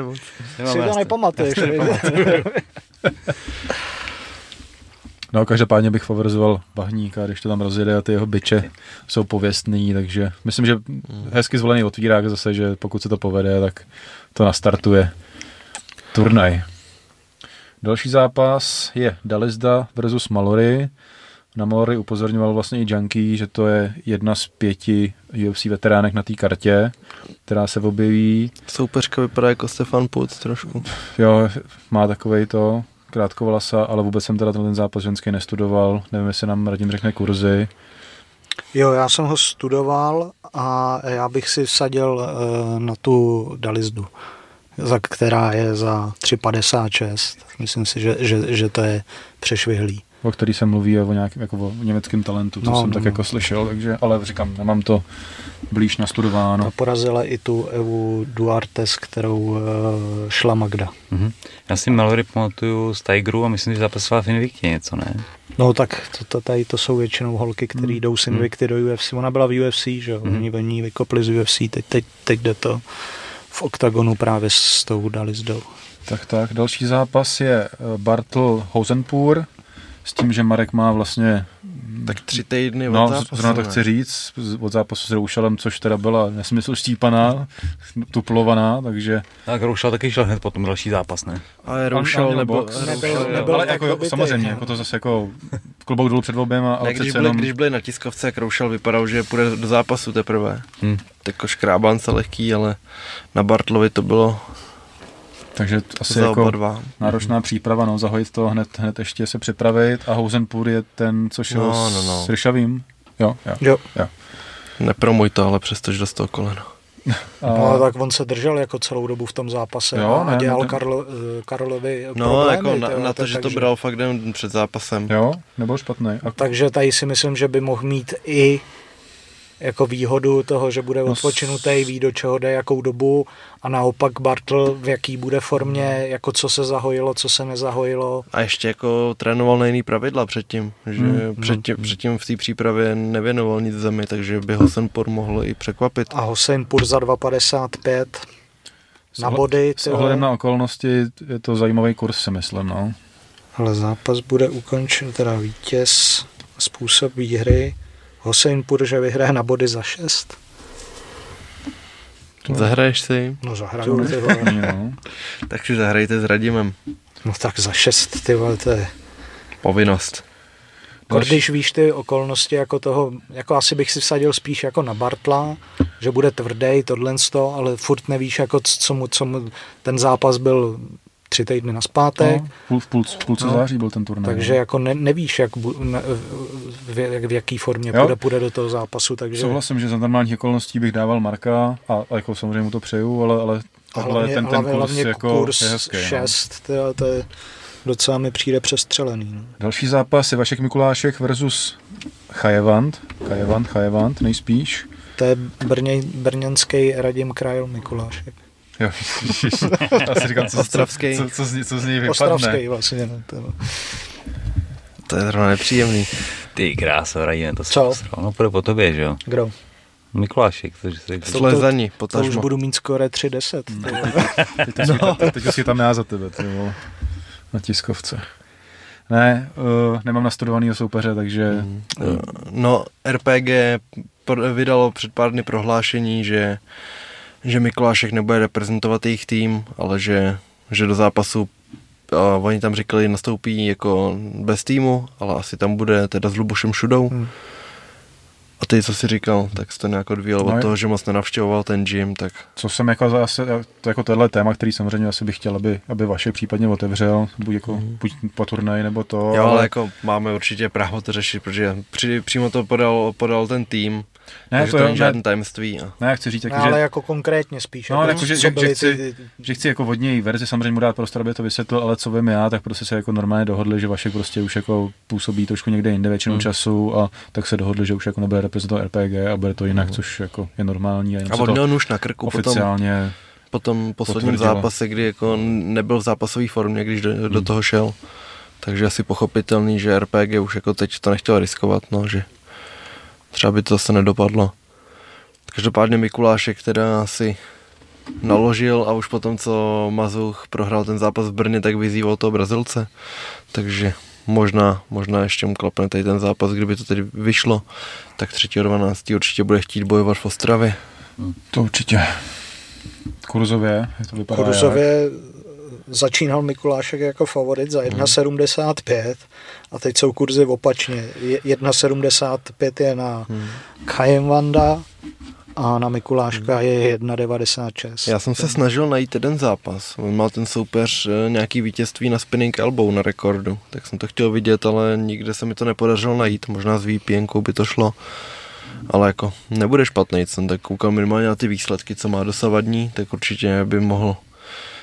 si to nepamatuješ. No, každopádně bych favorizoval Bahníka, když to tam rozjede a ty jeho byče jsou pověstný, takže myslím, že hezky zvolený otvírák zase, že pokud se to povede, tak to nastartuje turnaj. Další zápas je Dalizda versus Malory. Na Malory upozorňoval vlastně i Junkie, že to je jedna z pěti UFC veteránek na té kartě, která se objeví. Soupeřka vypadá jako Stefan Putz trošku. Jo, má takovej to, krátkovlasa, ale vůbec jsem teda ten zápas ženský nestudoval. Nevím, jestli nám Radim řekne kurzy. Jo, já jsem ho studoval a já bych si vsadil eh, na tu Dalizdu, za, která je za 3,56. Myslím si, že, že, že to je přešvihlý. o který se mluví, je o nějakém jako o německém talentu, co No, jsem no, tak no. jako slyšel, takže, ale říkám, nemám to blíž nastudováno. Ta porazila i tu Evu Duartes, kterou eh, šla Magda. Mhm. Já si Mallory pamatuju z Tigeru a myslím, že zapasovala v Invictě něco, ne? No tak to, to, tady to jsou většinou holky, které Hmm. jdou z Invicty do UFC. Ona byla v UFC, že jo? Hmm. Oni oni vykopli z UFC, teď, teď, teď jde to oktagonu právě s tou Dalizdou. Tak tak, další zápas je eh, Bartl Hosenpur, s tím, že Marek má vlastně Tak tři týdny od No, zápasu, zrovna to chci říct, od zápasu s Roušalem, což teda byla nesmysl štípaná, tuplovaná, takže... Tak Roušal taky šel hned potom další zápas, ne? Ale Roušal nebo... ale jako, jo, samozřejmě, no. jako to zase jako klobouk dolů před oběma, ale Ne, když, byli, jenom... když byli na tiskovce, jak Roušal vypadal, že půjde do zápasu teprve. Hm. Tak jako škrábance lehký, ale na Bartlovi to bylo Takže asi za jako dva. náročná příprava, no, zahojit to hned, hned ještě se připravit a Hosenpur je ten, co šel No, no, no. s Ryšavým. Jo, jo. Jo, Nepromuj to, ale přesto, že dostal koleno. A, no tak on se držel jako celou dobu v tom zápase Jo, a ne, dělal no ten- Karlo, eh, Karlovi No, problémy. jako na, na to, že to takže- bral fakt den před zápasem. Jo, nebyl špatný. A, Takže tady si myslím, že by mohl mít i jako výhodu toho, že bude No odpočinutý, ví do čeho jde, jakou dobu a naopak Bartl v jaký bude formě, jako co se zahojilo, co se nezahojilo. A ještě jako trénoval na jiný pravidla předtím, že Hmm, předtím, předtím v té přípravě nevěnoval nic zemi, takže by ho Senpor mohl i překvapit. A Hossein Pur za 2,55 na body. s ohledem na okolnosti je to zajímavý kurz, si myslím, no. Ale zápas bude ukončen, teda vítěz, způsob výhry. Hossein Pur, že vyhraje na body za 6. Zahraješ si, No zahraju, ty vole. no. tak si zahrajte s Radimem. No tak za 6, ty vole, to je... Povinnost. Kor, když víš ty okolnosti jako toho, jako asi bych si vsadil spíš jako na Bartla, že bude tvrdý tohle sto, ale furt nevíš, jako co mu, co mu, ten zápas byl tři týdny na zpátek, No, v půl, v půl, v půlce No. září byl ten turnaj. takže jako ne, nevíš, jak, bu, ne, v, jak, v jaký formě půjde, půjde do toho zápasu, takže Souhlasím, že za normálních okolností bych dával Marka a, a jako samozřejmě mu to přeju, ale, ale a hlavně, ten, ten hlavně, kurz hlavně jako kurz je hezký. No. 6, to, to je docela mi přijde přestřelený. No. Další zápas je Vašek Mikulášek versus Chajevant. Chajevant, Chajevant, nejspíš. To je brně, brněnský Radim Krajl Mikulášek. Jo. Já si říkám, co, co, Ostravský. co, co, z, ní- co z něj vypadne. Ostravský vlastně. No, to, To je zrovna nepříjemný. Ty krása, radíme to Co? posral. No půjde po tobě, že jo? kdo? Mikulášek, takže se To- Slezaní, To už budu mít skoro 3-10. ty vole. Teď to, no. teď, teď to si tam já za tebe, ty vole, na tiskovce. Ne, uh, nemám nastudovanýho soupeře, takže No, RPG vydalo před pár dny prohlášení, že, že Mikulášek nebude reprezentovat jejich tým, ale že, že do zápasu a oni tam říkali, nastoupí jako bez týmu, ale asi tam bude teda s Lubošem Šudou. Hmm. A ty, co jsi říkal, tak jsi to nějak odvíjel No, od toho, že moc nenavštěvoval ten gym, tak co jsem jako zase, to jako tohle téma, který samozřejmě asi bych chtěl, aby, aby vaše případně otevřel, buď, jako, buď po turnaji, nebo to. jo, ale jako máme určitě právo to řešit, protože při, přímo to podal, podal ten tým, ne, takže to, to je, není ne, žádný tajemství. A... ne, já chci říct, No, jako, ale že, jako konkrétně spíš. No, jako, že- co že- byly že chci- ty, že chci jako od něj verzi samozřejmě mu dát prostor, aby to vysvětlil, ale co vím já, tak prostě se jako normálně dohodli, že Vašek prostě už jako působí trošku někde jinde většinou Hmm. času a tak se dohodli, že už jako nebude reprezentovat RPG a bude to jinak, což jako je normální. A, A to měl nůž na krku potom, oficiálně po tom posledním potvrdilo. zápase, kdy jako nebyl v zápasové formě, když do, do Hmm. toho šel. Takže asi pochopitelný, že RPG už jako teď to nechtěl riskovat, no, že třeba by to zase nedopadlo. Každopádně Mikulášek teda asi naložil a už potom, co Mazuch prohrál ten zápas v Brně, tak vyzýval toho Brazilce. Takže možná, možná ještě mu klapne tady ten zápas, kdyby to tedy vyšlo, tak 3.12. určitě bude chtít bojovat v Ostravě. To určitě. Kurzově, jak to vypadá Kurzově začínal Mikulášek jako favorit za 1,75 a teď jsou kurzy opačně. Je- 1,75 je na Hmm. Kajemvanda a na Mikuláška je 1,96. Já jsem se snažil najít jeden zápas. On má ten soupeř eh, nějaký vítězství na spinning elbow na rekordu. Tak jsem to chtěl vidět, ale nikde se mi to nepodařilo najít. Možná s VPN by to šlo. Ale jako nebude špatný, jsem tak koukal minimálně na ty výsledky, co má dosavadní, tak určitě by mohl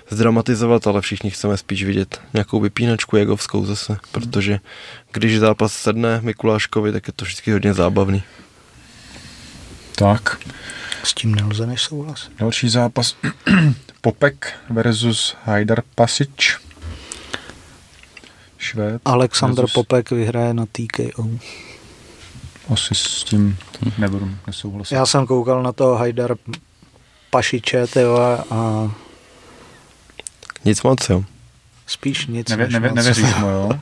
zdramatizovat, ale všichni chceme spíš vidět nějakou vypínačku jagovskou zase, protože když zápas sedne Mikuláškovi, tak je to vždycky hodně zábavný. Tak, S tím nelze než souhlasit. další zápas. Popek versus Hajdar Pasic. Švéd. Alexander versus- Popek vyhraje na TKO. Asi s tím nebudu nesouhlasit. Já jsem koukal na toho Hajdar Pašiče a Nic moc, jo. spíš nic Nevě, než nevě, moc. nevěříš mu, jo?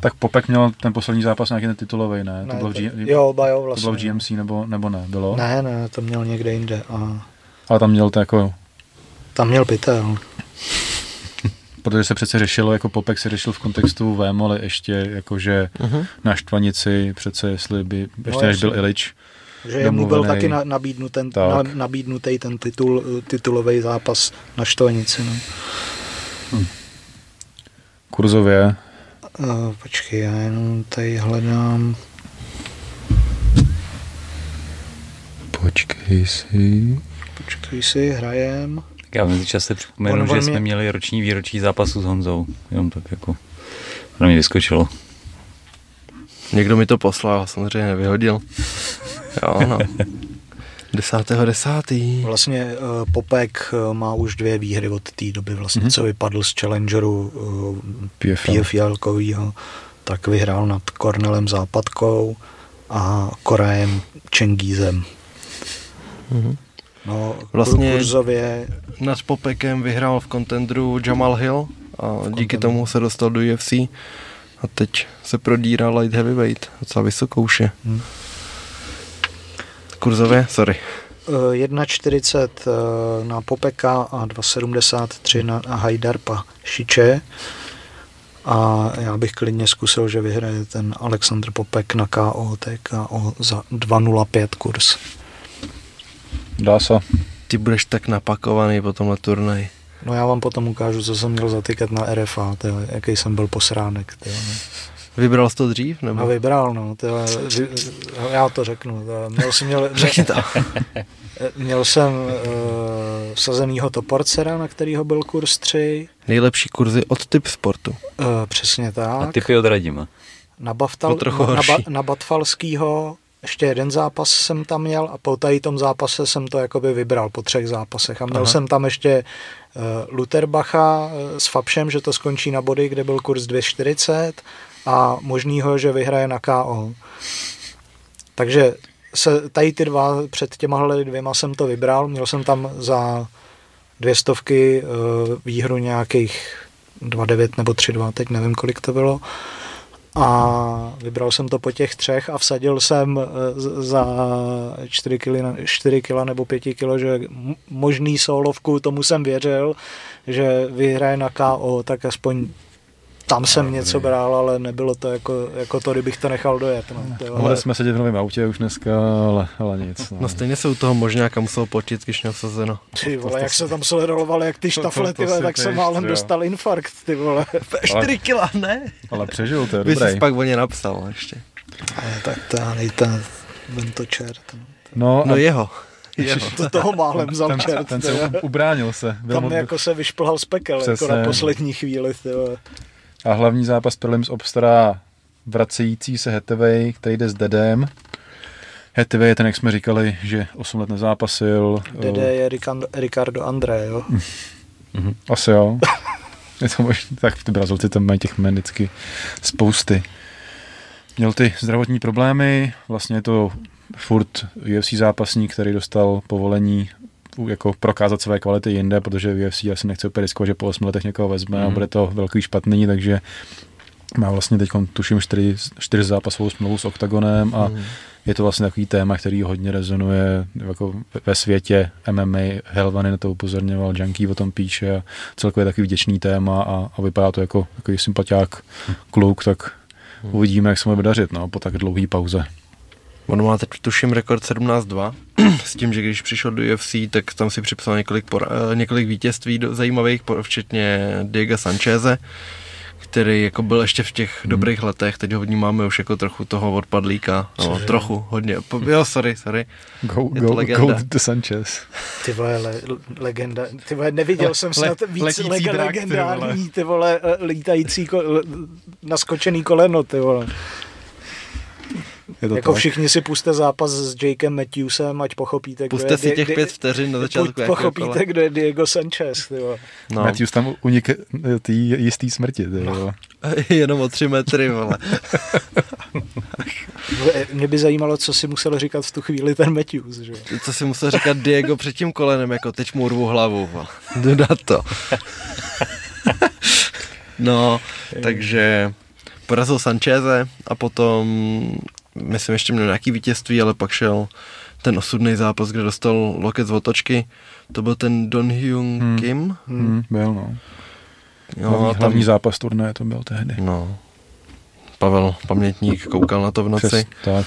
Tak Popek měl ten poslední zápas nějaký ten titulový, ne? to Ne, bylo v, to- G, jo, oba jo, to vlastně. bylo v GMC nebo, nebo ne? Bylo? Ne, ne, to měl někde jinde a Ale tam měl to jako, tam měl pytel. protože se přece řešilo, jako Popek se řešil v kontextu Vémoli ještě, jakože Uh-huh. na štvanici, přece jestli by, ještě než Mhm. jasně. byl Ilič, Že jemu byl taky na, nabídnut ten, Tak. na, nabídnutý ten titul, titulový zápas na štvanici. No. kurzově, Uh, počkej, já jenom tady hledám. počkej si, Počkej si, hrajem. Tak já v mezičase připomenu, On- on že jsme mě- měli roční výročí zápasu s Honzou. Jenom tak jako na mě vyskočilo. Někdo mi to poslal, samozřejmě nevyhodil. Jo, no. Desátého desátý. Vlastně uh, Popek uh, má už dvě výhry od té doby, vlastně, Mhm. mm-hmm. co vypadl z Challengeru uh, PFL. PFL-kovýho, tak vyhrál nad Kornelem Západkou a Korajem Čengízem. Mhm. No, Vlastně- kurzově Nad Popekem vyhrál v kontendru Jamal Hill a díky tomu se dostal do UFC a teď se prodírá light heavyweight, docela vysokou už je. Hmm. Kurzově, sorry. uh, 1,40 uh, na Popeka a 2,73 na, Hajdarpa Šiče. A já bych klidně zkusil, že vyhraje ten Alexandr Popek na KO, to je KO za 2,05 kurz. Dá se. Ty budeš tak napakovaný po tomhle turnaji. No já vám potom ukážu, co jsem měl za tiket na RFA, tyjo, jaký jsem byl posránek. Tyjo. Vybral jsi to dřív? A Nebo? vybral, no, tyjo, vy- já to řeknu. Tyjo. Měl jsem, měl, Řekni to. měl jsem uh, sazenýho Toporcera, na kterýho byl kurz 3, Nejlepší kurzy od typ sportu. uh, přesně tak. A typy od Radima. Na, Baftal, na, na, na Batfalskýho ještě jeden zápas jsem tam měl a po tady tom zápase jsem to jakoby vybral po třech zápasech. A měl Aha. Jsem tam ještě uh, Luterbacha s Fabšem, že to skončí na body, kde byl kurz 2,40 a možnýho, že vyhraje na KO. Takže se, tady ty dva, před těma dvěma jsem to vybral, měl jsem tam za dvě stovky uh, výhru nějakých 2,9 nebo 3,2, teď nevím, kolik to bylo. A vybral jsem to po těch třech a vsadil jsem eh, za 4 kg, 4 kg nebo 5 kg, že možný solovku, tomu jsem věřil, že vyhraje na KO, tak aspoň tam jsem něco bral, ale nebylo to jako, jako to, kdybych to nechal dojet. No, to, Mohli jsme sedět v novém autě už dneska, ale, ale nic. No. No stejně se u toho možňáka musel potit, když měl vsazeno. ty vole, jak se tam sledoval, jak ty štafle, ty vole, tak jsem málem dostal infarkt, ty vole. 4 kila, ne? Ale přežil, to je dobrý. jsi pak o ně napsal ještě. Ale tak to já nejte, ten to čert. no. No, No jeho. jeho. To toho málem vzal ten, čert. ten se ubránil se. Tam jako se vyšplhal z pekel, Přesně. jako na poslední chvíli. Ty vole. A hlavní zápas prelims obstará vracející se Hetevej, který jde s Dedem. Hetevej je ten, jak jsme říkali, že 8 let nezápasil. Dede je Ricardo, André, jo. Asi jo. Je to možný, tak ty Brazilci tam mají těch jmen vždycky spousty. Měl ty zdravotní problémy, vlastně je to furt UFC zápasník, který dostal povolení jako prokázat své kvality jinde, protože UFC asi nechce úplně riskovat, že po 8 letech někoho vezme mm. a Mhm. bude to velký špatný, takže má vlastně teď tuším čtyři, čtyři zápasovou smlouvu s Octagonem a Mm. je to vlastně takový téma, který hodně rezonuje jako ve- ve světě MMA. Helvany na to upozorňoval, Junkie o tom píše a celkově takový vděčný téma a, a vypadá to jako takový sympatiák kluk, tak uvidíme, jak se mu bude dařit no, po tak dlouhé pauze. On má teď tuším rekord 17-2, s tím, že když přišel do UFC, tak tam si připsal několik, pora- eh, několik vítězství do, zajímavých, včetně Diego Sancheze, který jako byl ještě v těch dobrých letech, teď ho vnímáme už jako trochu toho odpadlíka, no, trochu, hodně, Po- jo, sorry, sorry. Go, Je to go, legenda. go to Sanchez. Ty vole, le, legenda, ty vole, neviděl Le- jsem snad le- víc leg, drak, ty legendární, ty vole, eh, lítající, ko, le- naskočený koleno, ty vole. Je to Jako tak. všichni si puste zápas s Jakem Matthewsem, ať pochopíte, kdo Puste je si těch pět vteřin na začátku. Pochopíte, kdo je Diego Sanchez, ty vole. No, Matthews tam unik tý jistý smrti. Ty, no. jenom o tři metry, vole. Mě by zajímalo, co si musel říkat v tu chvíli ten Matthews, že? Co si musel říkat Diego před tím kolenem, jako teď mu urvu hlavu, na to. no, takže porazil Sancheze a potom, myslím, ještě měl nějaký vítězství, ale pak šel ten osudný zápas, kde dostal loket z otočky. To byl ten Don Hyung Hmm. Kim. Hmm, byl, no. Jo, hlavní, a tam, hlavní zápas turnaje to byl tehdy. No, Pavel, pamětník, koukal na to v noci. Přes, tak,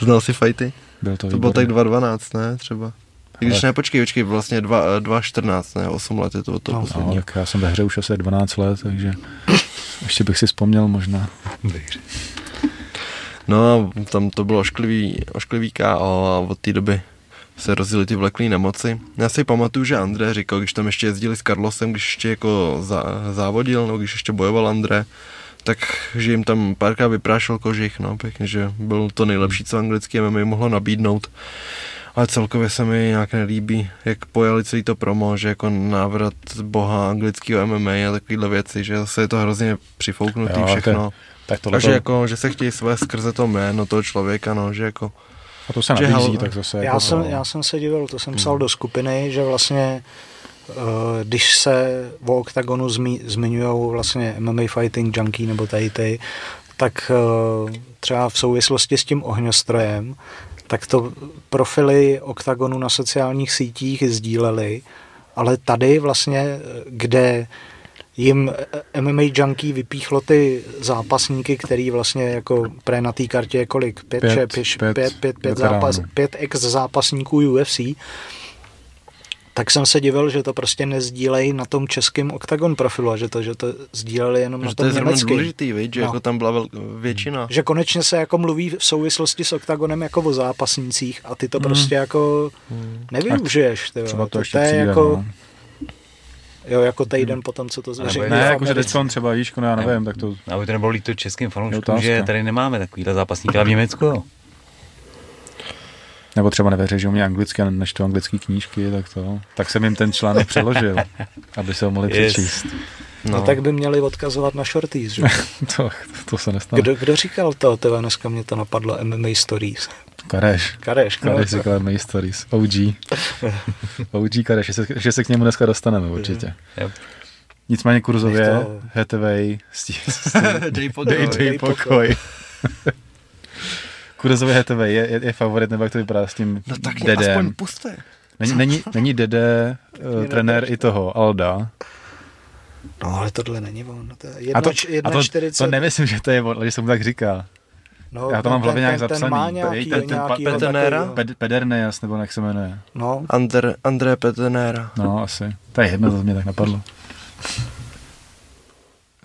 Znal si fajty? byl to, To bylo tak výborný. 2.12, ne? Třeba. I Když ne, počkej, počkej, vlastně 2, 2.14, ne? 8 let je to to No. no, No, já jsem ve hře už asi 12 let, takže ještě bych si vzpomněl možná. No a tam to bylo ošklivý, ošklivý KO a od té doby se rozjeli ty vleklý nemoci. Já si pamatuju, že André říkal, když tam ještě jezdili s Carlosem, když ještě jako zá, závodil, no když ještě bojoval André, tak že jim tam párkrát vyprášil kožich, no pěkně, že byl to nejlepší, co anglické MMA mohlo nabídnout. Ale celkově se mi nějak nelíbí, jak pojali celý to promo, že jako návrat boha anglického MMA a takovéhle věci, že zase je to hrozně přifouknutý Jo, to je- všechno. Tak tohle A že, jako, že se chtějí své skrze to jméno toho člověka, no, že jako, a to se nabízí, hal- tak zase Já, jako jsem, to, já jsem se divil, to jsem psal do skupiny, že vlastně eh, když se v OKTAGONu zmi, zmiňují vlastně MMA Fighting Junkie nebo tady ty, tak eh, třeba v souvislosti s tím ohňostrojem, tak to profily OKTAGONu na sociálních sítích sdíleli, ale tady vlastně, eh, kde jim eh, MMA Junkie vypíchlo ty zápasníky, který vlastně jako pre na té kartě je kolik? Pět, Pět, pět, pět, pět pět, pět, zápas, pět ex zápasníků UFC, tak jsem se divil, že to prostě nezdílejí na tom českém OKTAGON profilu, a že to, že to sdíleli jenom na že to tom je zrovna německém. důležitý, viď? že No. jako tam byla vel, většina. Že konečně se jako mluví v souvislosti s OKTAGONem jako o zápasnících a ty to prostě jako nevyužiješ. Ty, třeba to to, ještě to je přijde, jako, no. Jo, jako týden potom, co to nebo zveřejnili. Ne, jakože Americe. teďkon třeba, víš, no já nevím, tak to... Aby to nebylo líto českým fanouškům, že tady nemáme takovýhle zápasníky, ale v Německu jo. Nebo třeba nevěří, že umí anglicky a než to anglické knížky, tak to. Tak jsem jim ten článek přeložil, aby se ho mohli Yes. přečíst. No. tak by měli odkazovat na shorties, že? To, to se nestane. Kdo, kdo říkal to? Tebe dneska mě to napadlo, MMA Stories. Kareš. Kareš, no, Kareš říkal My Stories. OG. OG Kareš, že se, že se k němu dneska dostaneme určitě. Jo. Nicméně kurzově, stí, Dej pokoj. dej, pokoj. kurzově Hetvej je, je, je, favorit, nebo jak to vypadá s tím No tak mě aspoň Dedem. puste. Není, není, není Dede uh, trenér i toho, Alda. No, ale tohle není on. To je A jedna, to, č- a jedna to, 40. to nemyslím, že to je on, ale že se mu tak říká. No, já to mám v hlavě ten- nějak ten- Ten zapsaný. má nějaký, Ten- ten nějakýho Petenera? takovýho- Ped, Pedernejas, nebo jak se jmenuje. No, Andr, André Petenera. No, asi. To je jedno, to mě tak napadlo.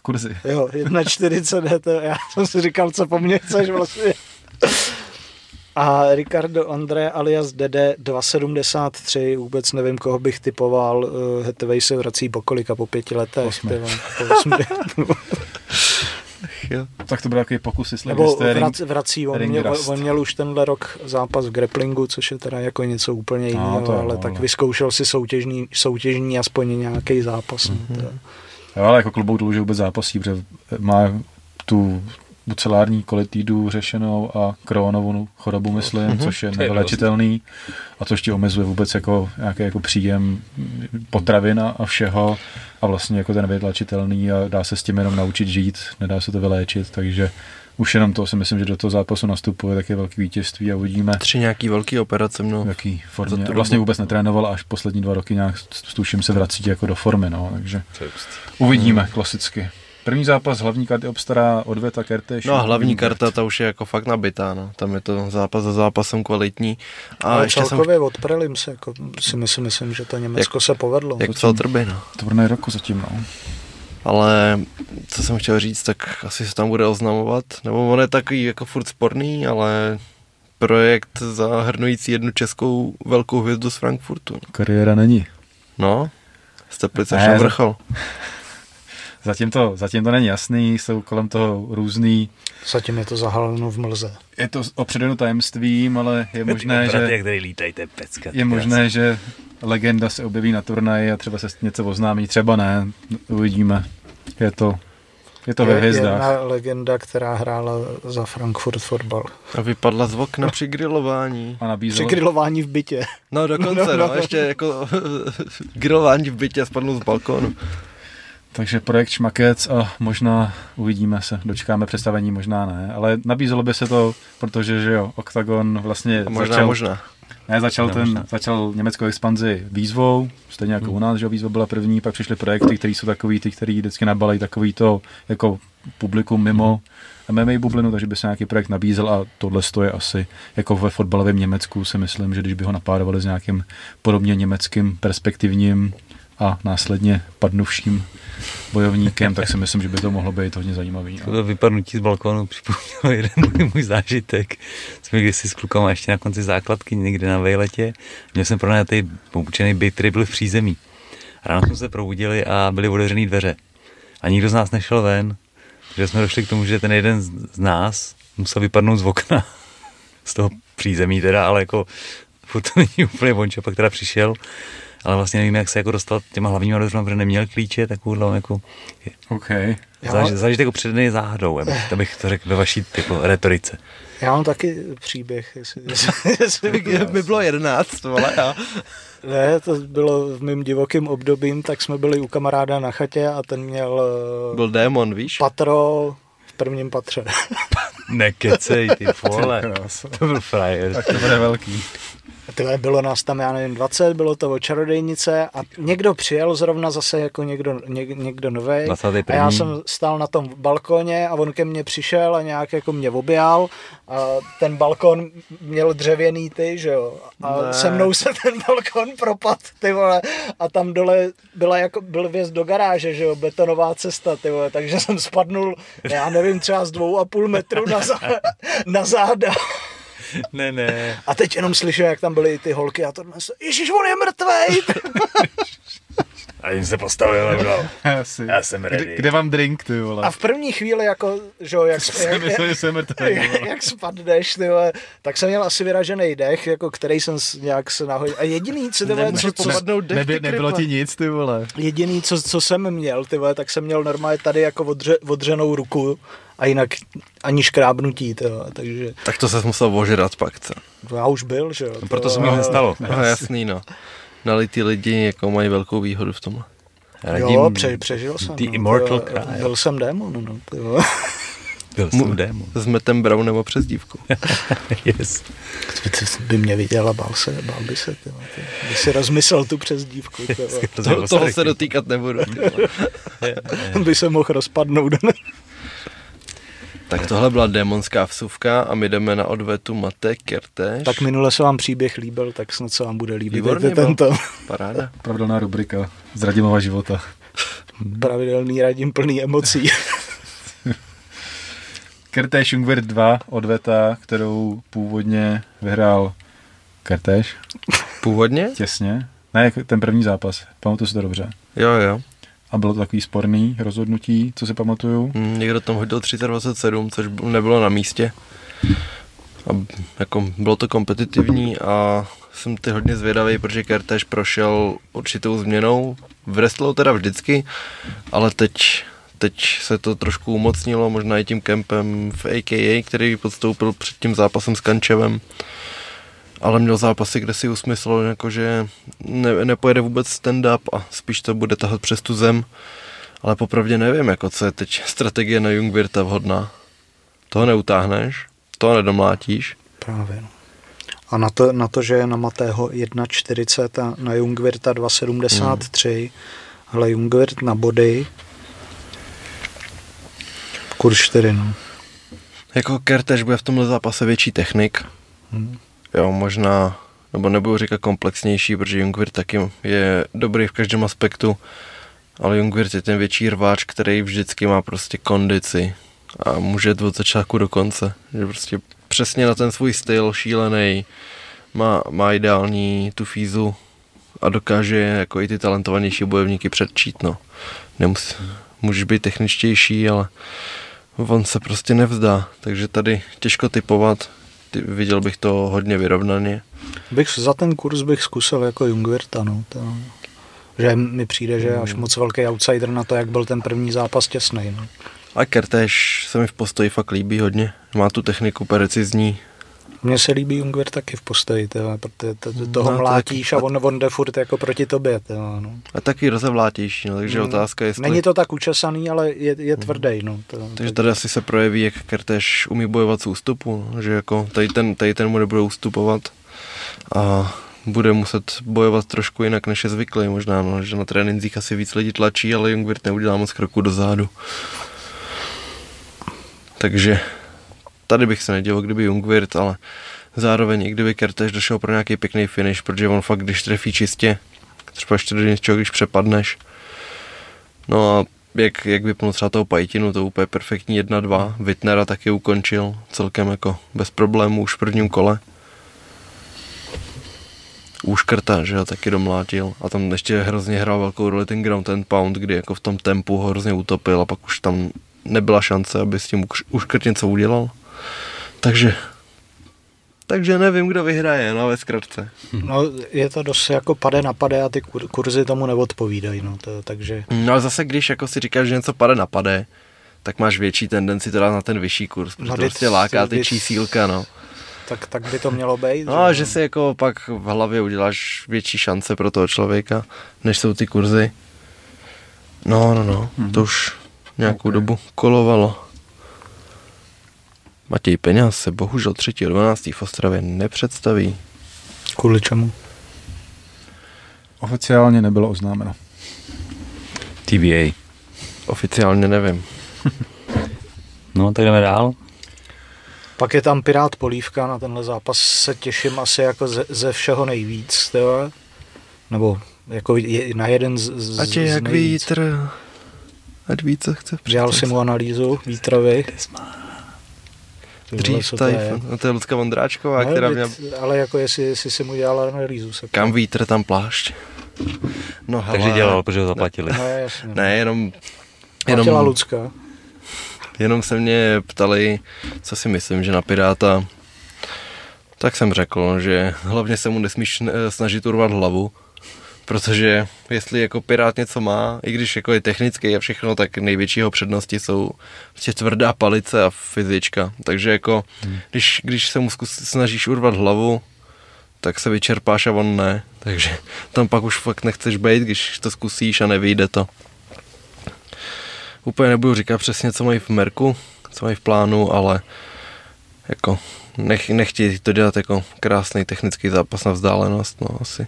Kurzy. jo, 1,40 je to, já jsem si říkal, co po mně chceš vlastně. A Ricardo André alias Dede 2,73, vůbec nevím, koho bych typoval. Hetevej se vrací po kolika, po pěti letech. Osmi. po osmi. Jo. Tak to byl takový pokus, jestli Nebo jste vrac, vrací, on ring měl, rust. on měl už tenhle rok zápas v grapplingu, což je teda jako něco úplně jiného, No, to jo, ale ale- tak vyzkoušel si soutěžní, soutěžní aspoň nějaký zápas. Mhm. Mm-hmm. Jo, ale jako klobouk dolů, že vůbec zápasí, protože má tu bucelární kolitidu řešenou a kronovou chorobu, myslím, Mhm. což je nevylečitelný a to ještě omezuje vůbec jako nějaký jako příjem potravin a, všeho a vlastně jako ten nevylečitelný a dá se s tím jenom naučit žít, nedá se to vyléčit, takže už jenom to si myslím, že do toho zápasu nastupuje taky velký vítězství a uvidíme, Tři nějaký velký operace mnou. jaký formě. Vlastně vůbec netrénoval až poslední dva roky nějak tuším se vrací jako do formy, no, takže uvidíme klasicky. První zápas hlavní karty obstará Odveta Kertéš. No a hlavní karta, ta už je jako fakt nabitá, no. Tam je to zápas za zápasem kvalitní. A Ale ještě jsem, celkově od prelims, jako si myslím, myslím, že to Německo se povedlo. jak psal Trby, no. Turnaj roku zatím, no. Ale co jsem chtěl říct, tak asi se tam bude oznamovat. Nebo on je takový jako furt sporný, ale projekt zahrnující jednu českou velkou hvězdu z Frankfurtu. Kariéra není. No, Steplice Ne, až na za- vrchol. Zatím to, zatím to není jasný, jsou kolem toho různý. Zatím je to zahaleno v mlze. Je to opředeno tajemstvím, ale je možné, že, který lítají, to je pecka. je možné, že legenda se objeví na turnaji a třeba se něco oznámí, třeba ne, uvidíme. Je to, je to ve Je hvězdách. jedna legenda, která hrála za Frankfurt fotbal. A vypadla z okna při grilování. A nabízelo, Přikrylování v bytě. No dokonce, no, ještě jako grilování v bytě a spadnul z balkónu. Takže projekt Šmakec a možná uvidíme se, dočkáme představení, možná ne, ale nabízelo by se to, protože že jo, Octagon vlastně A možná, začal, možná. Ne, začal, Ne, ten, možná. začal německou expanzi výzvou, stejně jako u nás, že jo, výzva byla první, pak přišly projekty, které jsou takový, ty, který vždycky nabalají takový to jako publikum mimo MMA bublinu, takže by se nějaký projekt nabízel a tohle je asi jako ve fotbalovém Německu si myslím, že když by ho napádovali s nějakým podobně německým perspektivním a následně padnuvším bojovníkem, tak si myslím, že by to mohlo být hodně zajímavý. no. To vypadnutí z balkónu připomnělo jeden můj, můj zážitek. Jsme kdysi s klukama ještě na konci základky někde na vejletě. Měl jsem pronajatý poučený byt, který byl v přízemí. Ráno jsme se probudili a byly otevřené dveře. A nikdo z nás nešel ven. Takže jsme došli k tomu, že ten jeden z nás musel vypadnout z okna. Z toho přízemí teda, ale jako furt to není úplně on, že pak teda přišel. Ale vlastně nevím, jak se jako dostal těma hlavníma dveřma, protože neměl klíče, takovou jako OK. Já, Záž, zážitek jako předný záhadou, abych, abych to řekl ve vaší typu retorice. já mám taky příběh. Jestli, jestli, jestli by bylo 11, vole, a Ne, to bylo v mém divokým obdobím, tak jsme byli u kamaráda na chatě a ten měl eh, byl démon, víš? patro v prvním patře. Nekecej, ty vole. To byl frajer. Tak to bude velký. Tyhle, bylo nás tam, já nevím, 20, bylo to o čarodejnice a někdo přijel zrovna zase jako někdo, něk, někdo novej. 21.. A já jsem stál na tom balkoně a on ke mně přišel a nějak jako mě objal a ten balkon měl dřevěný ty, že jo. A Ne. se mnou se ten balkon propad, ty vole. A tam dole byla jako, byl vjezd do garáže, že jo, betonová cesta, ty vole. Takže jsem spadnul, já nevím, třeba z dvou a půl metru na, zá, na záda. Ne, ne. A teď jenom slyším, jak tam byly ty holky a to dnes, Ježíš, on je mrtvej! A jim se postavil a bro. Asi. Já jsem ready. Kde, kde vám drink, ty vole? A v první chvíli, jako, že jo, jak, jsem jak, myslel, že jsem mrtvý. jak, jak spadneš, ty vole, tak jsem měl asi vyražený dech, jako který jsem nějak se nahodil. A jediný, co, ty vole, co, co, popadnout dech, Neby, ty nebylo ti nic, ty vole. jediný, co, co jsem měl, ty vole, tak jsem měl normálně tady jako odře, odřenou ruku a jinak ani škrábnutí, ty vole, takže Tak to se musel ožrat pak, co? to já už byl, že jo. ty Proto se mi nestalo. No jasný, no. Nalitý lidi jako mají velkou výhodu v tomhle. Jo, pře, přežil jsem. The no, Immortal ty vole, Cry. Byl jsem démon, no, ty vole. Byl jsem démon. S Metem Brown nebo přes dívku. Yes. Ty by mě viděl a bál se, bál by se, ty vole, ty. By si rozmyslel tu přes dívku, ty vole. To, toho se dotýkat nebudu. by se mohl rozpadnout. Tak tohle byla démonská vsuvka a my jdeme na odvetu Mate Kertéž. tak minule se vám příběh líbil, tak snad se vám bude líbit Výborný i tento Paráda. Pravidelná rubrika z Radimova života. pravidelný radím plný emocí. Kertéš Jungwirth 2, odveta, kterou původně vyhrál Kertéš, Původně? těsně. Ne, jako ten první zápas, pamatuju si to dobře. Jo, jo. A bylo to takový sporný rozhodnutí, co si pamatuju. Hm, Někdo tam hodil 327, což nebylo na místě. A jako bylo to kompetitivní a jsem ty hodně zvědavý, protože Kertéž prošel určitou změnou. V wrestlu teda vždycky, ale teď, teď se to trošku umocnilo, možná i tím kempem v AKA, který podstoupil před tím zápasem s Kančevem. Ale měl zápasy, kde si usmyslel, jako že ne, nepojede vůbec stand-up a spíš to bude tahat přes tu zem. Ale popravdě nevím, jako co je teď strategie na Jungwirta vhodná. Toho neutáhneš, toho nedomlátíš. Právě. no. A na to, na to, že je na Matého 1,40 a na Jungwirta 2,73, hele Jungwirth na body, kurz 4, no. Jako Kertéž bude v tomhle zápase větší technik. Hmm. Jo, možná, nebo nebudu říkat komplexnější, protože Jungwirth taky je dobrý v každém aspektu, Ale Jungwirth je ten větší rváč, který vždycky má prostě kondici a může od začátku do konce. Že prostě přesně na ten svůj styl šílený, má, má ideální tu fízu a dokáže jako i ty talentovanější bojovníky předčít, no. Nemusí, můžeš být techničtější, ale on se prostě nevzdá, takže tady těžko typovat, Ty, viděl bych to hodně vyrovnaně. Bych za ten kurz bych zkusil jako Jungwirta, no. To, že mi přijde, že až moc velký outsider na to, jak byl ten první zápas těsný. No. A Kertéž se mi v postoji fakt líbí hodně. Má tu techniku precizní. Mně se líbí Jungwirth taky v postoji, protože to, to, toho no, mlátíš a on, on jde furt jako proti tobě. Tyhle, no. A taky rozevlátější, no, takže mm, otázka je, jestli... Není to tak učesaný, ale je, je tvrdý. No, to, takže tady asi se projeví, jak Kertéž umí bojovat z ústupu, no, že jako tady ten, tady ten mu nebude ustupovat a bude muset bojovat trošku jinak, než je zvyklý možná, no, že na trénincích asi víc lidí tlačí, ale Jungwirth neudělá moc kroku do zádu. Takže tady bych se nedělal, kdyby Jungwirth, ale zároveň i kdyby Kertéž došel pro nějaký pěkný finish, protože on fakt, když trefí čistě, třeba ještě do něčeho, když přepadneš. No a jak, jak vypnul třeba toho Pajtinu, to úplně perfektní 1-2. Wittnera taky ukončil celkem jako bez problémů už v prvním kole. Úškrta, že ho taky domlátil a tam ještě hrozně hrál velkou roli ten ground and pound, kdy jako v tom tempu ho hrozně utopil a pak už tam nebyla šance, aby s tím Uškrt něco udělal. Takže takže nevím, kdo vyhraje, no ve zkratce. No je to dost jako pade na pade a ty kur, kurzy tomu neodpovídají, no to, takže... No ale zase, když jako si říkáš, že něco pade na pade, tak máš větší tendenci teda na ten vyšší kurz, protože no, to prostě láká ty čísílka, no. Tak, tak by to mělo být. No a že si jako pak v hlavě uděláš větší šance pro toho člověka, než jsou ty kurzy. No, no, no, hmm. to už nějakou okay. dobu kolovalo. Matěj Peňaz se bohužel 3.12. v Ostravě nepředstaví. Kvůli čemu? Oficiálně nebylo oznámeno. TBA. Oficiálně nevím. no, tak jdeme dál. Pak je tam Pirát Polívka, na tenhle zápas se těším asi jako ze, ze všeho nejvíc, tyhle. nebo jako je, na jeden z, z Ať je jak nejvíc. vítr, ať více chce. Dělal si mu analýzu vítrovy. Dřív Typhoon, no to je Lucka Vondráčková, no, která měla... Ale jako jestli, jestli si mu dělal analýzu. Se Kam vítr, tam plášť. No, hele. Takže dělal, protože ho zaplatili. No, jasně. Ne, jenom... jenom Platila Lucka. Jenom se mě ptali, co si myslím, že na Piráta tak jsem řekl, že hlavně se mu nesmíš eh, snažit urvat hlavu, protože jestli jako Pirát něco má, i když jako je technický a všechno, tak největšího přednosti jsou prostě tvrdá palice a fyzička. Takže jako, hmm. když, když se mu zkus, snažíš urvat hlavu, tak se vyčerpáš a on ne. Takže tam pak už fakt nechceš být, když to zkusíš a nevyjde to. Úplně nebudu říkat přesně, co mají v Merku, co mají v plánu, ale jako nech, nechtějí to dělat jako krásný technický zápas na vzdálenost, no asi.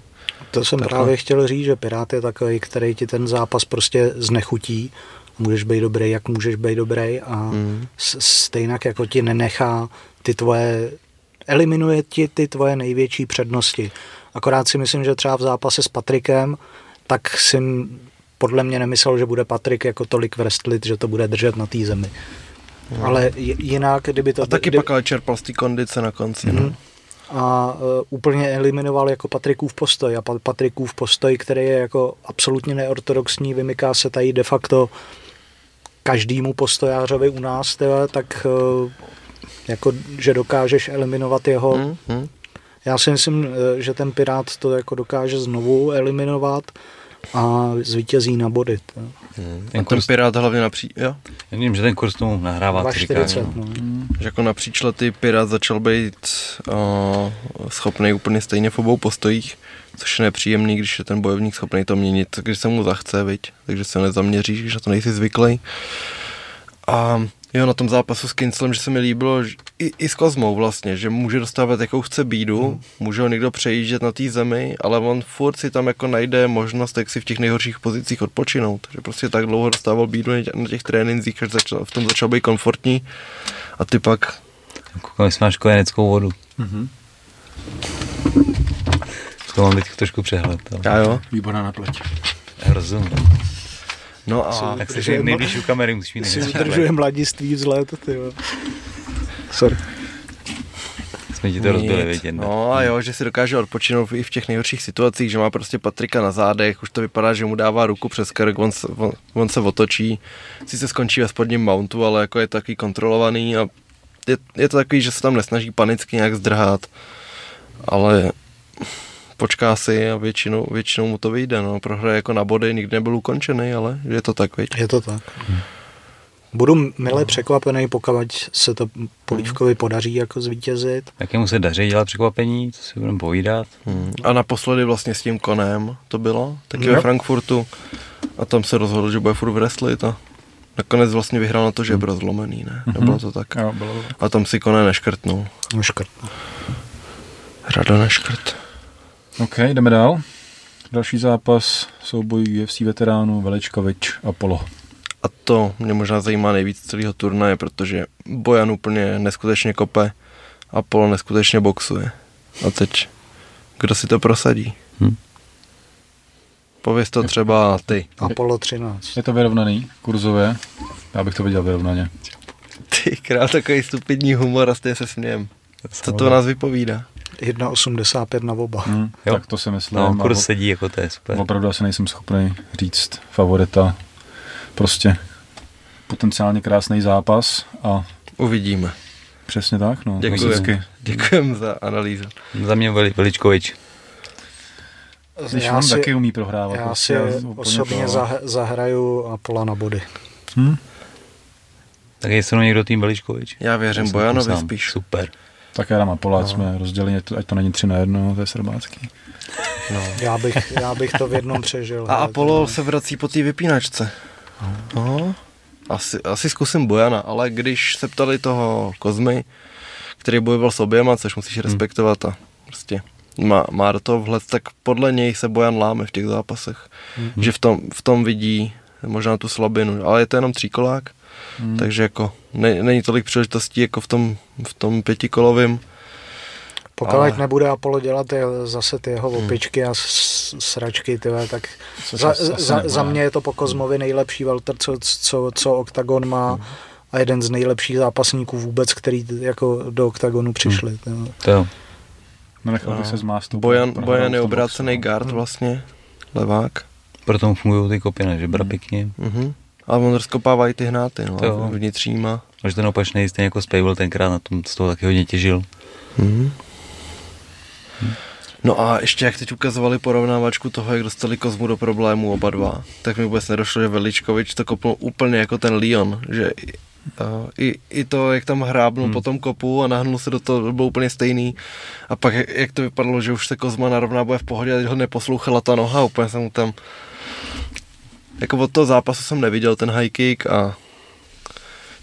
To jsem Takhle. právě chtěl říct, že Pirát je takový, který ti ten zápas prostě znechutí. Můžeš být dobrý, jak můžeš být dobrý a mm. stejně jako ti nenechá ty tvoje, eliminuje ti ty tvoje největší přednosti. Akorát si myslím, že třeba v zápase s Patrikem, tak si podle mě nemyslel, že bude Patrik jako tolik vrstlit, že to bude držet na té zemi. Mm. Ale jinak, kdyby to... A taky kdy... pak ale čerpal z té kondice na konci. Mm. No a uh, úplně eliminoval jako Patrikův postoj. A Patrikův postoj, který je jako absolutně neortodoxní, vymyká se tady de facto každému postojářovi u nás, teda, tak uh, jako, že dokážeš eliminovat jeho. Mm, mm. Já si myslím, že ten Pirát to jako dokáže znovu eliminovat a zvítězí na body. Hmm. Ten, kurz... ten Pirát hlavně napří... Jo? Já vím, že ten kurz tomu nahrává 40, no. Hmm. Že jako napříč lety Pirát začal být uh, schopný úplně stejně v obou postojích, což je nepříjemný, když je ten bojovník schopný to měnit, když se mu zachce, viď? takže se nezaměříš, když na to nejsi zvyklý. A Jo, na tom zápasu s Kinslem, že se mi líbilo že i, i s Kozmou vlastně, že může dostávat jakou chce bídu, hmm. může ho někdo přejíždět na té zemi, ale on furt si tam jako najde možnost, jak si v těch nejhorších pozicích odpočinout. Že prostě tak dlouho dostával bídu na těch trénincích, že začal, v tom začal být komfortní a ty pak... Koukám, jestli máš kojeneckou vodu. Mm-hmm. To mám teď trošku přehled. Ale... Já jo. Výborná na pleť. Rozumím. No a Tak si udržuje, nejblíž u kamery musíš mít si udržuje mladiství vzhled, ty jo. Sorry. Jsme ti to rozbili, Nic. vědět. No a jo, že si dokáže odpočinout i v těch nejhorších situacích, že má prostě Patrika na zádech, už to vypadá, že mu dává ruku přes krk, on, se- on, on se otočí, sice skončí ve spodním mountu, ale jako je taky kontrolovaný a je, je to takový, že se tam nesnaží panicky nějak zdrhat, ale počká si a většinou, většinou mu to vyjde, no, prohraje jako na body, nikdy nebyl ukončený, ale je to tak, viď? Je to tak. Budu mile překvapený, pokud se to Polívkovi podaří jako zvítězit. Jakému se daří dělat překvapení, co si budeme povídat. Hmm. A naposledy vlastně s tím konem to bylo, taky Jo. ve Frankfurtu. A tam se rozhodl, že bude furt wrestlit a nakonec vlastně vyhrál na to, že byl zlomený, ne? Nebylo to tak. Jo, bylo. A tam si kone neškrtnul. No škrt. Rado neškrt. OK, jdeme dál. Další zápas, souboj UFC veteránů Veličkovič a Polo. A to mě možná zajímá nejvíc z celého turnaje, protože Bojan úplně neskutečně kope a Polo neskutečně boxuje. A teď, kdo si to prosadí? Hm. Pověz to třeba ty. Apollo 13. Je to vyrovnaný kurzově. Já bych to viděl vyrovnaně. Ty král, takový stupidní humor a stejně se smějem. Co to o nás vypovídá? 1,85 na oba. Hm, Jo. tak to si myslím. No, A kurz sedí, jako to je super. Opravdu asi nejsem schopný říct favorita. Prostě potenciálně krásný zápas a Uvidíme. přesně tak. No, Děkuji. Vždycky. Děkujem za analýzu. Za mě Veli, Veličkovič. Když Já on si, taky umí prohrávat. já prostě si osobně to- zah, zahraju Apola na body. Hm? Tak jestli někdo tým Veličkovič. Já věřím Já Bojanovi spíš. Super. Tak já dám Apola, ať No. jsme rozděleni, ať to- ať to není tři na jedno, to je srbácký. No. Já bych, já bych to v jednom přežil. A Apollo se vrací po té vypínačce. No. Asi, asi zkusím Bojana, ale když se ptali toho Kozmy, který bojoval s oběma, což musíš respektovat a prostě má, má do toho vhled, tak podle něj se Bojan láme v těch zápasech. Že v tom, v tom vidí možná tu slabinu, ale je to jenom tříkolák, Hmm. takže jako ne, není tolik příležitostí jako v tom, v tom pětikolovém. Pokud Ale- nebude Apollo dělat je, zase ty jeho opičky a s- sračky, tyhle, tak za, za, nebude. za mě je to po Kozmovi nejlepší welter, co, co, co OKTAGON má a jeden z nejlepších zápasníků vůbec, který jako do OKTAGONu přišli. tyhle. To jo. Nenechal bych se zmást. Bojan, Bojan je obrácený boxu. guard vlastně, levák. Proto mu fungují ty kopy na žebra pěkně. Mhm. A on rozkopává i ty hnáty, no, To vnitřníma. Až ten opačný, stejně jako Spejvel tenkrát na tom z toho taky hodně těžil. Mhm. No a ještě jak teď ukazovali porovnávačku toho, jak dostali Kozmu do problémů oba dva, tak mi vůbec nedošlo, že Veličkovič to kopnul úplně jako ten Leon, že i- i, i to, jak tam hrábnul hmm. po tom kopu a nahnul se do toho, to bylo úplně stejný. A pak jak, jak to vypadalo, že už se Kozma narovná, bude v pohodě a teď ho neposlouchala ta noha, úplně jsem mu tam... Jako od toho zápasu jsem neviděl ten high kick a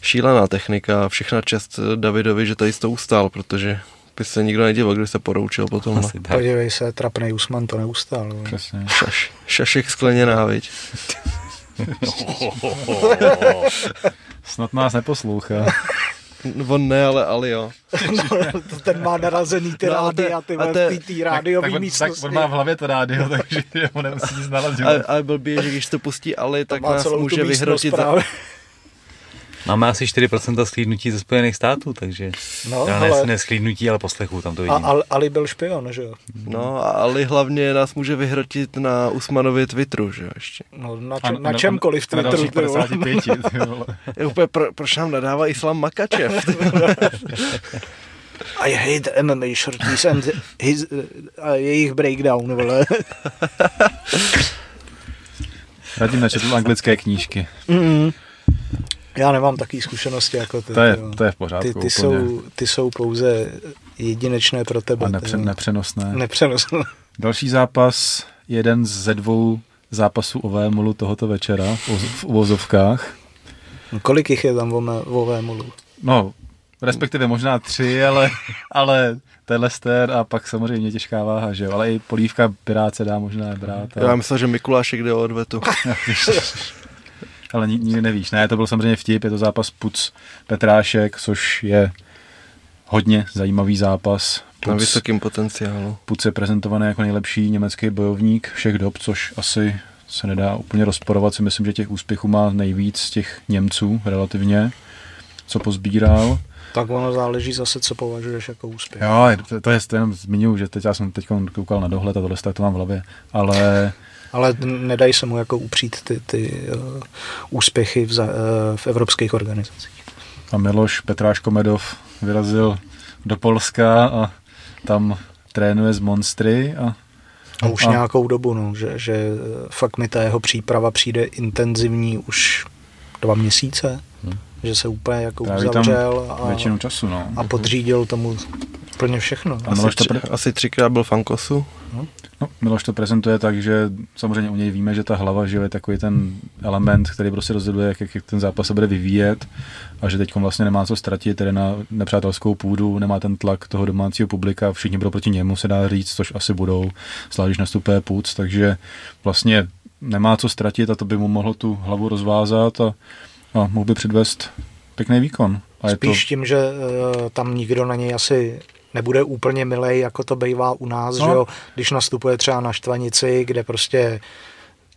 šílená technika, všechna čest Davidovi, že tady to ustál, protože by se nikdo nedivil, když se poroučil potom. Asi tak. Podívej se, trapnej Usman to neustál. no. Přesně. Šaš, šašek skleněná, viď? Snad nás neposlouchá. On ne, ale Ali jo. No, to ten má narazený ty No, to- a ty a v té rádiový tak, on, tak místnosti. on má v hlavě to rádio, takže mu nemusí nic Ale, nalazit. ale blbý je, že když to pustí Ali, tak nás může vyhrotit za... Máme asi 4% sklídnutí ze Spojených států, takže No, no, ale- ne, ne sklídnutí, ale poslechů, tam to A vidím. Al- Ali byl špion, že jo? No, a Ali hlavně nás může vyhrotit na Usmanově Twitteru, že jo, ještě. No, na, A- čem, na a- čemkoliv a na Twitteru. vole. 55. ty vole. Je úplně, pro, proč nám nadává Islam Makačev? I hate MMA shorties and his, a jejich breakdown, vole. Radim nečetl anglické knížky. Mm. Já nemám takové zkušenosti jako ty. To je, to je v pořádku ty, ty, úplně. jsou, ty jsou pouze jedinečné pro tebe. A nepře, nepřenosné. Nepřenosné. Další zápas, jeden ze dvou zápasů o Vémolu tohoto večera v, oz- v uvozovkách. Kolik jich je tam o, Vémolu? No, respektive možná tři, ale, ale Telester a pak samozřejmě těžká váha, že jo? Ale i polívka Pirát se dá možná brát. Já Ale, myslel, že Mikulášek jde o odvetu. ale ni- nikdy nevíš. Ne, to byl samozřejmě vtip, je to zápas Puc Petrášek, což je hodně zajímavý zápas. Na Puc, vysokým potenciálu. Puc je prezentovaný jako nejlepší německý bojovník všech dob, což asi se nedá úplně rozporovat. Si myslím, že těch úspěchů má nejvíc z těch Němců relativně, co pozbíral. Tak ono záleží zase, co považuješ jako úspěch. Jo, to, to je, to jenom zmiňuji, že teď já jsem teď koukal na dohled a tohle tak to mám v hlavě, ale... Ale nedají se mu jako upřít ty, ty uh, úspěchy v, za, uh, v evropských organizacích. A Miloš Petráš Medov vyrazil do Polska a tam trénuje z Monstry a a už a... nějakou dobu, no, že, že fakt mi ta jeho příprava přijde intenzivní už dva měsíce, hmm. že se úplně jako uzavřel a, většinu času, no. a podřídil tomu úplně všechno. Asi, tři, asi třikrát byl v Ankosu. No. No, Miloš to prezentuje tak, že samozřejmě u něj víme, že ta hlava že je takový ten element, který prostě rozhoduje, jak, jak ten zápas se bude vyvíjet a že teď vlastně nemá co ztratit, tedy na nepřátelskou půdu, nemá ten tlak toho domácího publika, všichni budou proti němu, se dá říct, což asi budou, zvlášť když nastupuje půd, takže vlastně nemá co ztratit a to by mu mohlo tu hlavu rozvázat a, a mohl by předvést pěkný výkon. A Spíš to... tím, že uh, tam nikdo na něj asi nebude úplně milej, jako to bývá u nás, no. že jo, když nastupuje třeba na Štvanici, kde prostě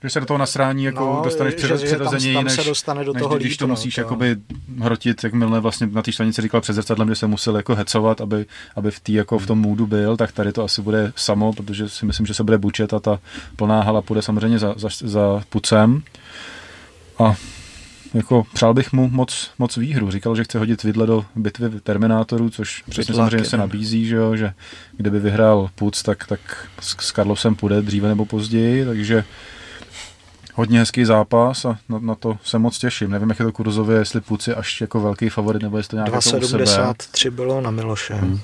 když se do toho nasrání jako no, dostaneš před, že, tam, tam než, se dostane do než toho když líp, to musíš no, jakoby hrotit, jak Milne vlastně na té štvanici říkal před zrcadlem, že se musel jako hecovat, aby, aby v, tý, jako v tom můdu byl, tak tady to asi bude samo, protože si myslím, že se bude bučet a ta plná hala půjde samozřejmě za, za, za pucem. A jako přál bych mu moc, moc výhru. Říkal, že chce hodit vidle do bitvy Terminátorů, což přesně samozřejmě se nabízí, že, jo, že kdyby vyhrál Puc, tak, tak s, s Karlosem půjde dříve nebo později, takže hodně hezký zápas a na, na to se moc těším. Nevím, jak je to kurzově, jestli Puc je až jako velký favorit, nebo jestli to nějak 2,73 jako bylo na Miloše. Hmm.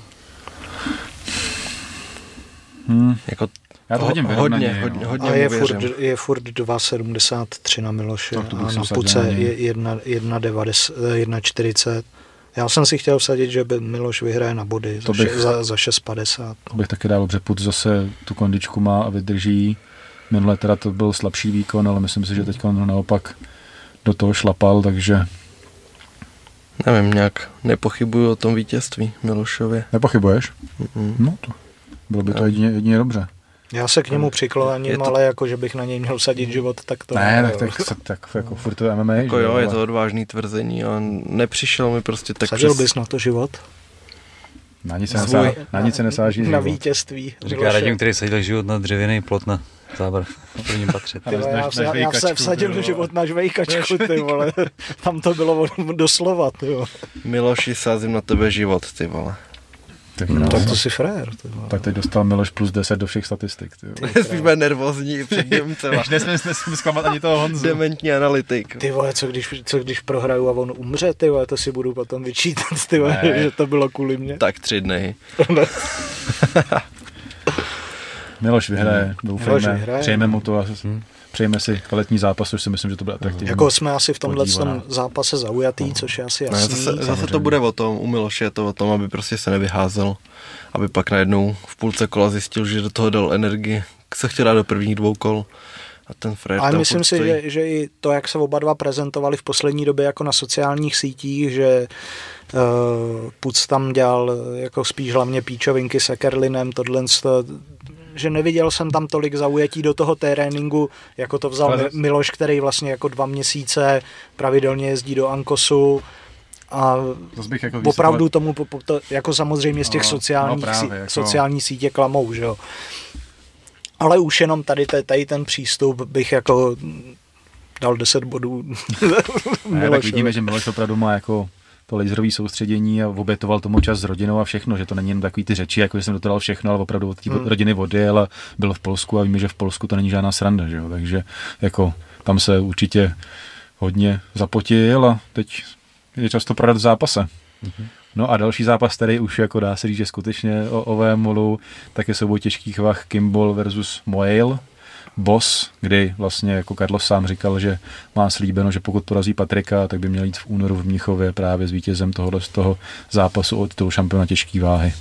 Hmm. Jako já to hodím hodně, hodně, hodně A je furt, je furt 2,73 na Miloše a na Puce je 1,40. Já jsem si chtěl vsadit, že by Miloš vyhraje na body to za, bych, za, za 6,50. To bych taky dal, protože Puc zase tu kondičku má a vydrží. Minule teda to byl slabší výkon, ale myslím si, že teď on naopak do toho šlapal, takže Nevím, nějak nepochybuju o tom vítězství Milošově. Nepochybuješ? Mm-mm. No to bylo by to jedině, jedině dobře. Já se k němu přikloním, to... ale jako, že bych na něj měl sadit život, tak to... Ne, tak, tak, tak, tak jako furt to MMA. Jako jo, je to odvážný tvrzení a nepřišel mi prostě tak Sadil přes... bys na to život? Na nic se, nesá, na nic se nesáží Na vítězství. Říká Radim, který sadil život na dřevěný plot na zábor na prvním patře. Ty, já, já, já se vsadil život na žvejkačku, ty vole. Tam to bylo doslova, ty vole. Miloši, sázím na tebe život, ty vole. Tak, no, tak to si frér. Tak teď dostal Miloš plus 10 do všech statistik. Spíš bude nervózní před Němcem. nesmím, nesmím zklamat ani toho Honzu. Dementní analytik. Ty vole, co když, co když prohraju a on umře, ty vole, to si budu potom vyčítat, ty vole, že to bylo kvůli mě. Tak tři dny. Miloš vyhraje, doufejme, přejeme mu to a hmm přejeme si kvalitní zápas, což si myslím, že to bude atraktivní. Jako jsme asi v tomhle tom zápase zaujatý, no. což je asi jasný. Ne, zase, zase to bude o tom, u Miloše je to o tom, aby prostě se nevyházel, aby pak najednou v půlce kola zjistil, že do toho dal energii, se chtěl dát do prvních dvou kol. A ten Fred Ale myslím si, že, že i to, jak se oba dva prezentovali v poslední době jako na sociálních sítích, že uh, Puc tam dělal jako spíš hlavně píčovinky s Ekerlinem, tohle že neviděl jsem tam tolik zaujetí do toho tréninku, jako to vzal Ale... Miloš, který vlastně jako dva měsíce pravidelně jezdí do Ankosu, a bych jako opravdu tomu, to, jako samozřejmě z těch no, sociálních, no právě, jako... sociální sítě klamou, že jo. Ale už jenom tady, tady ten přístup bych jako dal 10 bodů. ne, tak vidíme, že Miloš opravdu má jako to laserové soustředění a obětoval tomu čas s rodinou a všechno, že to není jen takový ty řeči, jako že jsem do toho dal všechno, ale opravdu od té hmm. rodiny vody, ale byl v Polsku a víme, že v Polsku to není žádná sranda, že jo? takže jako tam se určitě hodně zapotil a teď je často prodat v zápase. hmm No a další zápas, který už jako dá se říct, že skutečně o, o VMolu, tak je souboj těžkých vah Kimball versus Moale. Boss, kdy vlastně jako Carlos sám říkal, že má slíbeno, že pokud porazí Patrika, tak by měl jít v únoru v Mnichově právě s vítězem tohohle z toho zápasu od toho šampiona těžké váhy.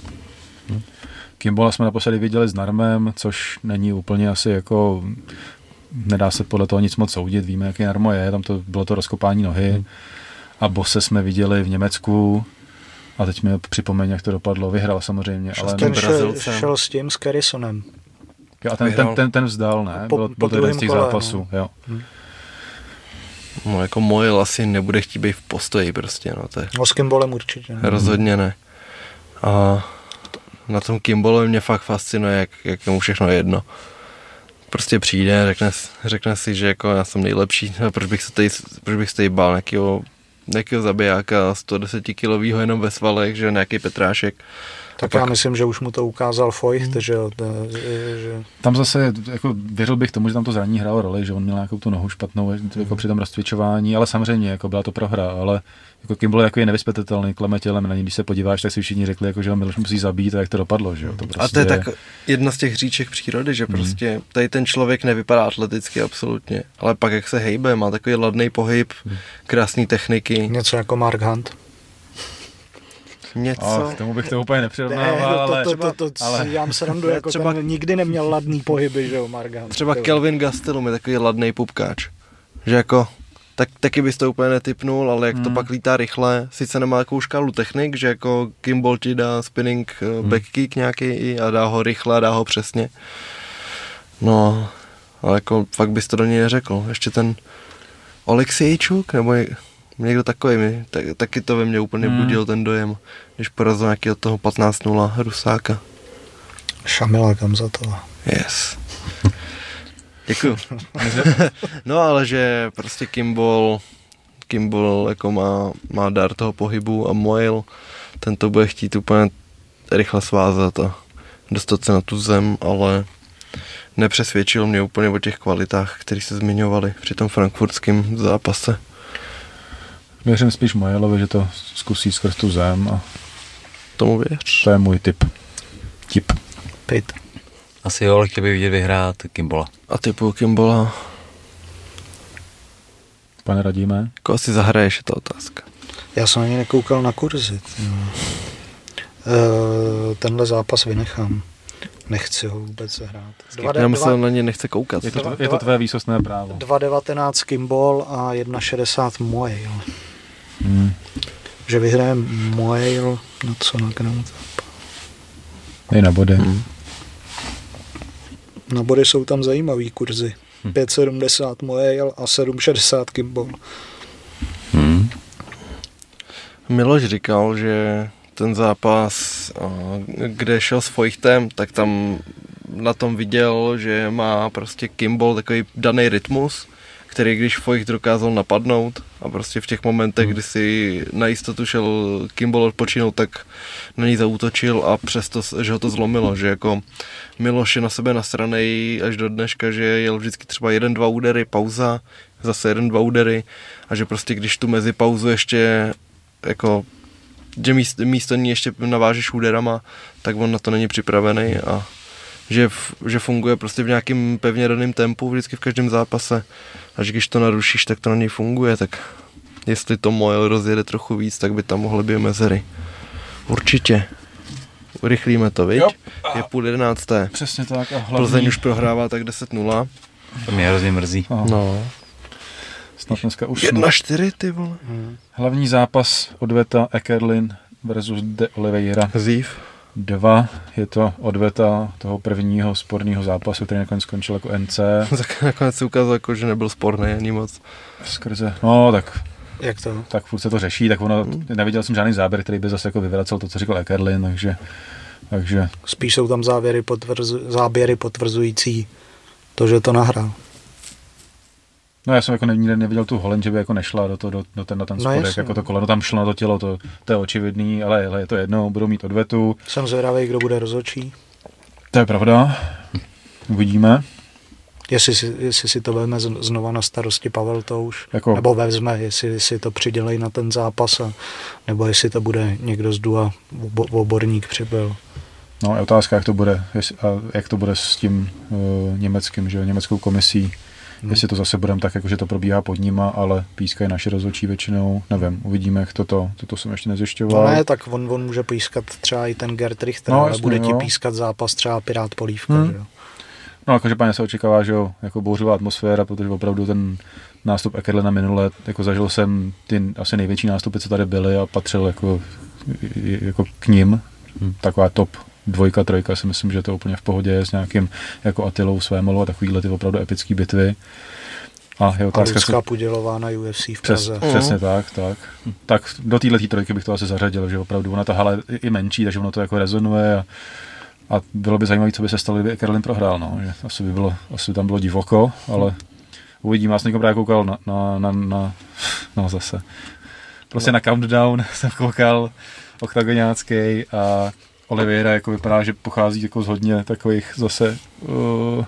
Hmm. Kimbola jsme naposledy viděli s Narmem, což není úplně asi jako nedá se podle toho nic moc soudit, víme, jaký Narmo je, tam to bylo to rozkopání nohy. Hmm. A Bose jsme viděli v Německu, a teď mi připomeň, jak to dopadlo. Vyhrál samozřejmě, ale ten šel, šel s tím, s Carrisonem. Jo, a ten, ten, ten, ten vzdal, ne? Po- Bylo, po byl to jeden z těch kole, zápasů, jo. No jako Moil asi nebude chtít být v postoji prostě, no to je No s Kimbolem určitě. ne. rozhodně ne. A na tom Kimbolovi mě fakt fascinuje, jak, jak je mu všechno jedno. Prostě přijde, řekne, řekne si, že jako já jsem nejlepší, a proč bych se tady, proč bych se tady bál nějakého, nějakého zabijáka 110 kilového jenom ve svalech, že nějaký Petrášek. Tak A já pak- myslím, že už mu to ukázal Feucht, že, jo, to- že Tam zase, jako věřil bych tomu, že tam to zranění hrálo roli, že on měl nějakou tu nohu špatnou jako při tom rozcvičování, ale samozřejmě jako byla to prohra, ale jako Kimball jako je nevyspětatelný, kleme tělem na něj, když se podíváš, tak si všichni řekli, jako, že ho Miloš musí zabít a jak to dopadlo, že jo. To prostě A to je tak jedna z těch hříček přírody, že prostě tady ten člověk nevypadá atleticky absolutně, ale pak jak se hejbe, má takový ladný pohyb, krásné techniky, něco jako Mark Hunt. Něco. A k tomu bych to úplně Ne, nepřirovnával, to, ale... to, to, to, to ale- dělám srandu, Ne, jako třeba- ten nikdy neměl ladný pohyby, že jo, Mark Hunt. Třeba To- Kelvin Gastelum je takový ladný pupkáč. Že jako, tak, taky bys to úplně netypnul, ale jak to Hmm. pak lítá rychle, sice nemá takovou škálu technik, že jako Kimball ti dá spinning hmm. backkick nějaký i a dá ho rychle a dá ho přesně. No, ale jako fakt bys to do něj neřekl. Ještě ten Oleksejčuk, nebo je- někdo takový mi, tak, taky to ve mně úplně Hmm. budil ten dojem, když porazil nějakého toho 15-0 Rusáka. Šamila Gamzatova. Yes. Děkuju. no ale že prostě Kimball, Kimball jako má, má dar toho pohybu a Moil, ten to bude chtít úplně rychle svázat a dostat se na tu zem, ale nepřesvědčil mě úplně o těch kvalitách, které se zmiňovali při tom frankfurtském zápase. Věřím spíš Mojelovi, že to zkusí skrz tu zem a Tomu věř. to je můj tip. Tip. Pit. Asi jo, ale chtěl bych vidět vyhrát Kimbola. A typu Kimballa, Pane radíme? jako asi zahraješ, je ta otázka. Já jsem ani nekoukal na kurzy. jo. Eh, Tenhle zápas vynechám. Nechci ho vůbec hrát. Já myslel, na ně nechce koukat. Je to, Dva- je to tvé výsostné právo. 2,19 Kimball a 1,60 Moel. Hmm. Že vyhraje Moel na co na gram. Dej na body. Hmm. Na body jsou tam zajímavý kurzy. Hm. 5,70 Moel a 7,60 Kimball. Hmm. Miloš říkal, že ten zápas, kde šel s Feuchtem, tak tam na tom viděl, že má prostě Kimball takový daný rytmus, který když Feucht dokázal napadnout a prostě v těch momentech, kdy si na jistotu šel Kimball odpočinout, tak na něj zaútočil a přesto, že ho to zlomilo, že jako Miloš je na sebe nasranej až do dneška, že jel vždycky třeba jeden, dva údery, pauza, zase jeden, dva údery a že prostě když tu mezi pauzu ještě jako že místo, místo ní ještě navážeš úderama, tak on na to není připravený a že, že funguje prostě v nějakém pevně daném tempu vždycky v každém zápase a že když to narušíš, tak to na něj funguje, tak jestli to Moel rozjede trochu víc, tak by tam mohly být mezery. Určitě. Urychlíme to, viď? Jo. Je půl jedenácté. Přesně tak. A hlavní, Plzeň už prohrává tak 10-0. To mě hrozně mrzí. Aha, No. Snad dneska už. 1-4, ty vole. Hlavní zápas odveta Ekerlin versus De Oliveira Zív. 2. Je to odveta toho prvního sporného zápasu, který nakonec skončil jako NC. Tak nakonec se ukázalo, jako, že nebyl sporný ani moc. Skrze, no tak, Jak to? tak furt se to řeší, tak ono, neviděl jsem žádný záběr, který by zase jako vyvracel to, co říkal Ekerlin, takže, takže Spíš jsou tam závěry potvrzu, záběry potvrzující to, že to nahrál. No já jsem jako nikdy neviděl tu Holen, že by jako nešla do, to, do, do ten, na ten No spodek, jasně. jako to koleno tam šlo na to tělo, to, to je očividný, ale, ale je to jedno, budou mít odvetu, Jsem zvědavý, kdo bude rozhodčí. to je pravda, uvidíme. Jestli si, jestli si to vezme znova na starosti Pavel Touš, Jako- nebo vezme, jestli si to přidělej na ten zápas, a, nebo jestli to bude někdo z DUA, obo- oborník přibyl. No je otázka, jak to bude, jak to bude s tím uh, německým, že německou komisí, Hmm. jestli to zase budeme tak, jako že to probíhá pod nima, ale pískají naši rozhodčí většinou, nevím, uvidíme, jak toto, toto jsem ještě nezjišťoval. No ne, tak on, on může pískat třeba i ten Gerd Richter, No, ale jasně, bude ti jo. pískat zápas třeba Pirát Polívka. Hmm. Že jo? No že páně se očekává, že jo, jako bouřová atmosféra, protože opravdu ten nástup Ekerlena minule, jako zažil jsem ty asi největší nástupy, co tady byly a patřil jako, jako k ním, Hmm. taková top dvojka, trojka si myslím, že to úplně v pohodě je s nějakým jako Atilou Svémolou a takovýhle ty opravdu epické bitvy. A je otázka, a Lucka Pudělová na UFC v Praze. Přes, přesně uh-huh. tak, tak. Tak do této trojky bych to asi zařadil, že opravdu ona ta hala je i menší, takže ono to jako rezonuje a, a bylo by zajímavé, co by se stalo, kdyby Karolin prohrál. No. Že asi by bylo, asi by tam bylo divoko, ale uvidíme. Já jsem právě koukal na, na, na, na no zase, prostě no. na countdown jsem koukal oktagoniácký a Oliveira jako vypadá, že pochází jako z hodně takových zase uh,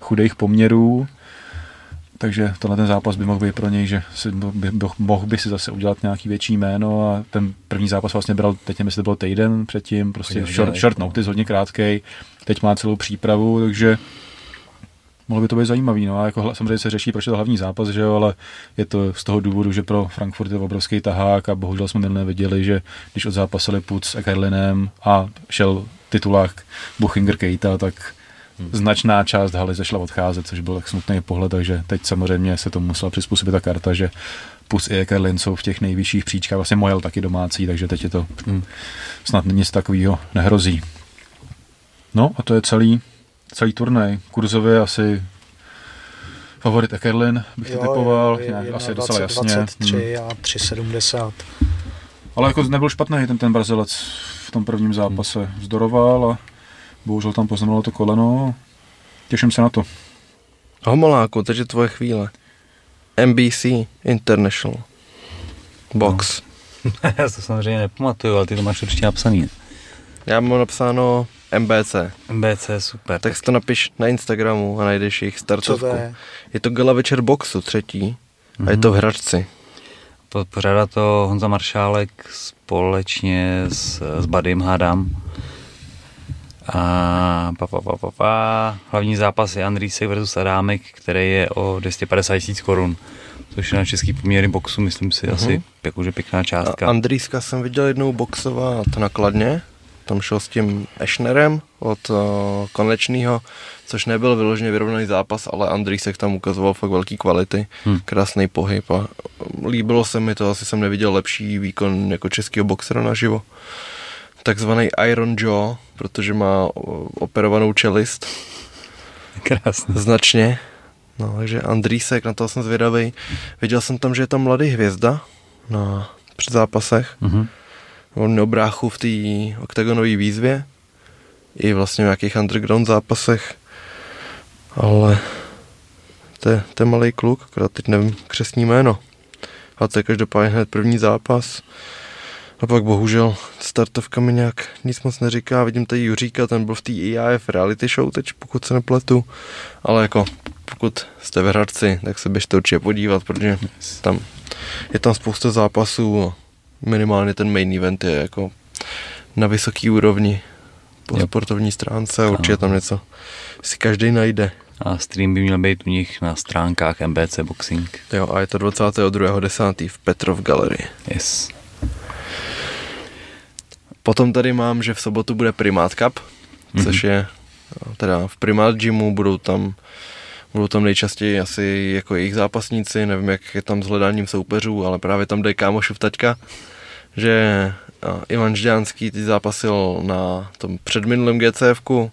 chudých poměrů. Takže tohle ten zápas by mohl být pro něj, že si, by, by, mohl by si zase udělat nějaký větší jméno a ten první zápas vlastně bral, teď nevím, jestli to byl týden předtím, prostě short, short notice, hodně krátký, teď má celou přípravu, takže mohlo by to být zajímavý, no a jako samozřejmě se řeší, proč je to hlavní zápas, že jo, ale je to z toho důvodu, že pro Frankfurt je obrovský tahák a bohužel jsme minulé viděli, že když odzápasili Puc s Ekerlinem a šel titulák Buchinger Keita, tak Hmm. značná část haly zašla odcházet, což byl tak smutný pohled, takže teď samozřejmě se to musela přizpůsobit ta karta, že Pus i Ekerlin jsou v těch nejvyšších příčkách, vlastně Mojel taky domácí, takže teď je to hmm. snad nic takového nehrozí. No a to je celý, celý turnaj. Kurzově asi favorit Ekerlin bych jo, typoval, je, je, asi 20, docela jasně. 23 hmm. a 3,70. Ale jako nebyl špatný ten, ten Brazilec v tom prvním zápase. Hmm. Zdoroval a bohužel tam poznamenalo to koleno. Těším se na to. Homoláku, takže tvoje chvíle. NBC International. Box. No. Já to samozřejmě nepamatuju, ale ty to máš určitě napsaný. Já mám napsáno MBC. MBC, super. Tak si to napiš na Instagramu a najdeš jejich startovku. Co to je? je to gala večer boxu třetí mm-hmm. a je to v mhm. Hradci. Pořádá to Honza Maršálek společně s, s Badym Hádám. A pa, pa, pa, pa, pa. hlavní zápas je Andrýsek versus Adámek, který je o 250 tisíc korun. Což je na český poměry boxu, myslím si, uh-huh. asi jakože pěkná částka. Andrýska jsem viděl jednou boxovat nakladně, tam šel s tím Ešnerem od uh, konečného, což nebyl vyloženě vyrovnaný zápas, ale Andrýsek tam ukazoval fakt velký kvality, hmm. krásný pohyb a líbilo se mi to, asi jsem neviděl lepší výkon jako českého boxera naživo takzvaný Iron Jaw, protože má operovanou čelist. Krásně. Značně. No, takže Andrýsek, na to jsem zvědavý. Viděl jsem tam, že je tam mladý hvězda na předzápasech. Mm-hmm. On měl bráchu v té oktagonové výzvě i vlastně v nějakých underground zápasech. Ale to je, to je malý kluk, akorát teď nevím křesní jméno. A to je každopádně hned první zápas. A pak bohužel startovka mi nějak nic moc neříká. Vidím tady Juříka, ten byl v té IAF reality show teď, pokud se nepletu. Ale jako pokud jste v Hradci, tak se běžte určitě podívat, protože tam je tam spousta zápasů minimálně ten main event je jako na vysoký úrovni po yep. sportovní stránce a určitě tam něco si každý najde. A stream by měl být u nich na stránkách MBC Boxing. Jo, a je to 22.10. v Petrov Gallery. Yes. Potom tady mám, že v sobotu bude Primát Cup, mm-hmm. což je teda v Primát Gymu, budou tam budou tam nejčastěji asi jako jejich zápasníci, nevím, jak je tam s hledáním soupeřů, ale právě tam jde kámošův taťka, že Ivan Žďánský teď zápasil na tom předminulém GCFku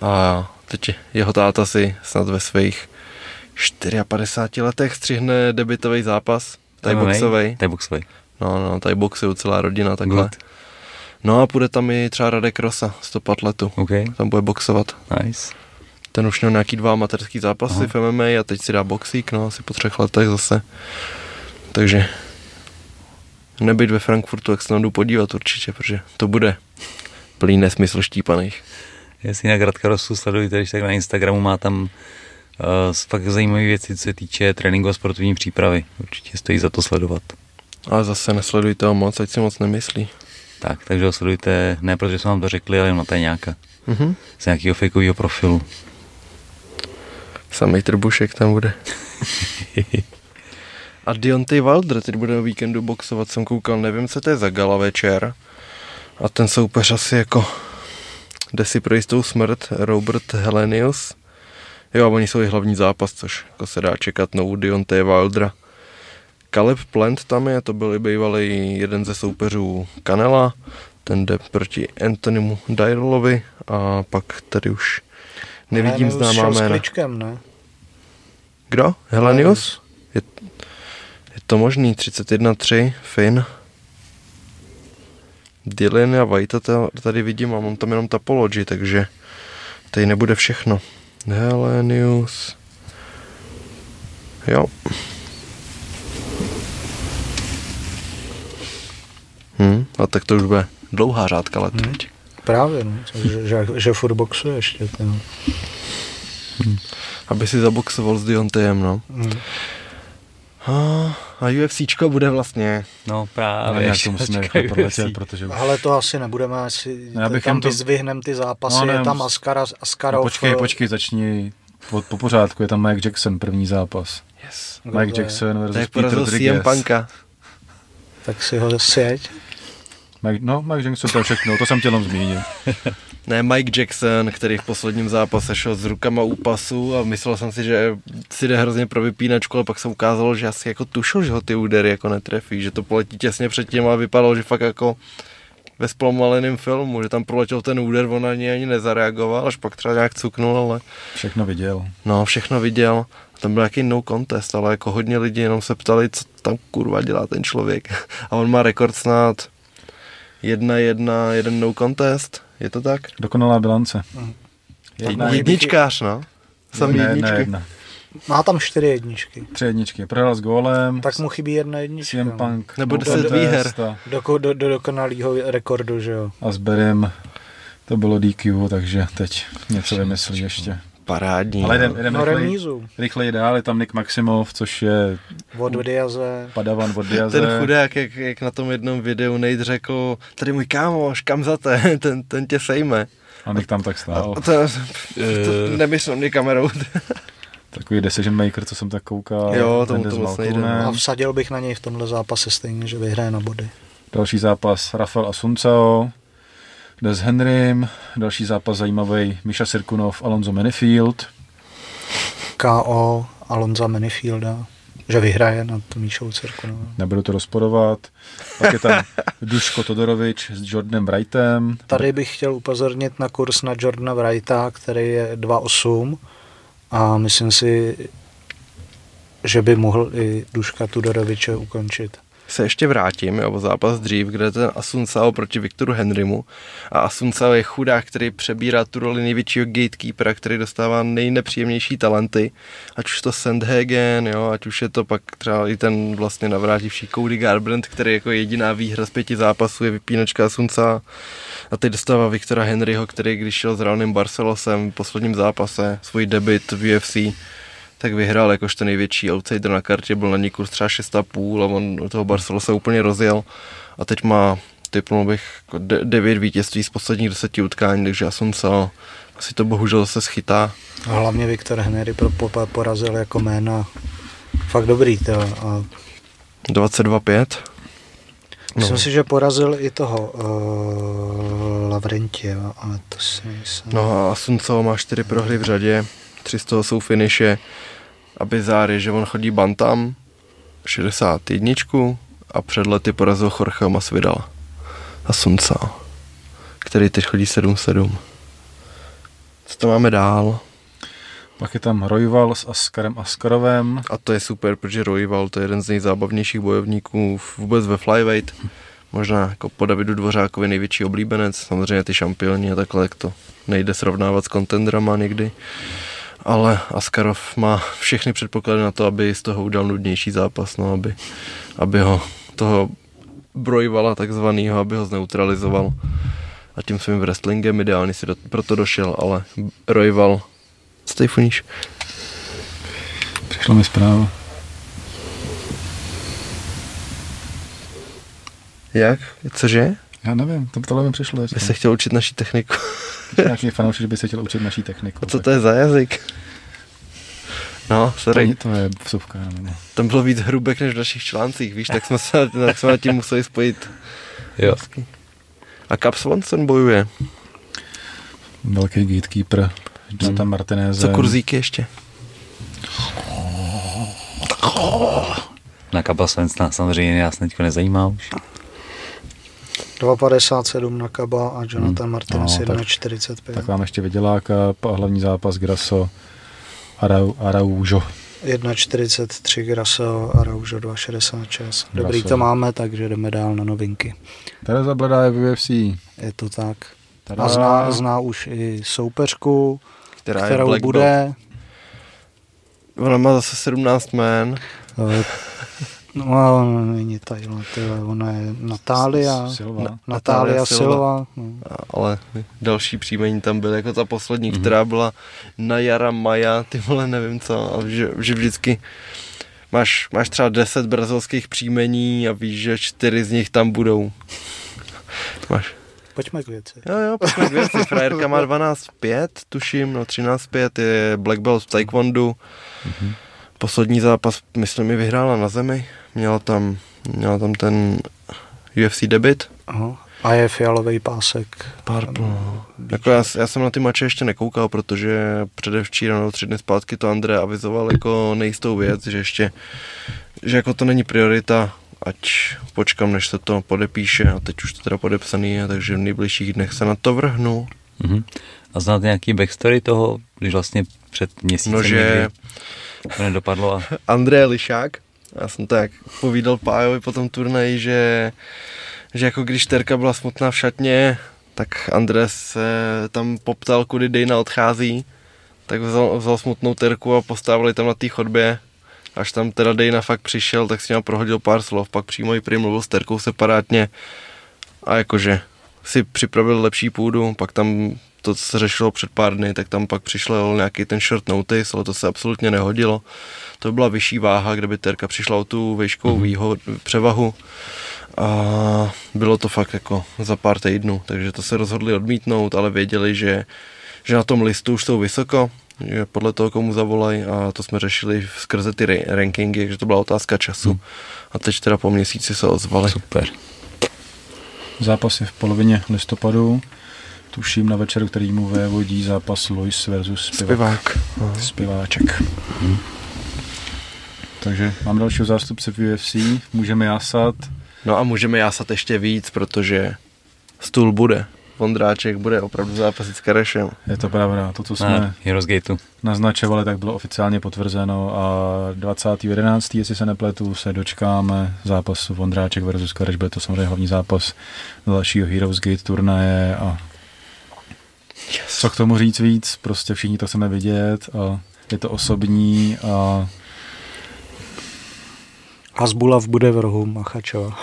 a teď jeho táta si snad ve svých 54 letech střihne debitový zápas, tajboxový. Tajboxový. No, no, tajboxují celá rodina takhle. Good. No a půjde tam i třeba Radek Rosa, 100 letu. Okay. Tam bude boxovat. Nice. Ten už měl nějaký dva amatérský zápasy Aha. v MMA a teď si dá boxík, no asi po třech letech zase. Takže nebyt ve Frankfurtu, jak se tam jdu podívat určitě, protože to bude plný nesmysl štípaných. Jestli jinak Radka Rosu sledujte, když tak na Instagramu má tam uh, fakt zajímavé věci, co se týče tréninku a sportovní přípravy. Určitě stojí za to sledovat. Ale zase nesledujte ho moc, ať si moc nemyslí. Tak, takže ho sledujte, ne protože jsme vám to řekli, ale na nějaká. Mm-hmm. Z nějakého fakeového profilu. Samý trbušek tam bude. A Deontay Wilder teď bude o víkendu boxovat, jsem koukal, nevím, co to je za gala večer. A ten soupeř asi jako jde si pro jistou smrt, Robert Helenius. Jo, a oni jsou i hlavní zápas, což jako se dá čekat novou Deontay Wildera. Caleb Plant tam je, to byl i bývalý jeden ze soupeřů Kanela, ten jde proti Antonymu Dyrolovi a pak tady už nevidím známá šel s jména. kličkem, ne? Kdo? Helenius? To možný, 31-3, Finn. Dylan a White tady vidím a mám tam jenom Topology, takže tady nebude všechno. Helenius. Jo. Hm, a tak to už bude dlouhá řádka let Hm. teď. Právě, no. Že, že, že furt boxuje ještě. No. Aby si zaboxoval s Deontayem, no. Mm. A, a UFCčko bude vlastně No Ale právě. nějak to musíme rychle prolečet, protože už... Ale to asi nebudeme, asi No, já bych tam to- vyzvihnem ty zápasy, No, ne, je tam Askara, No, Askarov. počkej, eh, počkej, začni po, po pořádku, je tam Mike Jackson, první zápas. yes. Mike? Jackson versus Tak Peter Rodriguez. Punka. Tak si ho sjeď. Mike, no, Mike Jackson, to všechno, to jsem chtěl jenom zmínit. Ne, Mike Jackson, který v posledním zápase šel s rukama u pasu a myslel jsem si, že si jde hrozně pro vypínačku, ale pak se ukázalo, že asi jako tušil, že ho ty údery jako netrefí, že to poletí těsně předtím a vypadalo, že fakt jako ve zpomaleném filmu, že tam proletěl ten úder, on ani ani nezareagoval, až pak třeba nějak cuknul, ale Všechno viděl. no, všechno viděl. Tam byl nějaký no contest, ale jako hodně lidí jenom se ptali, co tam kurva dělá ten člověk. A on má rekord snad jedna, jedna, jeden no contest, je to tak? Dokonalá bilance. Mhm. Jedna, Jedni- Jedničkář, no. Samý ne, jedničky. ne, jedna. Má tam čtyři jedničky. Tři jedničky. Prohrál s gólem, Tak mu chybí jedna jednička. CM no. Punk. Nebo deset výher. A, Do, do, do dokonalého rekordu, že jo. a s Berem to bylo DQ, takže teď něco vymyslí ještě. Parádní. Ale no. jdem, jdem No rychleji, remízu. rychleji dál, je tam Nick Maximov, což je Od Diaze. padavan od Diaze. Ten chudák, jak, jak na tom jednom videu Nate řekl, tady můj kámoš, kam za te, ten, ten tě sejme. A Nick tam tak stál. A to, to nemyslím mě kamerou. Takový decision maker, co jsem tak koukal. Jo, tomu to moc nejde. A vsadil bych na něj v tomhle zápase stejně, že vyhraje na body. Další zápas Rafael Asuncao, jde s Henrym, další zápas zajímavý Misha Sirkunov, Alonso Manifield, KO Alonza Manifielda, že vyhraje nad Míšou Cirkunovou. nebudu to rozporovat. Pak je tam Duško Todorovič s Jordanem Wrightem, Tady bych chtěl upozornit na kurz na Jordana Wrighta, který je 2.8 a myslím si, že by mohl i Duška Tudoroviče ukončit. Se ještě vrátím, jo, zápas dřív, kde ten Asuncao proti Viktoru Henrymu. A Asuncao je chudák, který přebírá tu roli největšího gatekeepera, který dostává nejnepříjemnější talenty. Ať už to Sandhagen, jo, ať už je to pak třeba i ten vlastně navrátivší Cody Garbrandt, který jako jediná výhra z pěti zápasů je vypínačka Asunca. A teď dostává Viktora Henryho, který když šel s Raunem Barcelosem v posledním zápase, svůj debit v UFC, tak vyhrál jakožto největší outsider na kartě, byl na ní kurz třeba 6,5 a on toho Barcelosa úplně rozjel a teď má, typnul bych, jako de- devět vítězství z posledních deseti utkání, takže já jsem co, asi to bohužel zase schytá. A hlavně Viktor Henry porazil jako jména fakt dobrý. To, a 22,5. myslím No. si, že porazil i toho uh, Lavrentia, ale to si myslím. No a Asunco má čtyři prohry v řadě, tři z toho jsou finishe a Bizáry, že on chodí bantam, 61 a před lety porazil Jorgeho Masvidala. Asunca, který teď chodí 7-7. Co to máme dál? pak je tam Royval s Askarem Askarovem, A to je super, protože Royval to je jeden z nejzábavnějších bojovníků vůbec ve flyweight. Možná jako po Davidu Dvořákovi největší oblíbenec, samozřejmě ty šampioni a takhle, jak to nejde srovnávat s contenderama někdy. Ale Askarov má všechny předpoklady na to, aby z toho udal nudnější zápas, no, aby, aby ho toho brojvala takzvanýho, aby ho zneutralizoval. A tím svým wrestlingem ideálně si do, proto došel, ale Royval, co tady funíš? přišla mi zpráva. Jak? Cože? Já nevím, to tohle mi přišlo. By se chtěl učit naší techniku. Nějaký fanoušek by se chtěl učit naší techniku. A co to je za jazyk? No, To, sorry, to je vsuvka. Tam bylo víc hrubek než v našich článcích, víš, tak jsme se tak jsme nad tím museli spojit. Jo. A Cap Swanson bojuje. Velký gatekeeper, Jonathan Martinez. Co kurzíky ještě? Na Kaba Svensna samozřejmě nás teď nezajímá už. 2,57 na Kaba a Jonathan Hmm. Martinez No, tak- 1,45. Tak vám ještě vyděláka a hlavní zápas Grasso Arau, Araujo. 1,43 Graso a Raužo 2,66. Dobrý Grasso. to máme, takže jdeme dál na novinky. Tereza Bledá je v UFC. Je to tak. Tada. A zná, zná už i soupeřku, která, kterou Belt. bude. Ona má zase 17 men. No, ona není Taylor, tyhle, ona je Natália. Silva. Na- Natália Natália Silva. Silva. No. ale další příjmení tam byly jako ta poslední, Mhm. mm-hmm. která byla Najara Maja, ty vole nevím co, a že, že vždycky máš, máš třeba 10 brazilských příjmení a víš, že čtyři z nich tam budou. Máš. Pojďme k věci. Jo, jo, pojďme k věci. Frajerka má 12-5, tuším, no 13-5, je Black Belt v Taekwondu. Mhm. Poslední zápas, myslím, mi vyhrála na zemi. Měla tam, měla tam ten UFC debit. Aha. A je fialový pásek. Purple. Jako já, já, jsem na ty mače ještě nekoukal, protože předevčírem nebo tři dny zpátky to André avizoval jako nejistou věc, že ještě, že jako to není priorita, ať počkám, než se to podepíše a teď už to teda podepsaný je, takže v nejbližších dnech se na to vrhnu. Mhm. A znáte nějaký backstory toho, když vlastně před měsícem No, že to nedopadlo a André Lišák, já jsem tak povídal Pájovi po tom turnaji, že, že jako když Terka byla smutná v šatně, tak André se tam poptal, kudy Dejna odchází, tak vzal, vzal smutnou Terku a postavili tam na té chodbě. Až tam teda Dejna fakt přišel, tak s ním prohodil pár slov, pak přímo i prý s Terkou separátně a jakože si připravil lepší půdu, pak tam to, co se řešilo před pár dny, tak tam pak přišel nějaký ten short notice, ale to se absolutně nehodilo. To by byla vyšší váha, kde by Terka přišla o tu výškovou Mhm. výhod, převahu a bylo to fakt jako za pár týdnů, takže to se rozhodli odmítnout, ale věděli, že, že na tom listu už jsou vysoko, že podle toho, komu zavolají a to jsme řešili skrze ty ra- rankingy, takže to byla otázka času. Mhm. A teď teda po měsíci se ozvali. super. Zápas je v polovině listopadu. Tuším na večeru, který mu vévodí zápas Lois versus. Spivák. No. Spiváček. Takže mám dalšího zástupce v UFC, můžeme jásat. No a můžeme jásat ještě víc, protože stůl bude. Vondráček bude opravdu zápasit s Karešem. Je to pravda, to, co jsme Na Heroes Gateu. naznačovali, tak bylo oficiálně potvrzeno a 20.11., jestli se nepletu, se dočkáme zápasu Vondráček versus Kareš, bude to samozřejmě hlavní zápas dalšího Heroes Gate turnaje a Yes. co k tomu říct víc, prostě všichni to chceme vidět a je to osobní a Hasbulav bude v rohu Machačova.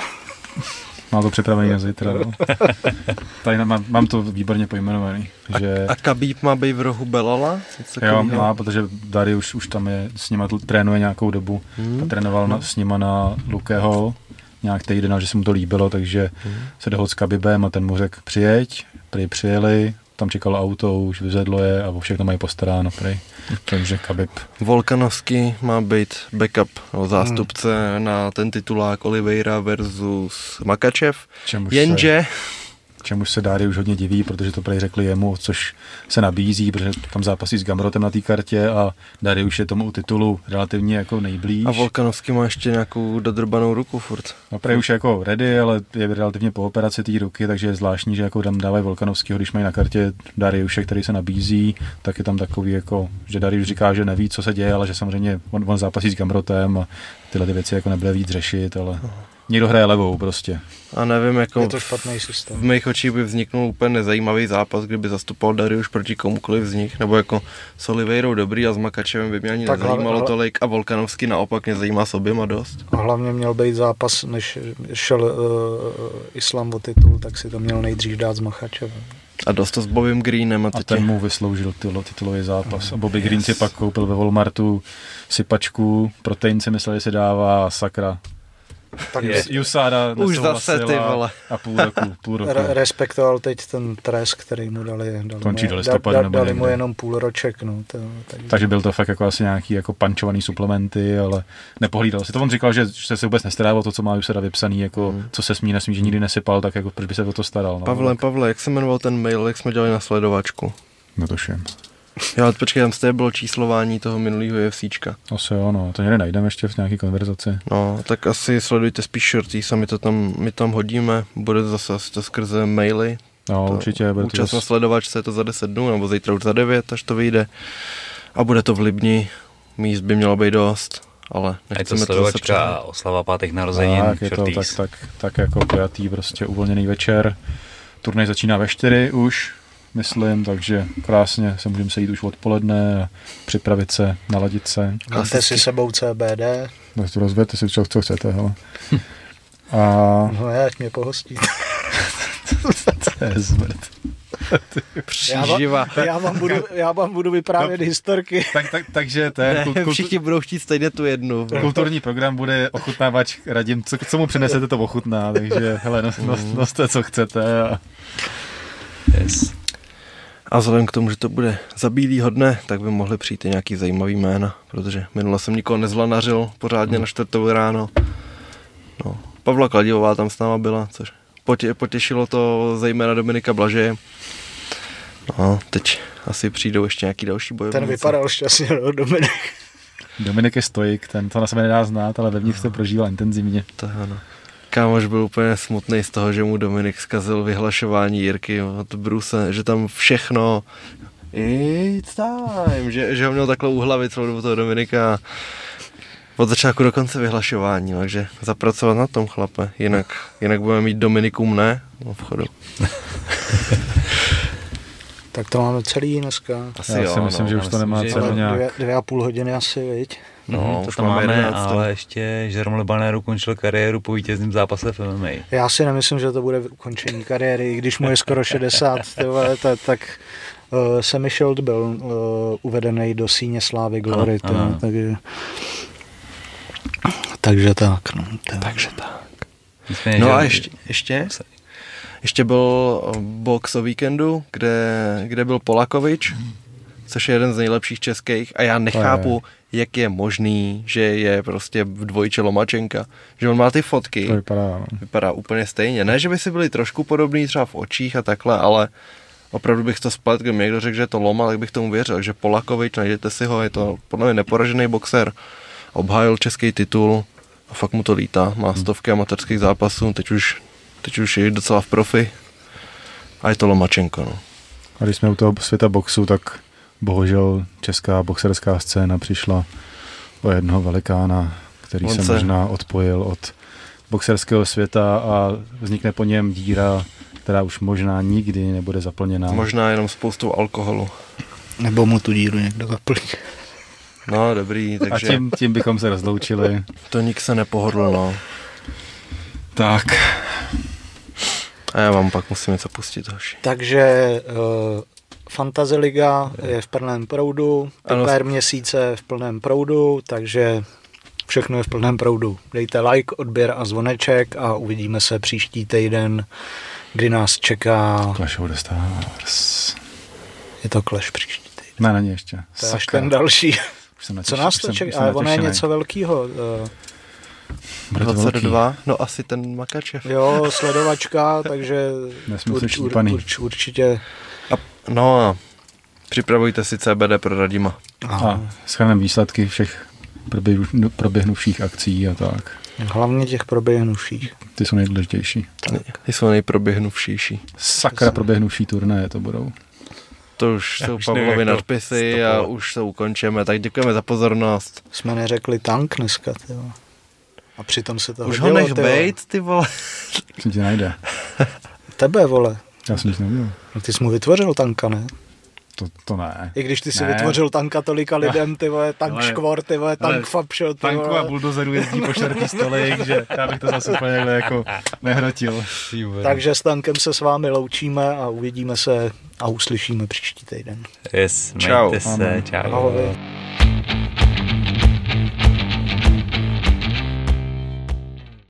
mám to připravený na zítra. No. Tady mám, mám to výborně pojmenovaný, že... A Khabib má být v rohu Belala? Něco Jo, má, protože Dary už, už tam je, s nima tl- trénuje nějakou dobu. Hmm. A trénoval na, s nima na Lukeho nějak týden, že se mu to líbilo, takže Hmm. se dohodl s Kabibem a ten mu řekl přijeď, prý přijeli, tam čekalo auto, už vyzvedlo je a o všechno mají postaráno, prý. Takže Kabib. Volkanovský má být backup nebo zástupce na ten titulák Oliveira versus Makačev. Čemuž Jenže se, čemuž se Dary už hodně diví, protože to prý řekli jemu, což se nabízí, protože tam zápasí s Gamrotem na té kartě a Dary už je tomu titulu relativně jako nejblíž. a Volkanovský má ještě nějakou dodrbanou ruku furt. No, prej už je jako ready, ale je relativně po operaci té ruky, takže je zvláštní, že jako tam dávají Volkanovského, když mají na kartě Dariuše, který se nabízí, tak je tam takový jako, že Darius říká, že neví, co se děje, ale že samozřejmě on, on zápasí s Gamrotem a tyhle ty věci jako nebude víc řešit, ale někdo hraje levou prostě. A nevím, jako Je to špatný systém. v mých očích by vzniknul úplně nezajímavý zápas, kdyby zastupoval Darius proti komukoliv z nich, nebo jako s Oliveirou dobrý a s Makačevem by mě ani Tak nezajímalo hlavně- tolik a Volkanovský naopak mě zajímá s oběma dost. A hlavně měl být zápas, než šel uh, Islam o titul, tak si to měl nejdřív dát s Machačevem. A dost to s Bobem Greenem a A teď ten mu vysloužil tylo, titulový zápas. A Bobby Green Yes. si pak koupil ve Walmartu sypačku, protein si mysleli, že se dává sakra. Tak Je. Jusada Už zase, ty vole. A půl roku, půl roku. re- respektoval teď ten trest, který mu dali. dali Končí mu, do listopadu da, nebo dali mu jenom půl roček. No, to, tak, Takže byl to fakt jako asi nějaký jako pančovaný suplementy, ale nepohlídal si to. On říkal, že, že se vůbec nestará o to, co má už teda vypsaný, jako Hmm. co se smí, nesmí, že nikdy nesypal, tak jako proč by se o to staral. No, Pavle, Pavle, jak se jmenoval ten mail, jak jsme dělali na sledovačku? No to všem. Jo, ale počkej, tam z bylo číslování toho minulého UFCčka. Asi jo, no, to někde najdeme ještě v nějaké konverzaci. No, tak asi sledujte spíš shorties a my to tam, my tam hodíme, bude to zase asi to skrze maily. No, to určitě. Bude to účast na sledovačce je to za 10 dnů, nebo zítra už za 9, až to vyjde. A bude to v Libni, míst by mělo být dost, ale A je to to zase přehnat. oslava pátek narozenin, tak, je to tak, tak, tak jako pojatý, prostě uvolněný večer. Turnaj začíná ve 4 už, myslím, takže krásně se můžeme sejít už odpoledne a připravit se, naladit se. Máte si sebou CBD, No, to rozvěte si, co, co chcete, hele. A no je, ať mě pohostí. to je zmrt. Já, Příživa. vám, já, vám budu, já vám budu vyprávět historky. Tak, tak, takže ten Ne, kult, kult, všichni budou chtít stejně tu jednu. kulturní program bude ochutnávač Radim, co, co mu přinesete, to ochutná, takže hele, nos, nos, noste, co chcete a Yes. A vzhledem k tomu, že to bude za bílýho dne, tak by mohly přijít i nějaký zajímavý jména, protože minule jsem nikoho nezlanařil pořádně na čtvrtou ráno. No, Pavla Kladivová tam s náma byla, což potě, potěšilo to zejména Dominika Blaže. No, teď asi přijdou ještě nějaký další bojovníci. Ten vypadal šťastně, no, Dominik. Dominik je stoik, ten to na sebe nedá znát, ale vevnitř to prožíval intenzivně. To je ono. Kámoš byl úplně smutný z toho, že mu Dominik zkazil vyhlašování Jirky od Bruse, že tam všechno It's time, že, že ho měl takhle u hlavy celou dobu toho Dominika od začátku do konce vyhlašování, takže zapracovat na tom chlape, jinak, jinak budeme mít Dominikum ne v obchodu. Tak to máme celý dneska. Asi Já jo, si myslím, no. že už to nemá cenu jo. nějak. Dvě, dvě a půl hodiny asi, viď? No, Mhm, už to tam máme máme, 11. ale ještě Jerome Lebaner ukončil kariéru po vítězném zápase v MMA. Já si nemyslím, že to bude ukončení kariéry, i když mu je skoro 60, ty vole, tak, tak uh, Sammy Shield byl uh, uvedený do síně slávy Glory, Ano, ano. takže takže tak, no, to, Takže tak. Nicméně, No a ještě, ještě, ještě byl eh, box o víkendu, kde, kde byl Polakovič, což je jeden z nejlepších českých a já nechápu, jak je možný, že je prostě v dvojče Lomačenka, že on má ty fotky, To vypadá, no. vypadá úplně stejně. Ne, že by si byli trošku podobný třeba v očích a takhle, ale opravdu bych to splet, kdyby někdo řekl, že je to Loma, tak bych tomu věřil. Takže Polakovič, najděte si ho, je to podle mě neporažený boxer, obhájil český titul a fakt mu to lítá. Má stovky amatérských zápasů, teď už, teď už je docela v profi. A je to Lomačenko, no. A když jsme u toho světa boxu, tak bohužel česká boxerská scéna přišla o jednoho velikána, který On se, se- možná odpojil od boxerského světa a vznikne po něm díra, která už možná nikdy nebude zaplněná. Možná jenom spoustou alkoholu. nebo mu tu díru někdo zaplní. No, dobrý, A takže tím, tím bychom se rozloučili. to nik se nepohodl, no. Tak, A já vám pak musím něco pustit, hoši. Takže uh, Fantasy Liga je v plném proudu, pár měsíce v plném proudu, takže všechno je v plném proudu. Dejte like, odběr a zvoneček a uvidíme se příští týden, kdy nás čeká, Clash of the Stars. je to Clash příští týden. Ne, není ještě. To je až ten další. Co nás to čeká? Ale ono je něco velkého. Bude to velký. 22, no asi ten Makačev. Jo, sledovačka, takže urč, ur, štípaný. urč, určitě. No a připravujte si CBD pro Radima. A schráneme výsledky všech proběhnu- proběhnuvších akcí a tak. Hlavně těch proběhnuvších. Ty jsou nejdůležitější. Ty jsou nejproběhnuvšější. Sakra proběhnuvší turné to budou. To už Já jsou už Pavlovy nadpisy a už to ukončíme. Tak děkujeme za pozornost. Jsme neřekli tank dneska, ty vole. A přitom se to už hodilo, ho nech ty vole. bejt, ty vole. Co ti najde? Tebe, vole. Já jsem nic neudělal. No ty jsi mu vytvořil tanka, ne? To, to ne. I když ty si Ne. vytvořil tanka tolika lidem, ty vole, tank Ale- škvor, ty vole, tank fapšo, ty Tanku a buldozeru jezdí po šerpí stolik, že já bych to zase úplně jako nehrotil. Takže s tankem se s vámi loučíme a uvidíme se a uslyšíme příští týden. Yes, Čau. mějte se, Ano. čau. Ahoj.